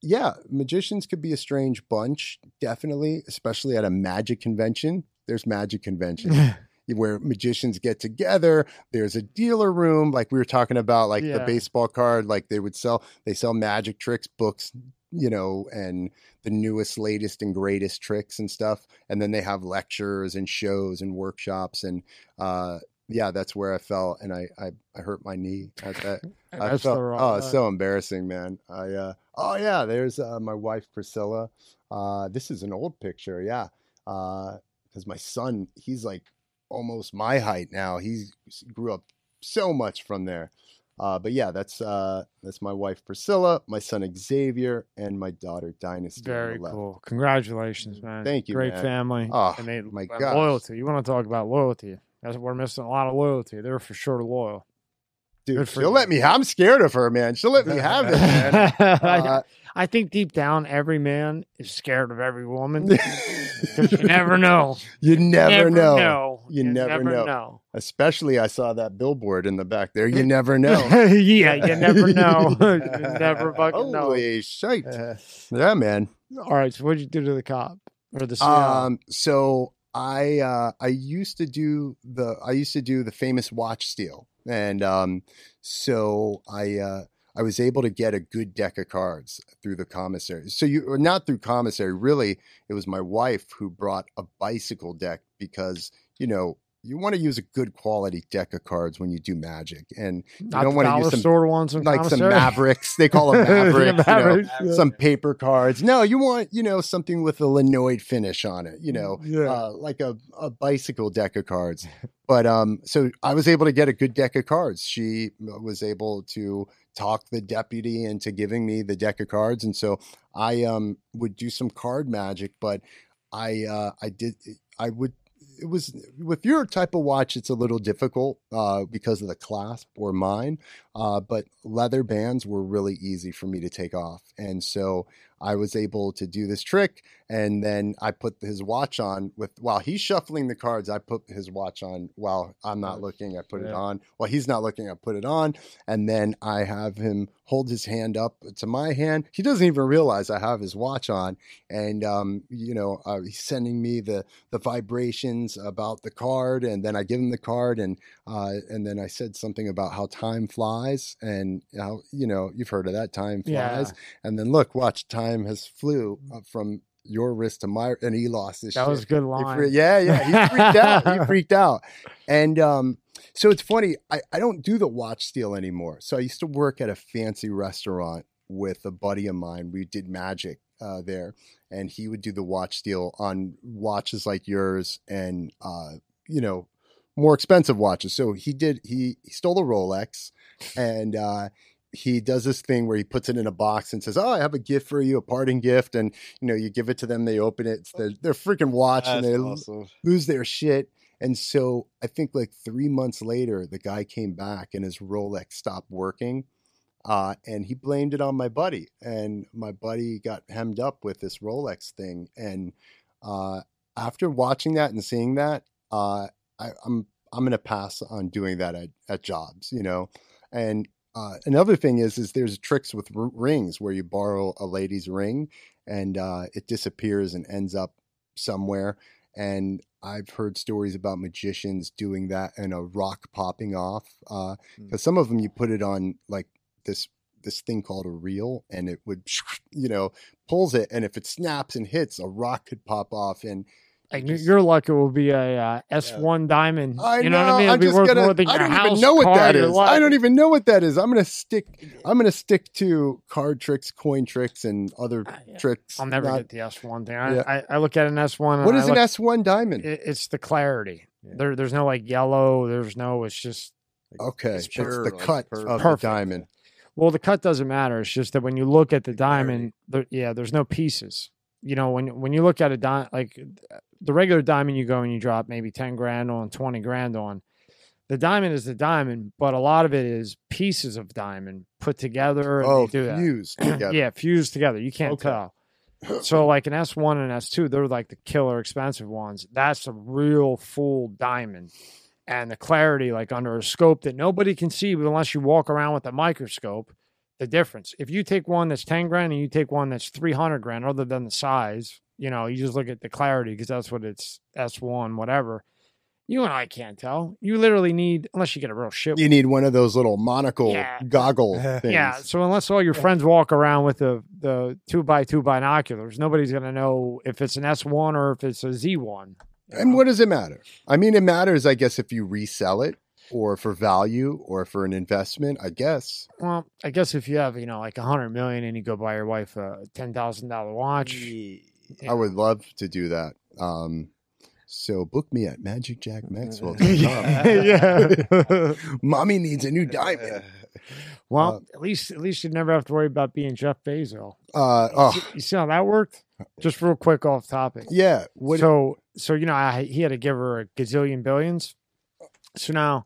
yeah, magicians could be a strange bunch, definitely, especially at a magic convention. There's magic conventions (laughs) where magicians get together. There's a dealer room, like we were talking about, like the baseball card, like they would sell, they sell magic tricks, books, you know, and the newest, latest, and greatest tricks and stuff. And then they have lectures and shows and workshops. And uh, yeah, that's where I fell and I, I, I hurt my knee at (laughs) that. I That's felt, the wrong. oh, it's so embarrassing, man. I uh, oh yeah, there's uh, my wife Priscilla. Uh, this is an old picture, yeah. Uh, because my son, he's like almost my height now. He grew up so much from there. Uh, but yeah, that's uh, that's my wife Priscilla, my son Xavier, and my daughter Dynasty. Very cool. Congratulations, man. Thank you, Great man. family. Oh, and they, my gosh. loyalty. You want to talk about loyalty? That's we're missing a lot of loyalty. They're for sure loyal. Dude, she'll you. let me. I'm scared of her, man. She'll let me have it, man. (laughs) I, Uh, I think deep down, every man is scared of every woman. (laughs) you never know. you never, know. know. You never know. know. Especially, I saw that billboard in the back there. You (laughs) never know. (laughs) yeah, you (laughs) never know. you never fucking know. Holy shite! Yeah, man. All right, so what did you do to the cop or the? Um, so I uh, I used to do the I used to do the famous watch steal, and um, so I uh, I was able to get a good deck of cards through the commissary. So you not through commissary, really, it was my wife who brought a bicycle deck because you know you want to use a good quality deck of cards when you do magic, and Not don't wanna use some- store ones like some mavericks. They call them (laughs) Yeah, mavericks. you know, yeah. some paper cards. No, you want you know something with a linoid finish on it. You know, Yeah. uh, like a, a bicycle deck of cards. But um, so I was able to get a good deck of cards. She was able to talk the deputy into giving me the deck of cards, and so I um would do some card magic. But I uh, I did I would. It was with your type of watch, it's a little difficult uh, because of the clasp or mine. Uh, but leather bands were really easy for me to take off, and so I was able to do this trick. And then I put his watch on with while he's shuffling the cards. I put his watch on while I'm not looking. I put it on while he's not looking. I put it on, and then I have him hold his hand up to my hand. He doesn't even realize I have his watch on, and um, you know uh, he's sending me the the vibrations about the card, and then I give him the card, and uh, and then I said something about how time flies, and how you know you've heard of that time Yeah. flies, and then look, watch, time has flew uh, from your wrist to my, and he lost his. That shit. was a good line. fre- yeah, yeah, he freaked out. He (laughs) freaked out, and um, so it's funny. I I don't do the watch steal anymore. So I used to work at a fancy restaurant with a buddy of mine. We did magic uh, there, and he would do the watch steal on watches like yours, and uh, you know, more expensive watches. So he did. He he stole a Rolex, and uh, he does this thing where he puts it in a box and says, "Oh, I have a gift for you, a parting gift," and you know, you give it to them, they open it, it's their, their freaking watch, and they awesome. lose their shit. And so I think like three months later, the guy came back and his Rolex stopped working. Uh, and he blamed it on my buddy. And my buddy got hemmed up with this Rolex thing. And uh, after watching that and seeing that, uh, I, I'm I'm gonna pass on doing that at, at jobs, you know. And uh, another thing is, is there's tricks with r- rings where you borrow a lady's ring and uh, it disappears and ends up somewhere. And I've heard stories about magicians doing that and a rock popping off. Because Hmm. some of them you put it on like this this thing called a reel, and it would, (sniffs) you know, pulls it, and if it snaps and hits, a rock could pop off. And Like, just- your luck, it will be a uh, S1 diamond. I you know. know what I mean? It'll I'm be worth gonna. more than I your don't house, even know what car, that your is. life. I don't even know what that is. I'm gonna stick. I'm gonna stick to card tricks, coin tricks, and other Ah, yeah. tricks. I'll never not- get the S1 thing. I, Yeah. I, I look at an S1. What is What I is an S1 diamond? it- It's the clarity. Yeah. There, there's no like yellow. There's no. It's just Okay, It's it's, the like, cut perfect. of Perfect. the diamond. well, the cut doesn't matter. It's just that when you look at the diamond, there, yeah, there's no pieces. You know, when when you look at a diamond, like the regular diamond, you go and you drop maybe ten grand on, twenty grand on. The diamond is the diamond, but a lot of it is pieces of diamond put together. And Oh, do that. fused (clears throat) together. yeah, fused together. You can't Okay. tell. (clears throat) So like an S1 and S2, they're like the killer expensive ones. That's a real full diamond. And the clarity, like under a scope that nobody can see unless you walk around with a microscope, the difference. If you take one that's 10 grand and you take one that's 300 grand, other than the size, you know, you just look at the clarity because that's what it's S1, whatever. You and I can't tell. You literally need, unless you get a real shit You need one of those little monocle Yeah. goggle (laughs) things. yeah. So unless all your friends walk around with the the two by two binoculars, nobody's gonna know if it's an S one or if it's a Z one. And what does it matter? I mean, it matters, I guess, if you resell it or for value or for an investment, I guess. Well, I guess if you have you know like a hundred million and you go buy your wife a ten thousand dollar watch, Yeah. Yeah. I would love to do that. Um, so book me at magicjackmaxwell.com. (laughs) yeah. (laughs) Mommy needs a new diamond. (laughs) well, Uh, at least at least you never have to worry about being Jeff Bezos. Uh, You oh, see- You see how that worked? Just real quick off topic. yeah. So so you know I, he had to give her a gazillion billions so now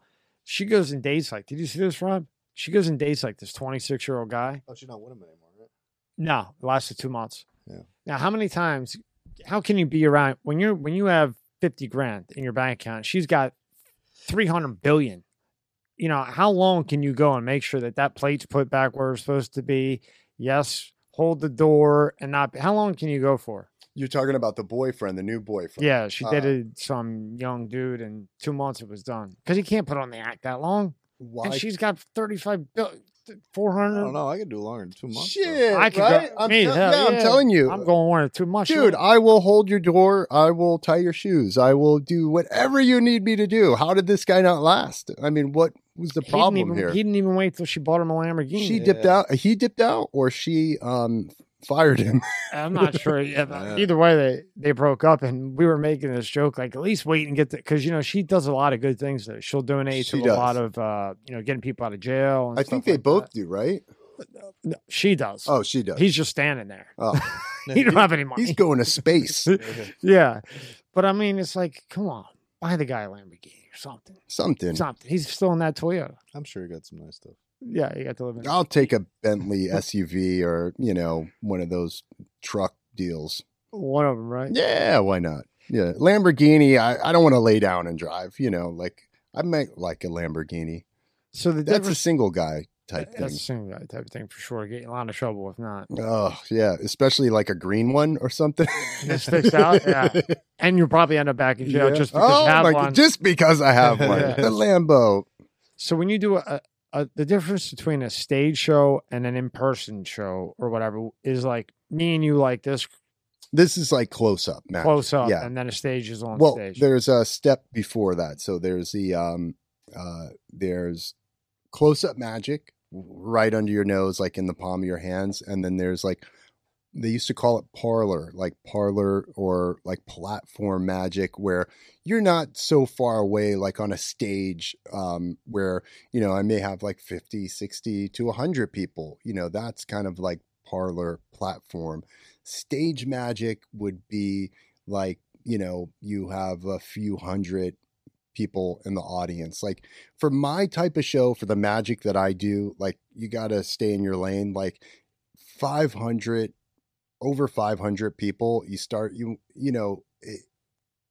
she goes and dates like did you see this rob? She goes and dates like this 26 year old guy. Oh, she's not with him anymore, right? no it lasted two months. Yeah. now how many times how can you be around when you're when you have 50 grand in your bank account she's got 300 billion. You know how long can you go and make sure that that plate's put back where it's supposed to be? Yes hold the door and not how long can you go for you're talking about the boyfriend, the new boyfriend. yeah, she Uh, dated some young dude, and two months it was done because he can't put on the act that long. Why? And she's got thirty-five billion, four I hundred. don't know. I could do longer than two months. though. Shit, I could right? go. I'm, me, tell- hell, yeah, I'm telling you. I'm going one or two months, Dude, I will hold your door. I will tie your shoes. I will do whatever you need me to do. How did this guy not last? I mean, what was the he problem didn't even, here? He didn't even wait till she bought him a Lamborghini. she dipped out. He dipped out, or she um fired him. I'm not sure. (laughs) Yeah, but Yeah. Either way, they they broke up, and we were making this joke like at least wait and get the because you know she does a lot of good things. Though. She'll donate She to does. a lot of uh you know getting people out of jail. And I stuff think they like both that. do, right? No, she does. Oh, she does. He's just standing there. oh, (laughs) he don't have any money. he's going to space. (laughs) yeah, but I mean, it's like, come on, buy the guy a Lamborghini or something. Something. Something. He's still in that Toyota. I'm sure he got some nice stuff. Yeah, you got to live in. I'll take a Bentley SUV or you know one of those truck deals. One of them, right? Yeah, why not? Yeah, Lamborghini. I, I don't want to lay down and drive. You know, like I might like a Lamborghini. So the That's a single guy type That's thing. the same guy type of thing for sure. Get a lot of trouble if not. Oh yeah, especially like a green one or something. (laughs) That sticks out, yeah. (laughs) And you'll probably end up back in jail Yeah. just because oh, you have my- one. just because I have (laughs) one. Yeah. The Lambo. So when you do a, a the difference between a stage show and an in person show or whatever is like me and you like this This is like close up, man. close up, Yeah. and then a stage is on well, stage. there's a step before that. So there's the um uh there's close up magic right under your nose, like in the palm of your hands, and then there's like they used to call it parlor, like parlor or like platform magic, where you're not so far away, like on a stage, um, where, you know, I may have like 50, 60 to 100 people. You know, that's kind of like parlor platform. Stage magic would be like, you know, you have a few hundred people in the audience. Like for my type of show, for the magic that I do, like you got to stay in your lane. Like 500 over 500 people you start you you know it,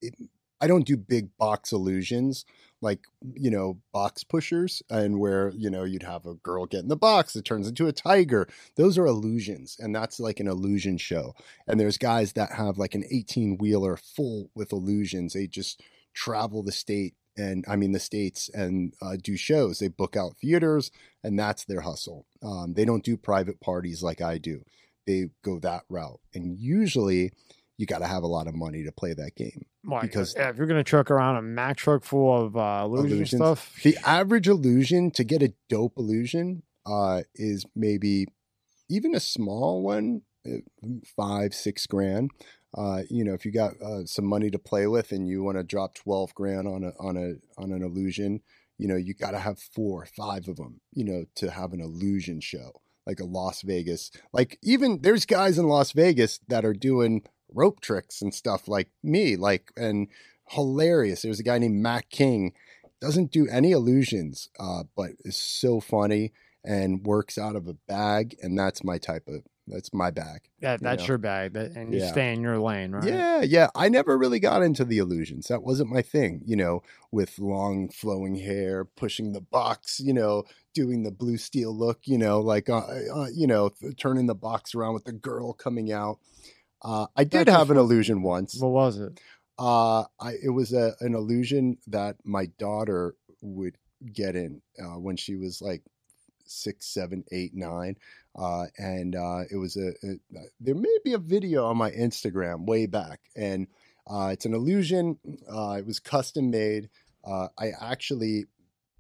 it, i don't do big box illusions like you know box pushers and where you know you'd have a girl get in the box it turns into a tiger. Those are illusions and that's like an illusion show. And there's guys that have like an 18 wheeler full with illusions. They just travel the state and i mean the states and uh, do shows. They book out theaters and that's their hustle. Um, they don't do private parties like i do they go that route and usually you got to have a lot of money to play that game Why? because- yeah, if you're gonna truck around a Mack truck full of uh, illusion illusions. stuff, The average illusion to get a dope illusion uh, is maybe even a small one, uh, five, six grand. Uh, you know, if you got uh, some money to play with and you want to drop twelve grand on a on a on an illusion, you know, you got to have four, five of them. You know, to have an illusion show like a Las Vegas. Like even there's guys in Las Vegas that are doing rope tricks and stuff like me, like and hilarious. There's a guy named Mac King, doesn't do any illusions, uh, but is so funny and works out of a bag, and that's my type of that's my bag. yeah, you that's know. your bag, that, and you Yeah. stay in your lane, right? Yeah, yeah. I never really got into the illusions. That wasn't my thing, you know, with long flowing hair, pushing the box, you know, doing the blue steel look, you know, like, uh, uh, you know, turning the box around with the girl coming out. Uh, I did That's have an illusion once. What was it? Uh, I, it was a, an illusion that my daughter would get in uh, when she was like six, seven, eight, nine. Uh, and uh, it was a, a, there may be a video on my Instagram way back. And uh, it's an illusion. Uh, it was custom made. Uh, I actually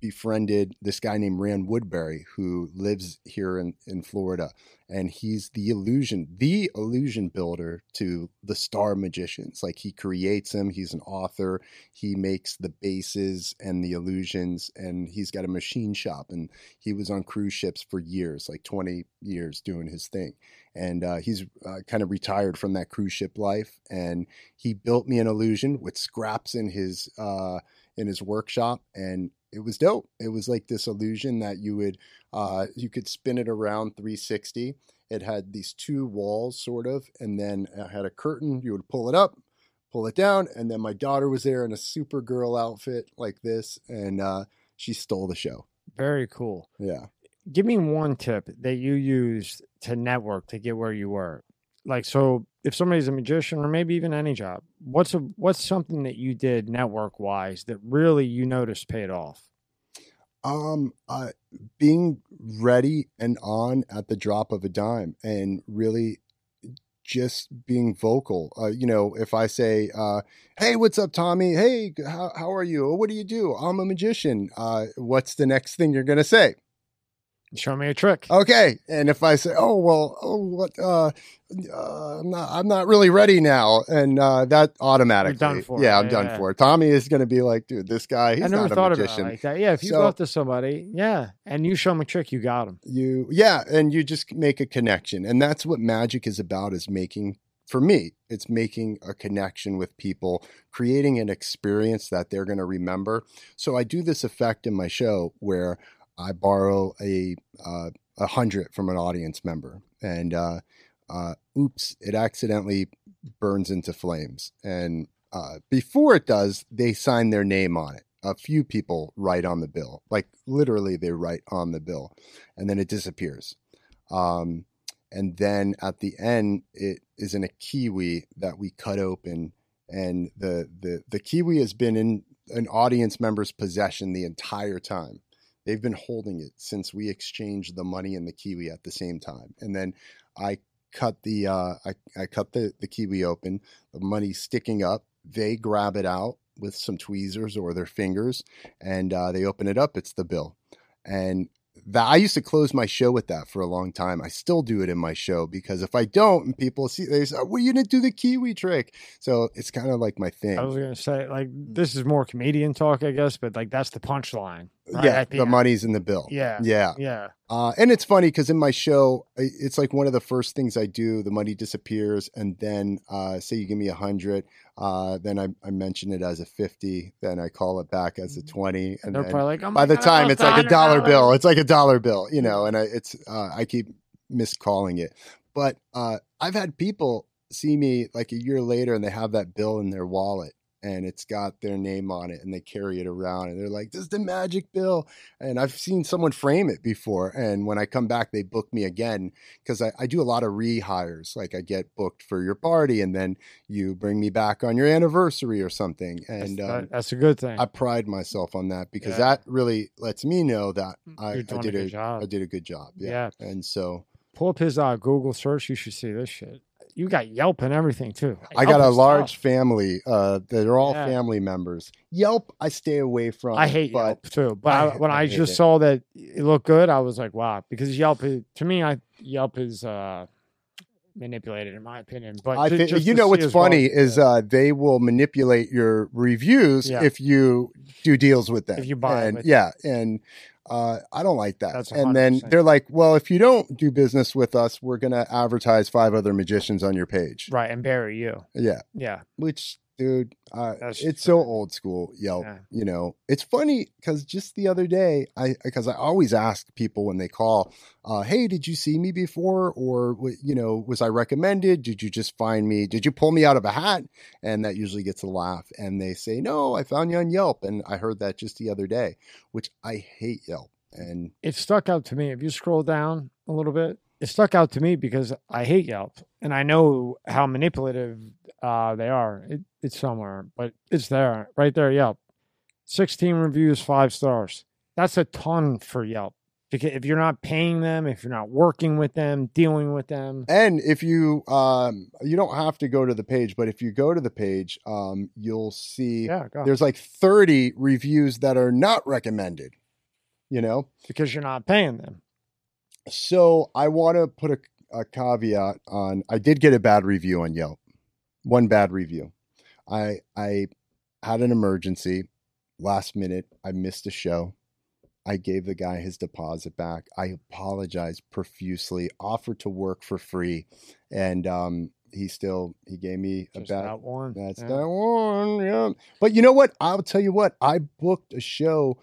befriended this guy named Rand Woodbury who lives here in, in Florida. And he's the illusion, the illusion builder to the star magicians. Like he creates them. He's an author. He makes the bases and the illusions. And he's got a machine shop. And he was on cruise ships for years, like 20 years doing his thing. And uh, he's uh, kind of retired from that cruise ship life. And he built me an illusion with scraps in his uh, in his workshop, and it was dope. It was like this illusion that you would uh, you could spin it around 360. It had these two walls, sort of, and then it had a curtain. You would pull it up, pull it down, and then my daughter was there in a Supergirl outfit like this, and uh, she stole the show. Very cool. Yeah. Give me one tip that you used to network to get where you were. Like, so if somebody's a magician or maybe even any job, what's a what's something that you did network wise that really you noticed paid off? Um, uh, being ready and on at the drop of a dime, and really just being vocal. Uh, you know, if I say, uh, "Hey, what's up, Tommy? Hey, how how are you? What do you do? I'm a magician." Uh, what's the next thing you're gonna say? Show me a trick. Okay, and if I say, "Oh well, oh what? Uh, uh, I'm not. I'm not really ready now," and uh, that automatically, for. yeah, I'm Yeah, done yeah. for. Tommy is going to be like, "Dude, this guy, he's I never not thought a about it magician." like that. Yeah, if you So- go up to somebody, yeah, and you show them a trick, you got them. you yeah and you just make a connection and that's what magic is about is making for me it's making a connection with people creating an experience that they're going to remember so i do this effect in my show where i borrow a uh, a hundred from an audience member and uh, uh, oops it accidentally burns into flames and uh, before it does they sign their name on it a few people write on the bill like literally they write on the bill and then it disappears. Um, and then at the end, it is in a kiwi that we cut open, and the the the kiwi has been in an audience member's possession the entire time. They've been holding it since we exchanged the money and the kiwi at the same time, and then I cut the uh, I, I cut the the kiwi open. The money's sticking up. They grab it out with some tweezers or their fingers, and uh, they open it up. It's the bill, and that I used to close my show with that for a long time. I still do it in my show because if I don't, and people see they say, "Well, you didn't do the kiwi trick," so it's kind of like my thing. I was gonna say, like, this is more comedian talk, I guess, but like that's the punchline. Right yeah, at the, money's in the bill. Yeah. yeah. Yeah. Uh, and it's funny because in my show, it's like one of the first things I do. The money disappears, and then uh, say you give me a hundred, uh, then I, I mention it as a fifty, then I call it back as a twenty, and They're then probably like, oh by the God, I time it's like a dollar bill. It's like a dollar bill, you know, and I, it's uh, I keep miscalling it. But uh, I've had people see me like a year later and they have that bill in their wallet and it's got their name on it and they carry it around and they're like, This is the magic bill. And I've seen someone frame it before. And when I come back, they book me again because I, I do a lot of rehires. Like I get booked for your party and then you bring me back on your anniversary or something. That's, And that- um, that's a good thing. I pride myself on that because Yeah. that really lets me know that I, I a did good a, job. I did a good job. Yeah. Yeah. And so Pull up his uh, Google search. You should see this shit. You got Yelp and everything too. I got a large tough. family. Uh, that are all Yeah. family members. Yelp, I stay away from. I hate but Yelp too, but I- I, when I I, just it. saw that it looked good, I was like, wow, because Yelp is, to me, I Yelp is uh, manipulated in my opinion. But I think you know what's well funny as- is uh, they will manipulate your reviews Yeah. if you do deals with them. If you buy and yeah, and uh, I don't like that. That's and then they're like, "Well, if you don't do business with us, we're to advertise five other magicians on your page." right and bury you. Yeah, Yeah, which dude, uh, it's so old school Yelp. Yeah. You know, it's funny because just the other day, I because I always ask people when they call, uh, "Hey, did you see me before, or you know, was I recommended? Did you just find me? Did you pull me out of a hat?" And that usually gets a laugh, and they say, "No, I found you on Yelp," and I heard that just the other day, which I hate Yelp. And it stuck out to me. If you scroll down a little bit, it stuck out to me because I hate Yelp and I know how manipulative uh, they are. It, it's somewhere, but it's there, right there. Yelp, sixteen reviews, five stars. That's a ton for Yelp. Because if you're not paying them, if you're not working with them, dealing with them, And if you um you don't have to go to the page, but if you go to the page, um you'll see yeah, there's like 30 reviews that are not recommended. You know? because you're not paying them. So I want to put a, a caveat on I did get a bad review on Yelp. One bad review. I I had an emergency last minute. I missed a show. I gave the guy his deposit back. I apologized profusely, offered to work for free, and um, he still he gave me a bad. that one. That's Yeah. that one. Yeah. But you know what? I'll tell you what. I booked a show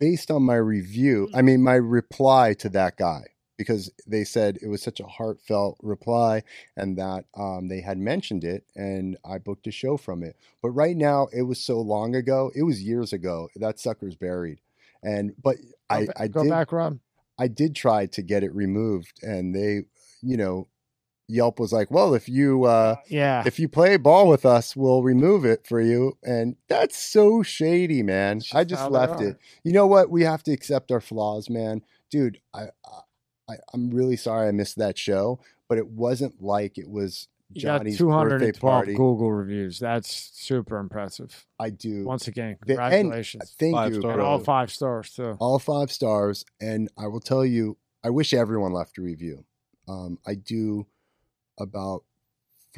based on my review. I mean, my reply to that guy because they said it was such a heartfelt reply and that um, they had mentioned it and I booked a show from it. But right now, it was so long ago. It was years ago. That sucker's buried. And but Go I I go did back, Rob. I did try to get it removed and they you know Yelp was like, well, if you uh, Yeah, if you play ball with us, we'll remove it for you. And that's so shady, man. It's I just just left it. You know what? We have to accept our flaws, man. Dude, I, I I'm really sorry I missed that show, but it wasn't like it was you got Johnny's 212 birthday party. Google reviews. That's super impressive. I do. Once again, The- and congratulations. Thank Five you. stars. And bro. all five stars too. all five stars. And I will tell you, I wish everyone left a review. Um, I do about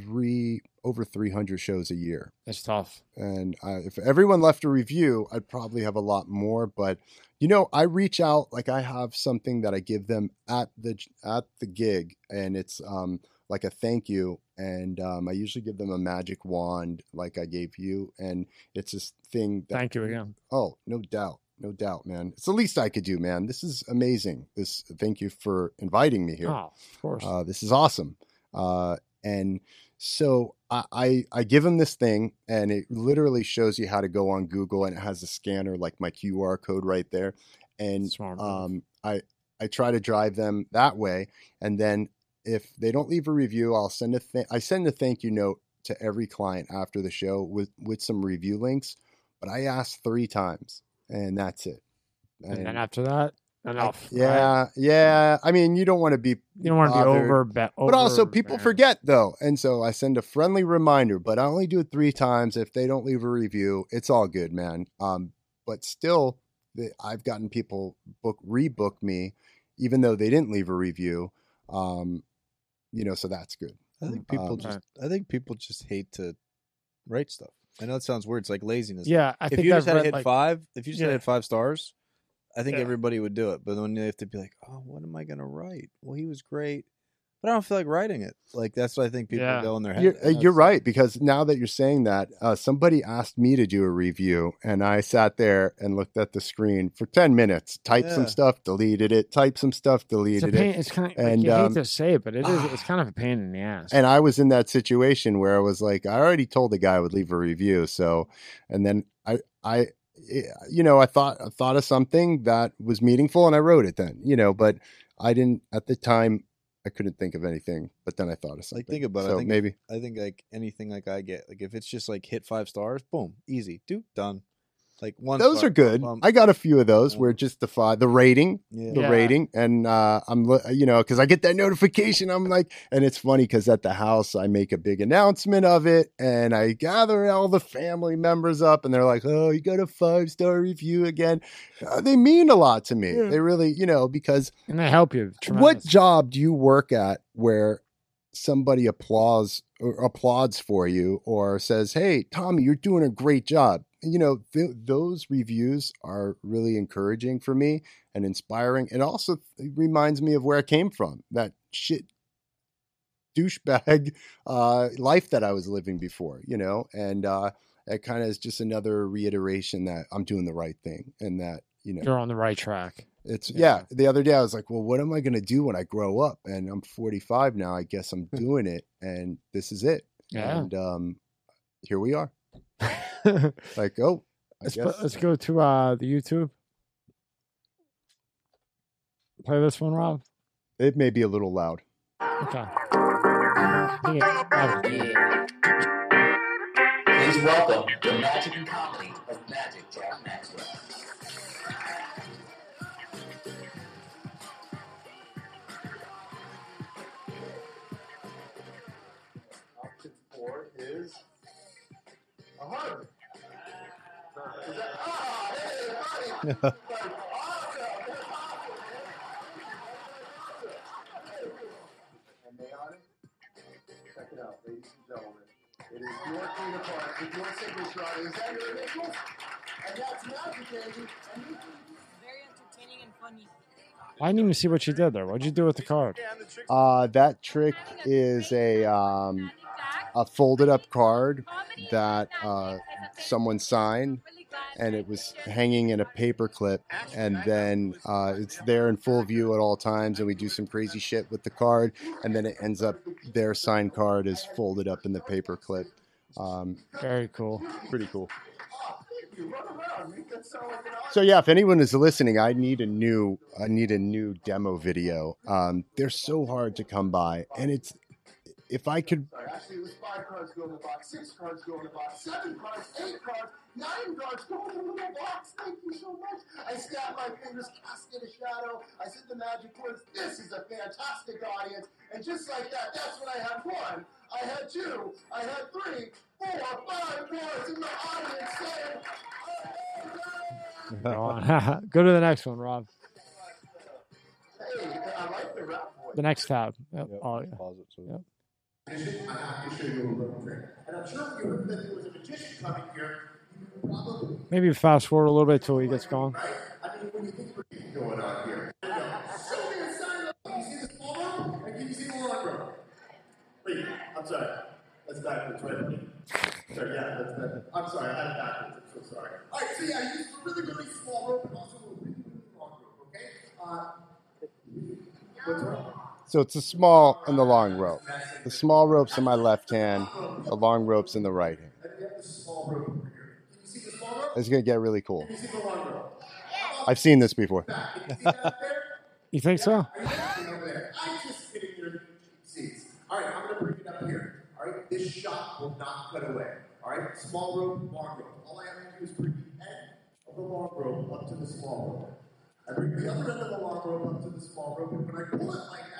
three over 300 shows a year. That's tough. and uh, if everyone left a review i'd probably have a lot more but you know i reach out like i have something that i give them at the at the gig and it's um like a thank you and um, i usually give them a magic wand like i gave you and it's this thing that Thank you again. oh no doubt no doubt man it's the least i could do man this is amazing this thank you for inviting me here Oh, of course. uh, this is awesome. Uh, and so I, I I give him this thing, and it literally shows you how to go on Google, and it has a scanner like my QR code right there. And Smart um, I I try to drive them that way, and then if they don't leave a review, I'll send a th- I send a thank you note to every client after the show with with some review links. But I ask three times, and that's it. and then after that, enough. right? yeah, yeah. I mean, you don't want to be You don't want to be over, be, But also, people man. forget though, and so I send a friendly reminder. But I only do it three times. If they don't leave a review, it's all good, man. Um, but still, the, I've gotten people book rebook me, even though they didn't leave a review. Um, you know, so that's good. I think people Um, just I think people just hate to write stuff. I know it sounds weird. It's like laziness. Yeah, I if think you I've just had read hit like, five, if you just Yeah. had five stars, I think Yeah. everybody would do it. But then you have to be like, oh, what am I gonna write? Well, he was great. but I don't feel like writing it. Like that's what I think people Yeah. go in their head. You're, uh, you're right because now that you're saying that, uh, somebody asked me to do a review, and I sat there and looked at the screen for ten minutes, typed some stuff, deleted it, typed some stuff, It's a deleted pain. it, It's kind of like, And, you um, hate to say it, but it is. It's (sighs) kind of a pain in the ass. and I was in that situation where I was like, I already told the guy I would leave a review, so, and then I, I, Eh, you know, I thought I thought of something that was meaningful, and I wrote it then, you know, but I didn't at the time. I couldn't think of anything, but then I thought of something. Like think about it. I think maybe I think like anything like I get, like if it's just like hit five stars, boom, easy, do done. Like one. those star, are good. bump. I got a few of those Yeah. where just the five, the rating, yeah. the Yeah. rating, and uh, I'm you know because I get that notification. I'm like, and it's funny because at the house I make a big announcement of it, and I gather all the family members up, and they're like, "Oh, you got a five star review again." Uh, they mean a lot to me. Yeah. They really, you know, because and they help you. what job do you work at where somebody applauds applauds for you or says hey tommy you're doing a great job. You know th- those reviews are really encouraging for me and inspiring. It also it reminds me of where i came from that shit douchebag (laughs) uh life that i was living before you know? And uh it kind of is just another reiteration that i'm doing the right thing and that you know You're on the right track. It's Yeah. yeah. The other day I was like, well, what am I going to do when I grow up? And I'm 45 now. I guess I'm doing it, and this is it. Yeah. And um, here we are. let's, (laughs) Like, oh, I put- guess let's go to uh, the YouTube. Play this one, Rob. it may be a little loud. Okay. I think it- Please welcome the magic and comedy of Magic Jack Maxwell. I didn't even see what you did there. What'd you do with the card? Uh, that trick is a um, a folded up card that uh, someone signed, and it was hanging in a paper clip, and then uh, it's there in full view at all times, and we do some crazy shit with the card, and then it ends up their signed card is folded up in the paper clip. Um, Very cool. pretty cool. run around, make that sound like an So yeah, if anyone is listening, I need a new I need a new demo video. Um, they're so hard to come by, and it's if I could Sorry, actually, it was five cards go in the box, six cards go in the box, seven cards, eight cards, nine cards go in the box. Thank you so much. I snap my fingers, casted a shadow. I said the magic words. This is a fantastic audience. And just like that, that's when I had one. I had two. I had three, four, five cards in the audience saying, Go on. (laughs) Go to the next one, Rob. "Hey, I like the rap voice." The next tab. Yep. Yep, Oh, yeah. pause Yep. I have to show you a little trick. And I'm sure if you heard that there was a magician coming here, you probably Maybe fast forward a little bit till he gets going. right? I mean, when you think going on here. Show me a sign up. Can you see the small room? And can you see the long room? Wait, I'm sorry. That's backwards, right? Sorry, yeah, that's that. I'm sorry, I had backwards. I'm so sorry. All right, so yeah, use a really, really small rope and also a really, really long rope, okay? Uh, what's wrong? So it's the small and the long rope. The small rope's in my left hand, the long rope's in the right hand. And we have the small rope over here. Can you see the small rope? It's gonna get really cool. Can you see the long rope? I've seen this before. You see that up there? You think so? Are you laughing over there? I'm just kidding your cheap seats. All right, I'm going to bring it up here. All right, this shot will not cut away. All right, small rope, long rope. All I have to do is bring the end of the long rope up to the small rope. I bring the other end of the long rope up to the small rope, and when I pull it like that, it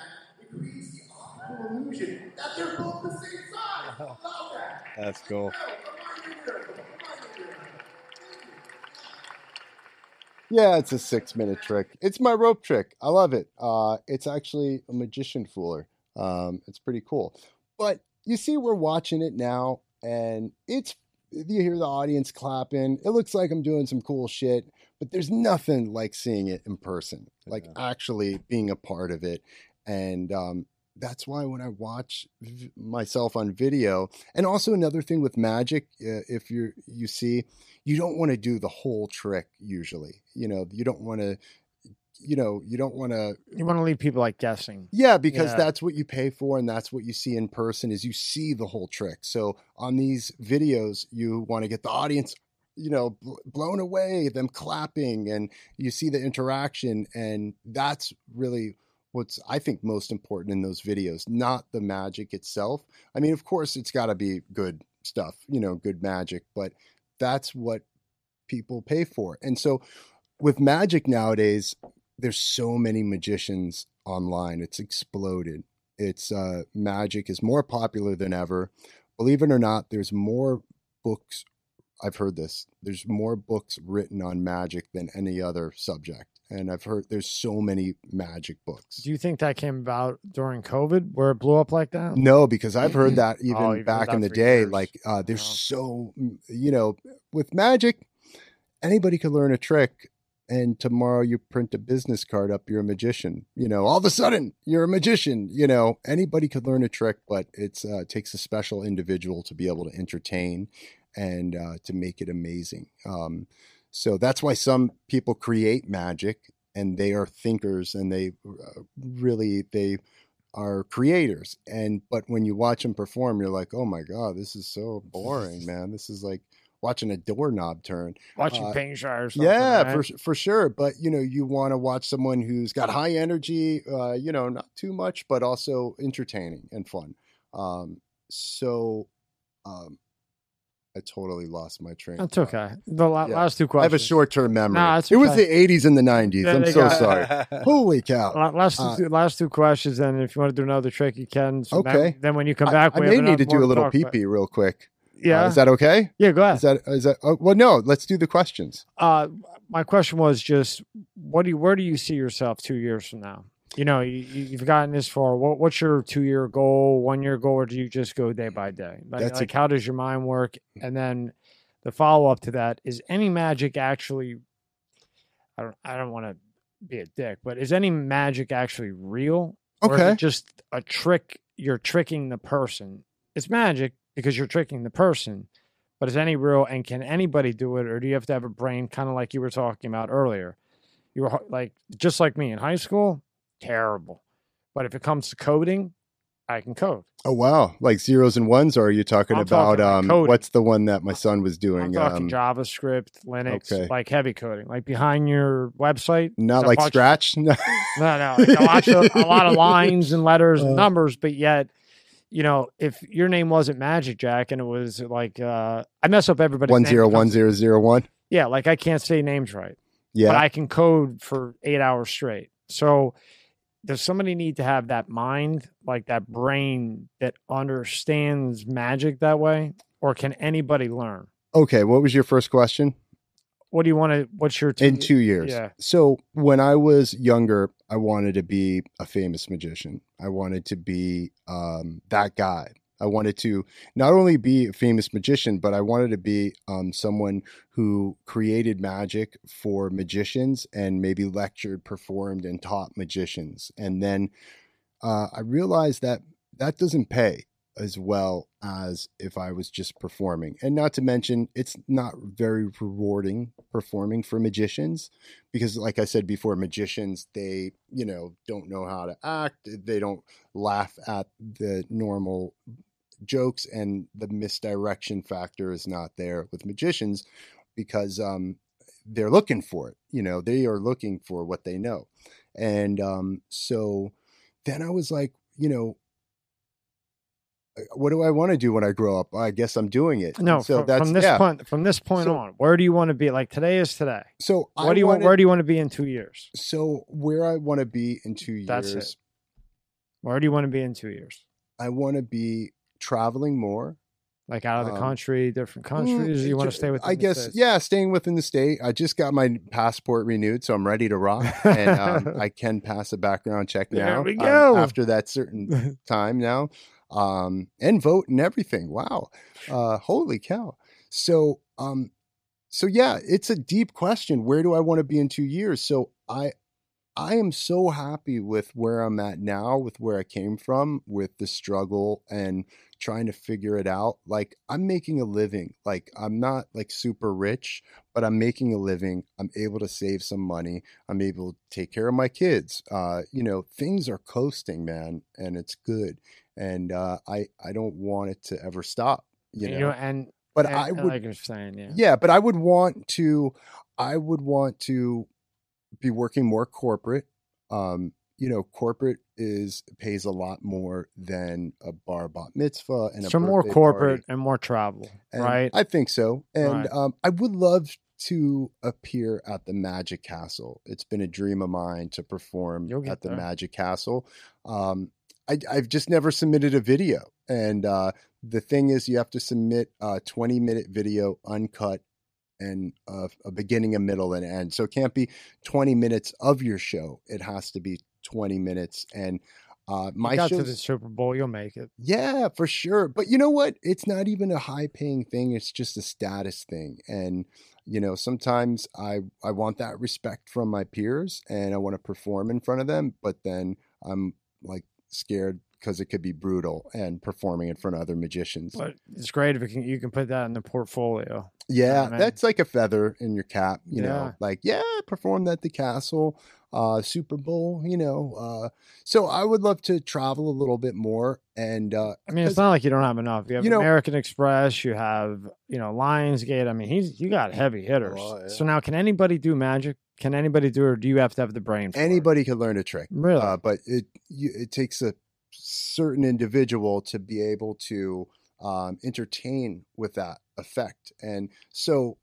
creates the optical illusion that they're both the same size. Love that. That's cool. Now, remind me here. Remind me here. Yeah, it's a six minute trick. It's my rope trick. I love it. Uh, it's actually a magician fooler. Um, it's pretty cool. But you see, we're watching it now, and it's you hear the audience clapping. It looks like I'm doing some cool shit, but there's nothing like seeing it in person, like Yeah. actually being a part of it. And um, that's why when I watch v- myself on video, and also another thing with magic, uh, if you you see, you don't want to do the whole trick. Usually, you know, you don't want to, you know, you don't want to You want to leave people like guessing. yeah, because Yeah. that's what you pay for and that's what you see in person is you see the whole trick. So on these videos, you want to get the audience, you know, bl- blown away, them clapping and you see the interaction and that's really what's I think most important in those videos, not the magic itself. I mean, of course it's got to be good stuff, you know, good magic, but that's what people pay for. And so with magic nowadays, there's so many magicians online. It's exploded. It's uh, magic is more popular than ever. Believe it or not, there's more books. I've heard this. There's more books written on magic than any other subject, and I've heard there's so many magic books. Do you think that came about during COVID where it blew up like that? No, because I've heard that even Oh, you've heard back that in the day. years. Like, uh, there's so mm, you know, with magic, anybody could learn a trick, and tomorrow you print a business card up. You're a magician. You know, all of a sudden you're a magician. You know, anybody could learn a trick, but it's uh, it takes a special individual to be able to entertain and uh, to make it amazing. Um, so that's why some people create magic, and they are thinkers, and they uh, really they are creators. And but when you watch them perform you're like oh my god this is so boring man. This is like watching a doorknob turn. Watching Uh, paint dry yeah right? for for sure. But you know you want to watch someone who's got high energy uh you know not too much but also entertaining and fun. Um so um i totally lost my train That's okay. The la- Yeah. last two questions. i have a short-term memory Nah, it was the 80s and the 90s There i'm so sorry (laughs) holy cow La- Last Uh, two, last two questions, and if you want to do another trick, you can. So then- Okay. Then, when you come back, I, we may need to do a little pee pee real quick Uh, Yeah. is that okay yeah. Go ahead. Is that is that? Oh, well, no. Let's do the questions. uh, my question was just, what do you, where do you see yourself two years from now? You know, you, you've gotten this far. What, what's your two year goal, one year goal, or do you just go day by day? Like, That's a- like how does your mind work? And then the follow up to that is any magic actually? I don't. I don't want to be a dick, but is any magic actually real? Or is Okay. it just a trick? You're tricking the person. It's magic because you're tricking the person. But is any real and can anybody do it, or do you have to have a brain, kind of like you were talking about earlier? You were like just like me in high school, terrible. But if it comes to coding, I can code. Oh wow, like zeros and ones, or are you talking I'm about talking um? What's the one that my son was doing? I'm Um, JavaScript, Linux, okay. like heavy coding, like behind your website. not like Scratch. (laughs) No, no, like a, lot of, a lot of lines and letters and Uh. numbers, but yet, you know, if your name wasn't Magic Jack and it was like uh I mess up everybody's one zero one zero zero one. Yeah, like I can't say names right. Yeah. but I can code for eight hours straight. So does somebody need to have that mind, like that brain that understands magic that way? Or can anybody learn? okay. What was your first question? What do you want to what's your two, In two years. Yeah. So when I was younger, I wanted to be a famous magician. I wanted to be um, that guy. I wanted to not only be a famous magician, but I wanted to be um, someone who created magic for magicians and maybe lectured, performed, and taught magicians. And then uh, I realized that that doesn't pay as well as if I was just performing. And not to mention, it's not very rewarding performing for magicians because, like I said before, magicians, they, you know, don't know how to act. They don't laugh at the normal jokes and the misdirection factor is not there with magicians because um they're looking for it you know they are looking for what they know and um so then i was like you know uh, what do i want to do when i grow up i guess i'm doing it No, so from, that's from this yeah. point from this point So- on, where do you want to be? Like today is today. so What I do you want where do you want to be in two years? so where i want to be in two That's it. years Where do you want to be in two years? i want to be traveling more Like out of the Um, country, different Mm, countries? you want to stay with I guess yeah, staying within the state. I just got my passport renewed, so I'm ready to rock, and um, (laughs) I can pass a background check There now. we um, after that certain (laughs) time now, um, and vote and everything. Wow, uh, holy cow! So, um, so yeah, it's a deep question. Where do I want to be in two years? So I, I am so happy with where I'm at now, with where I came from, with the struggle and trying to figure it out. Like I'm making a living. Like I'm not like super rich, but I'm making a living. I'm able to save some money. I'm able to take care of my kids. Uh, you know, things are coasting, man, and it's good. And uh, I I don't want it to ever stop. You You know, know, and but and- I would like saying, yeah. yeah, but I would want to I would want to be working more corporate. Um, you know, corporate is pays a lot more than a bar bat mitzvah and a So more corporate party. and more travel, And right? I think so. And Right. um, I would love to appear at the Magic Castle. It's been a dream of mine to perform at the there. Magic Castle. Um, I, I've just never submitted a video. And uh, the thing is, you have to submit a 20 minute video uncut and a, a beginning, a middle, and end. So it can't be 20 minutes of your show. It has to be 20 minutes. And uh, my you got to the Super Bowl, you'll make it. yeah, for sure. But you know what? It's not even a high paying thing. It's just a status thing. And you know, sometimes I I want that respect from my peers and I want to perform in front of them, but then I'm like scared because it could be brutal and performing in front of other magicians. But it's great if it can, you can put that in the portfolio. Yeah, man. that's like a feather in your cap, you Yeah. know. Like, yeah, I performed at the castle, uh, Super Bowl, you know. Uh, so I would love to travel a little bit more and uh I mean, it's not like you don't have enough. You have You know- American Express, you have, you know, Lionsgate. I mean, he's you got heavy hitters. lot, yeah. So now, can anybody do magic? Can anybody do it, or do you have to have the brain? For it? anybody could learn a trick. Really? uh, but it you, it takes a certain individual to be able to um, entertain with that effect and so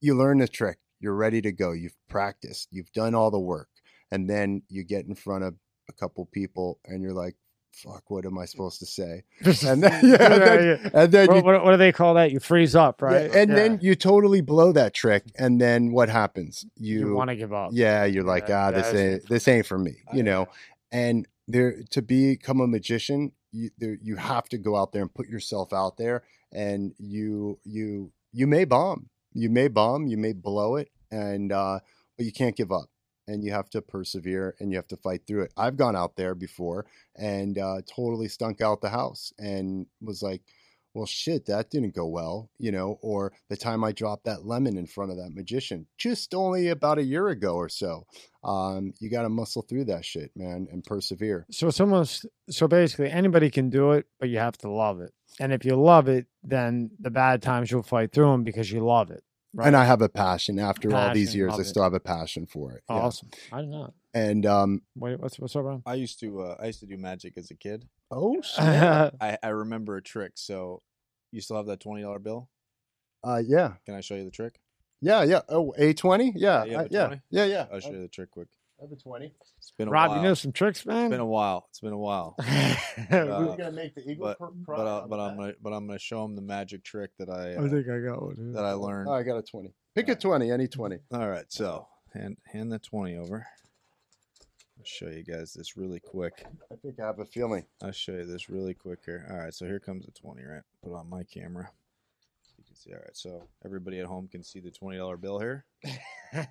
you learn the trick you're ready to go you've practiced you've done all the work and then you get in front of a couple people and you're like fuck what am i supposed to say (laughs) (laughs) and then, yeah, and then, and then What, you what, do they call that? You freeze up, yeah, right? and Yeah. then you totally blow that trick and then what happens you, want to give up. yeah you're like Yeah, ah this ain't this ain't for me you know and there to become a magician you there, you have to go out there and put yourself out there and you you you may bomb. You may bomb you may blow it and uh but you can't give up and you have to persevere and you have to fight through it. I've gone out there before and uh totally stunk out the house and was like well shit that didn't go well you know or the time i dropped that lemon in front of that magician just only about a year ago or so um you got to muscle through that shit man and persevere So it's almost so basically anybody can do it, but you have to love it. And if you love it, then the bad times you'll fight through them because you love it. Right? and i have a passion after all these years love i it. still have a passion for it yeah. awesome. I don't know. and um Wait, what's what's up, Ron? I used to uh, I used to do magic as a kid. oh (laughs) shit. I, I remember a trick. So you still have that twenty dollar bill? uh yeah Can I show you the trick? yeah yeah oh a20 yeah you have I- a yeah 20? yeah yeah I'll show you the trick quick. I have a 20 It's been a Rob, while. you know some tricks, man. It's been a while. It's been a while. (laughs) we're Uh, gonna make the eagle but cr- but uh, but I'm gonna but I'm gonna show him the magic trick that I I uh, think I got one. that I learned. oh, i got a 20 pick a 20 any 20 All right, so hand hand the twenty over. I'll show you guys this really quick. i think i have a feeling I'll show you this really quick here. All right, so here comes the twenty. Right, put on my camera. You can see. All right, so everybody at home can see the twenty dollar bill here. (laughs)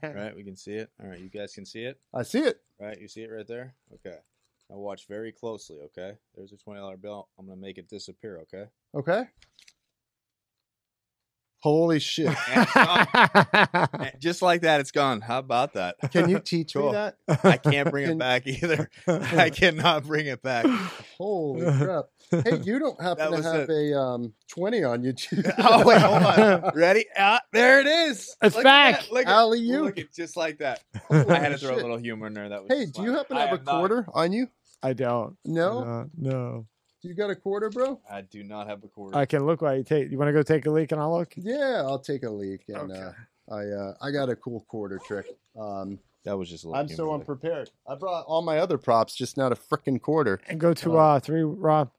Right, we can see it. All right, you guys can see it. i see it Right, you see it right there. Okay. Now watch very closely. Okay, there's a twenty dollar bill. I'm gonna make it disappear. Okay. okay holy shit (laughs) (laughs) And just like that, it's gone. How about that? can you teach me that I can't bring Can- it back either. (laughs) I cannot bring it back. Holy crap! Hey, you don't happen to have it. a um twenty on you? Oh wait, hold on. Ready? Ah, there it is. It's Look back. that. Look at, Alley you. look at just like that. Holy I had to throw shit. a little humor in there. That was. Hey, just do you happen to have a am not- quarter on you? I don't. No, Uh, no. you got a quarter, bro? I do not have a quarter. I can look while you take. You want to go take a leak and I'll look? Yeah, I'll take a leak. And Okay. uh, I uh, I got a cool quarter trick. Um, that was just a little. I'm so unprepared. I brought all my other props, just not a freaking quarter. And go to Uh, uh three Rob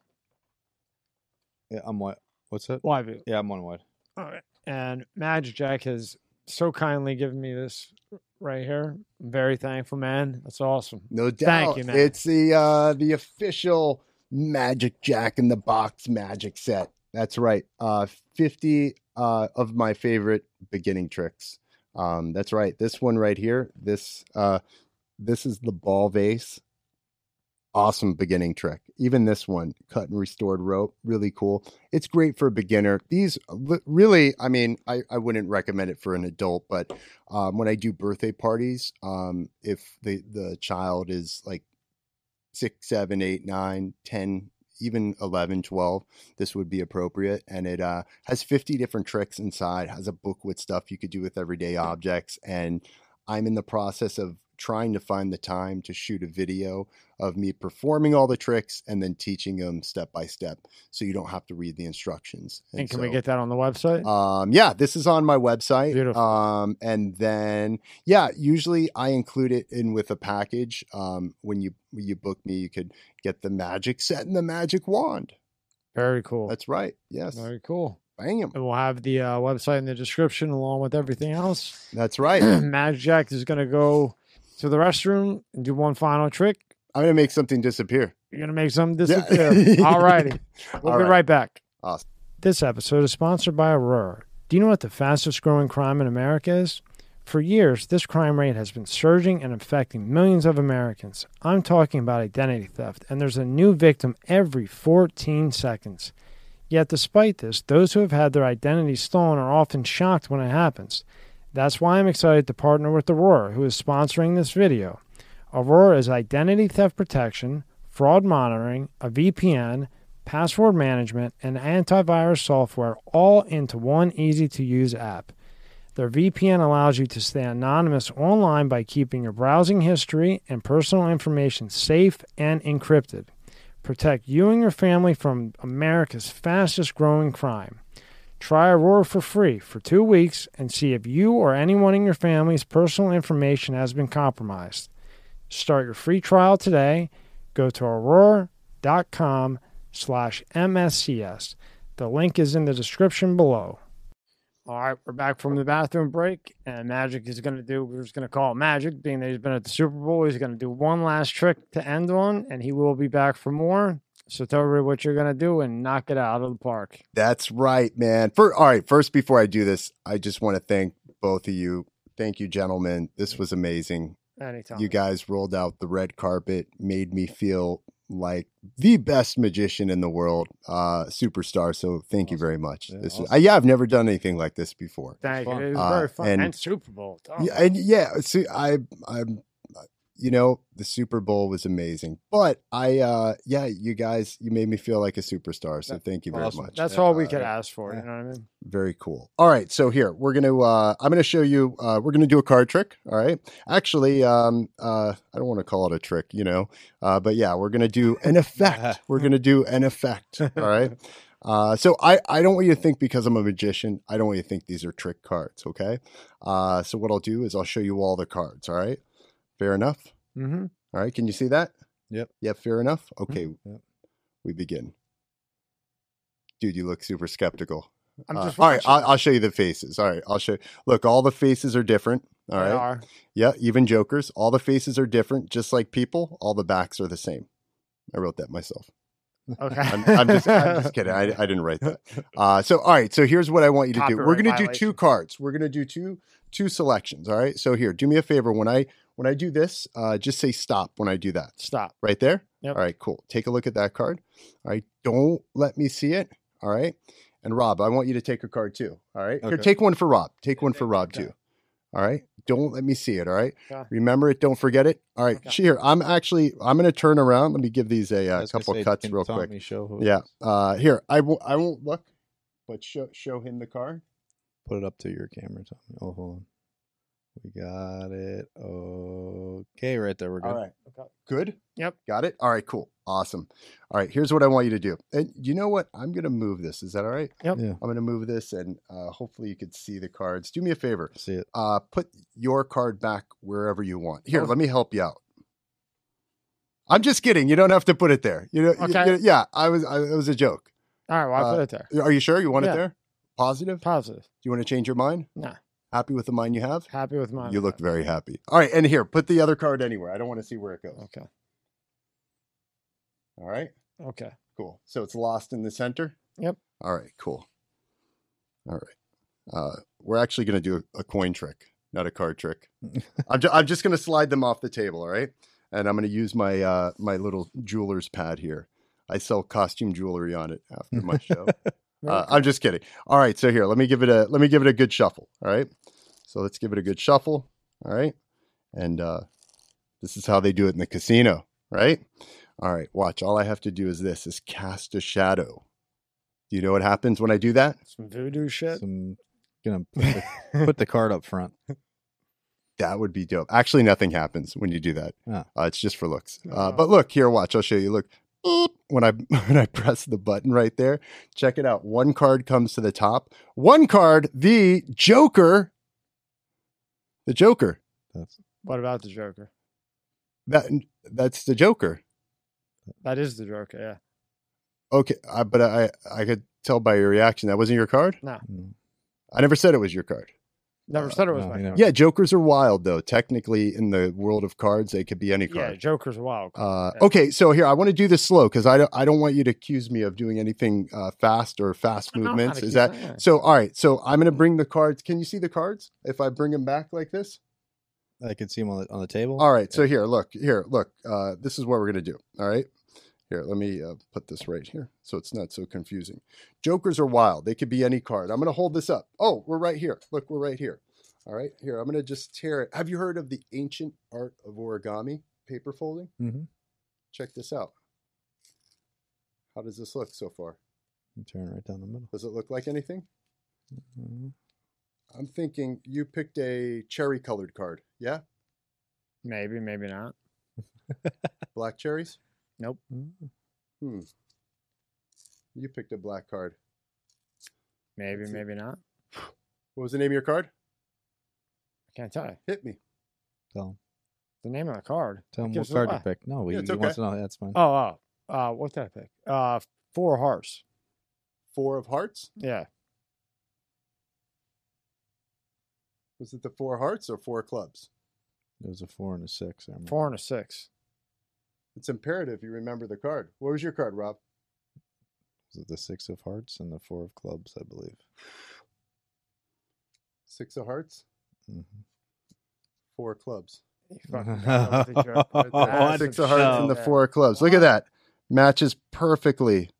Yeah, I'm what? What's that? live view. Yeah, I'm on what? All right. And Magic Jack has so kindly given me this right here. I'm very thankful, man. That's awesome. No doubt. Thank you, man. It's the uh, the official Magic Jack in the Box magic set. That's right. Uh, 50 uh, of my favorite beginning tricks. Um, that's right. This one right here. This uh, this is the ball vase. Awesome beginning trick. Even this one, cut and restored rope, really cool. It's great for a beginner. These really, I mean, I, I wouldn't recommend it for an adult, but um, when I do birthday parties, um, if the the child is like six, seven, eight, nine, ten, even 11, 12, this would be appropriate. And it uh, has 50 different tricks inside, has a book with stuff you could do with everyday objects. And I'm in the process of trying to find the time to shoot a video of me performing all the tricks and then teaching them step by step so you don't have to read the instructions. And can we get that on the website? um, yeah, this is on my website. Beautiful. Um, and then yeah, usually I include it in with a package. Um, when you when you book me, you could get the magic set and the magic wand. Very cool. That's right. Yes. Very cool. Bam. And we'll have the uh, website in the description along with everything else. That's right. (clears throat) Magic Jack is going to go to the restroom and do one final trick. I'm gonna make something disappear. You're to make something Yeah. disappear. (laughs) All righty. We'll All be right. right back. Awesome. This episode is sponsored by Aurora. Do you know what the fastest growing crime in America is? For years, this crime rate has been surging and affecting millions of Americans. I'm talking about identity theft, and there's a new victim every 14 seconds. Yet, despite this, those who have had their identity stolen are often shocked when it happens. That's why I'm excited to partner with Aurora, who is sponsoring this video. Aurora is identity theft protection, fraud monitoring, a VPN, password management, and antivirus software all into one easy to use app. Their VPN allows you to stay anonymous online by keeping your browsing history and personal information safe and encrypted. Protect you and your family from America's fastest growing crime. Try Aurora for free for two weeks and see if you or anyone in your family's personal information has been compromised. Start your free trial today. Go to aurora.com slash MSCS. The link is in the description below. All right, we're back from the bathroom break, and Magic is going to do, we're just going to call Magic, being that he's been at the Super Bowl. He's going to do one last trick to end on, and he will be back for more. So tell everybody what you're going to do and knock it out of the park. That's right, man. For all right, first before I do this, I just want to thank both of you. Thank you, gentlemen. This was amazing. Anytime. You guys rolled out the red carpet, made me feel like the best magician in the world, uh, superstar. So thank you very much. Yeah, this was, awesome. uh, yeah, I've never done anything like this before. Thank you. It was Uh, very fun. and- And, Super Bowl. Oh, Yeah, and yeah, see, I, I'm, uh, you know, the Super Bowl was amazing, but I, uh, yeah, you guys, you made me feel like a superstar. So thank you very awesome. much. That's Yeah, all we uh, could ask for. yeah. You know what I mean? Very cool. All right, so here we're gonna uh I'm gonna show you uh we're gonna do a card trick. All right. Actually, um uh I don't want to call it a trick, you know. Uh but yeah, we're gonna do an effect. (laughs) we're gonna do an effect. All right. (laughs) Uh so I I don't want you to think because I'm a magician, I don't want you to think these are trick cards, okay? Uh so what I'll do is I'll show you all the cards, all right? Fair enough? Mm-hmm. All right, can you see that? Yep. Yeah, fair enough. Okay. Yep. We begin. Dude, you look super skeptical. I'm Uh, just all right. I'll, I'll show you the faces. All right, I'll show. Look, all the faces are different. All They right, are. yeah, even jokers. All the faces are different, just like people. All the backs are the same. I wrote that myself. Okay. I'm, I'm just, I'm just kidding. I, (laughs) I didn't write that. Uh, so, all right. So here's what I want you to do. We're going to do two cards. We're going to do two two selections. All right. So here, do me a favor. When I when I do this, uh, just say stop when I do that. Stop. Right there. Yep. All right. Cool. Take a look at that card. All right. Don't let me see it. All right. And Rob, I want you to take a card too. All right. Here, take one for Rob. Take one for Rob Okay. too. All right. Don't let me see it. All right. Okay. Remember it. Don't forget it. All right. Okay. Here, I'm actually I'm going to turn around. Let me give these a, uh couple say, cuts can real Tommy quick. show who Yeah. Uh, here, I won't. I won't look, but show show him the card. Put it up to your camera, Tommy. Oh, hold on. We got it. Okay, right there. We're good. All right. Okay. Good. Yep. Got it. All right. Cool. Awesome. All right. Here's what I want you to do. And you know what? I'm gonna move this. Is that all right? Yep. Yeah. I'm gonna move this, and uh, hopefully you could see the cards. Do me a favor. See it. Uh, put your card back wherever you want. Here, Oh. let me help you out. I'm just kidding. You don't have to put it there. You know. you- Okay. you- yeah. I was. I, it was a joke. All right. Well, I Uh, put it there. Are you sure you want Yeah. it there? Positive. Positive. Do you want to change your mind? Nah. Happy with the mind you have? Happy with mine. You look very happy. All right, and here, put the other card anywhere. I don't want to see where it goes. Okay. All right, Okay. cool. So it's lost in the center. Yep. All right, cool. All right, uh, we're actually going to do a, a coin trick. not a card trick. (laughs) I'm, ju- I'm just going to slide them off the table, all right? And I'm going to use my uh, my little jeweler's pad here. I sell costume jewelry on it after my show. (laughs) uh, I'm just kidding. All right, so here, let me give it a let me give it a good shuffle. All right, so let's give it a good shuffle. All right, and uh, this is how they do it in the casino, right? All right, watch. All I have to do is this: is cast a shadow. Do you know what happens when I do that? Some voodoo shit. Some gonna put the, put the card up front. (laughs) That would be dope. Actually, nothing happens when you do that. Oh. Uh, it's just for looks. Uh, Oh. but look here, watch. I'll show you. Look, Beep. When I (laughs) when I press the button right there, check it out. One card comes to the top. One card, the Joker. The Joker. That's What about the Joker? That that's the Joker. That is the Joker. Yeah. Okay, uh, but I I could tell by your reaction that wasn't your card. mm, I never said it was your card. Never Uh, said it was no, my. you card. Yeah, Jokers are wild though. Technically, in the world of cards, they could be any card. Yeah. Joker's a wild. Uh, Yeah. okay, so here I want to do this slow because I don't I don't want you to accuse me of doing anything uh, fast or fast No, I'm not movements. Is that yeah. so? All right, so I'm going to bring the cards. Can you see the cards if I bring them back like this? I can see them on the on the table. All right, so here, look, here, look. Uh, this is what we're going to do. All right, here, let me uh, put this right here so it's not so confusing. Jokers are wild. They could be any card. I'm going to hold this up. Oh, we're right here. Look, we're right here. All right, here, I'm going to just tear it. Have you heard of the ancient art of origami paper folding? Mm-hmm. Check this out. How does this look so far? Turn right down the middle. Does it look like anything? Mhm. I'm thinking you picked a cherry colored card. Yeah? maybe, maybe not. (laughs) Black cherries? Nope. Hmm. You picked a black card. Maybe, Let's see. maybe not. What was the name of your card? I can't tell you Hit me. Tell him. the name of the card. Tell him what gives it card away. you picked. No, he, Yeah, it's he wants to okay. know. That's fine. Oh, oh, uh, what did I pick? Uh, four hearts. Four of hearts? Yeah, Was it the four hearts or four clubs? It was a four and a six. I remember. four and a six. It's imperative you remember the card. What was your card, Rob? Was it the six of hearts and the four of clubs? I believe. Six of hearts, Mhm. four clubs. You fucking got it with (laughs) the joke. With the What? ass Six of hearts shit. and the four of clubs. Look at that. Matches perfectly.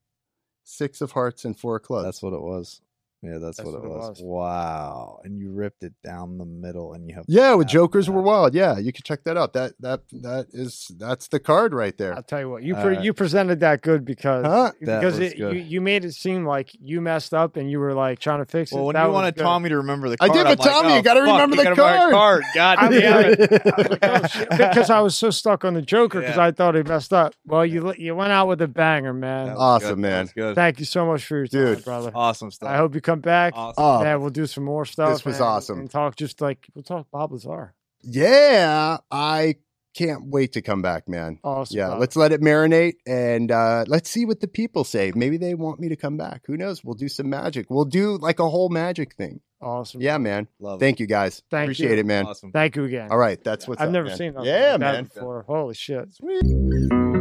Six of hearts and four of clubs. That's what it was. Yeah, that's, That's what, it, what it was. was. Wow! And you ripped it down the middle, and you have Yeah, with Jokers were map. wild. Yeah, you can check that out. That that that is that's the card right there. I'll tell you what, you pre- right. you presented that good because Huh? Because it, good. you you made it seem like you messed up and you were like trying to fix it. Well, when That you wanted good. Tommy to remember the I card, did, I'm but like, Tommy, oh, you gotta remember the gotta card. God damn it! Like, oh, shit, because I was so stuck on the Joker because Yeah. I thought he messed up. Well, you you went out with a banger, man. Awesome, good. man. That was good. Thank you so much for your time, Dude. brother. awesome stuff. I hope you come back. awesome. Oh, Yeah, we'll do some more stuff. This was and- awesome. And talk just like we'll talk Bob Lazar. yeah, I can't wait to come back, man. Awesome. Yeah, Bob. let's let it marinate and uh, let's see what the people say. Maybe they want me to come back. Who knows? We'll do some magic. We'll do like a whole magic thing. awesome. Yeah, man. Love Thank you guys. Thank Appreciate you. it, man. Awesome. Thank you again. All right, that's what's I've up, never man. seen Yeah, like that man. before. Holy shit. Sweet.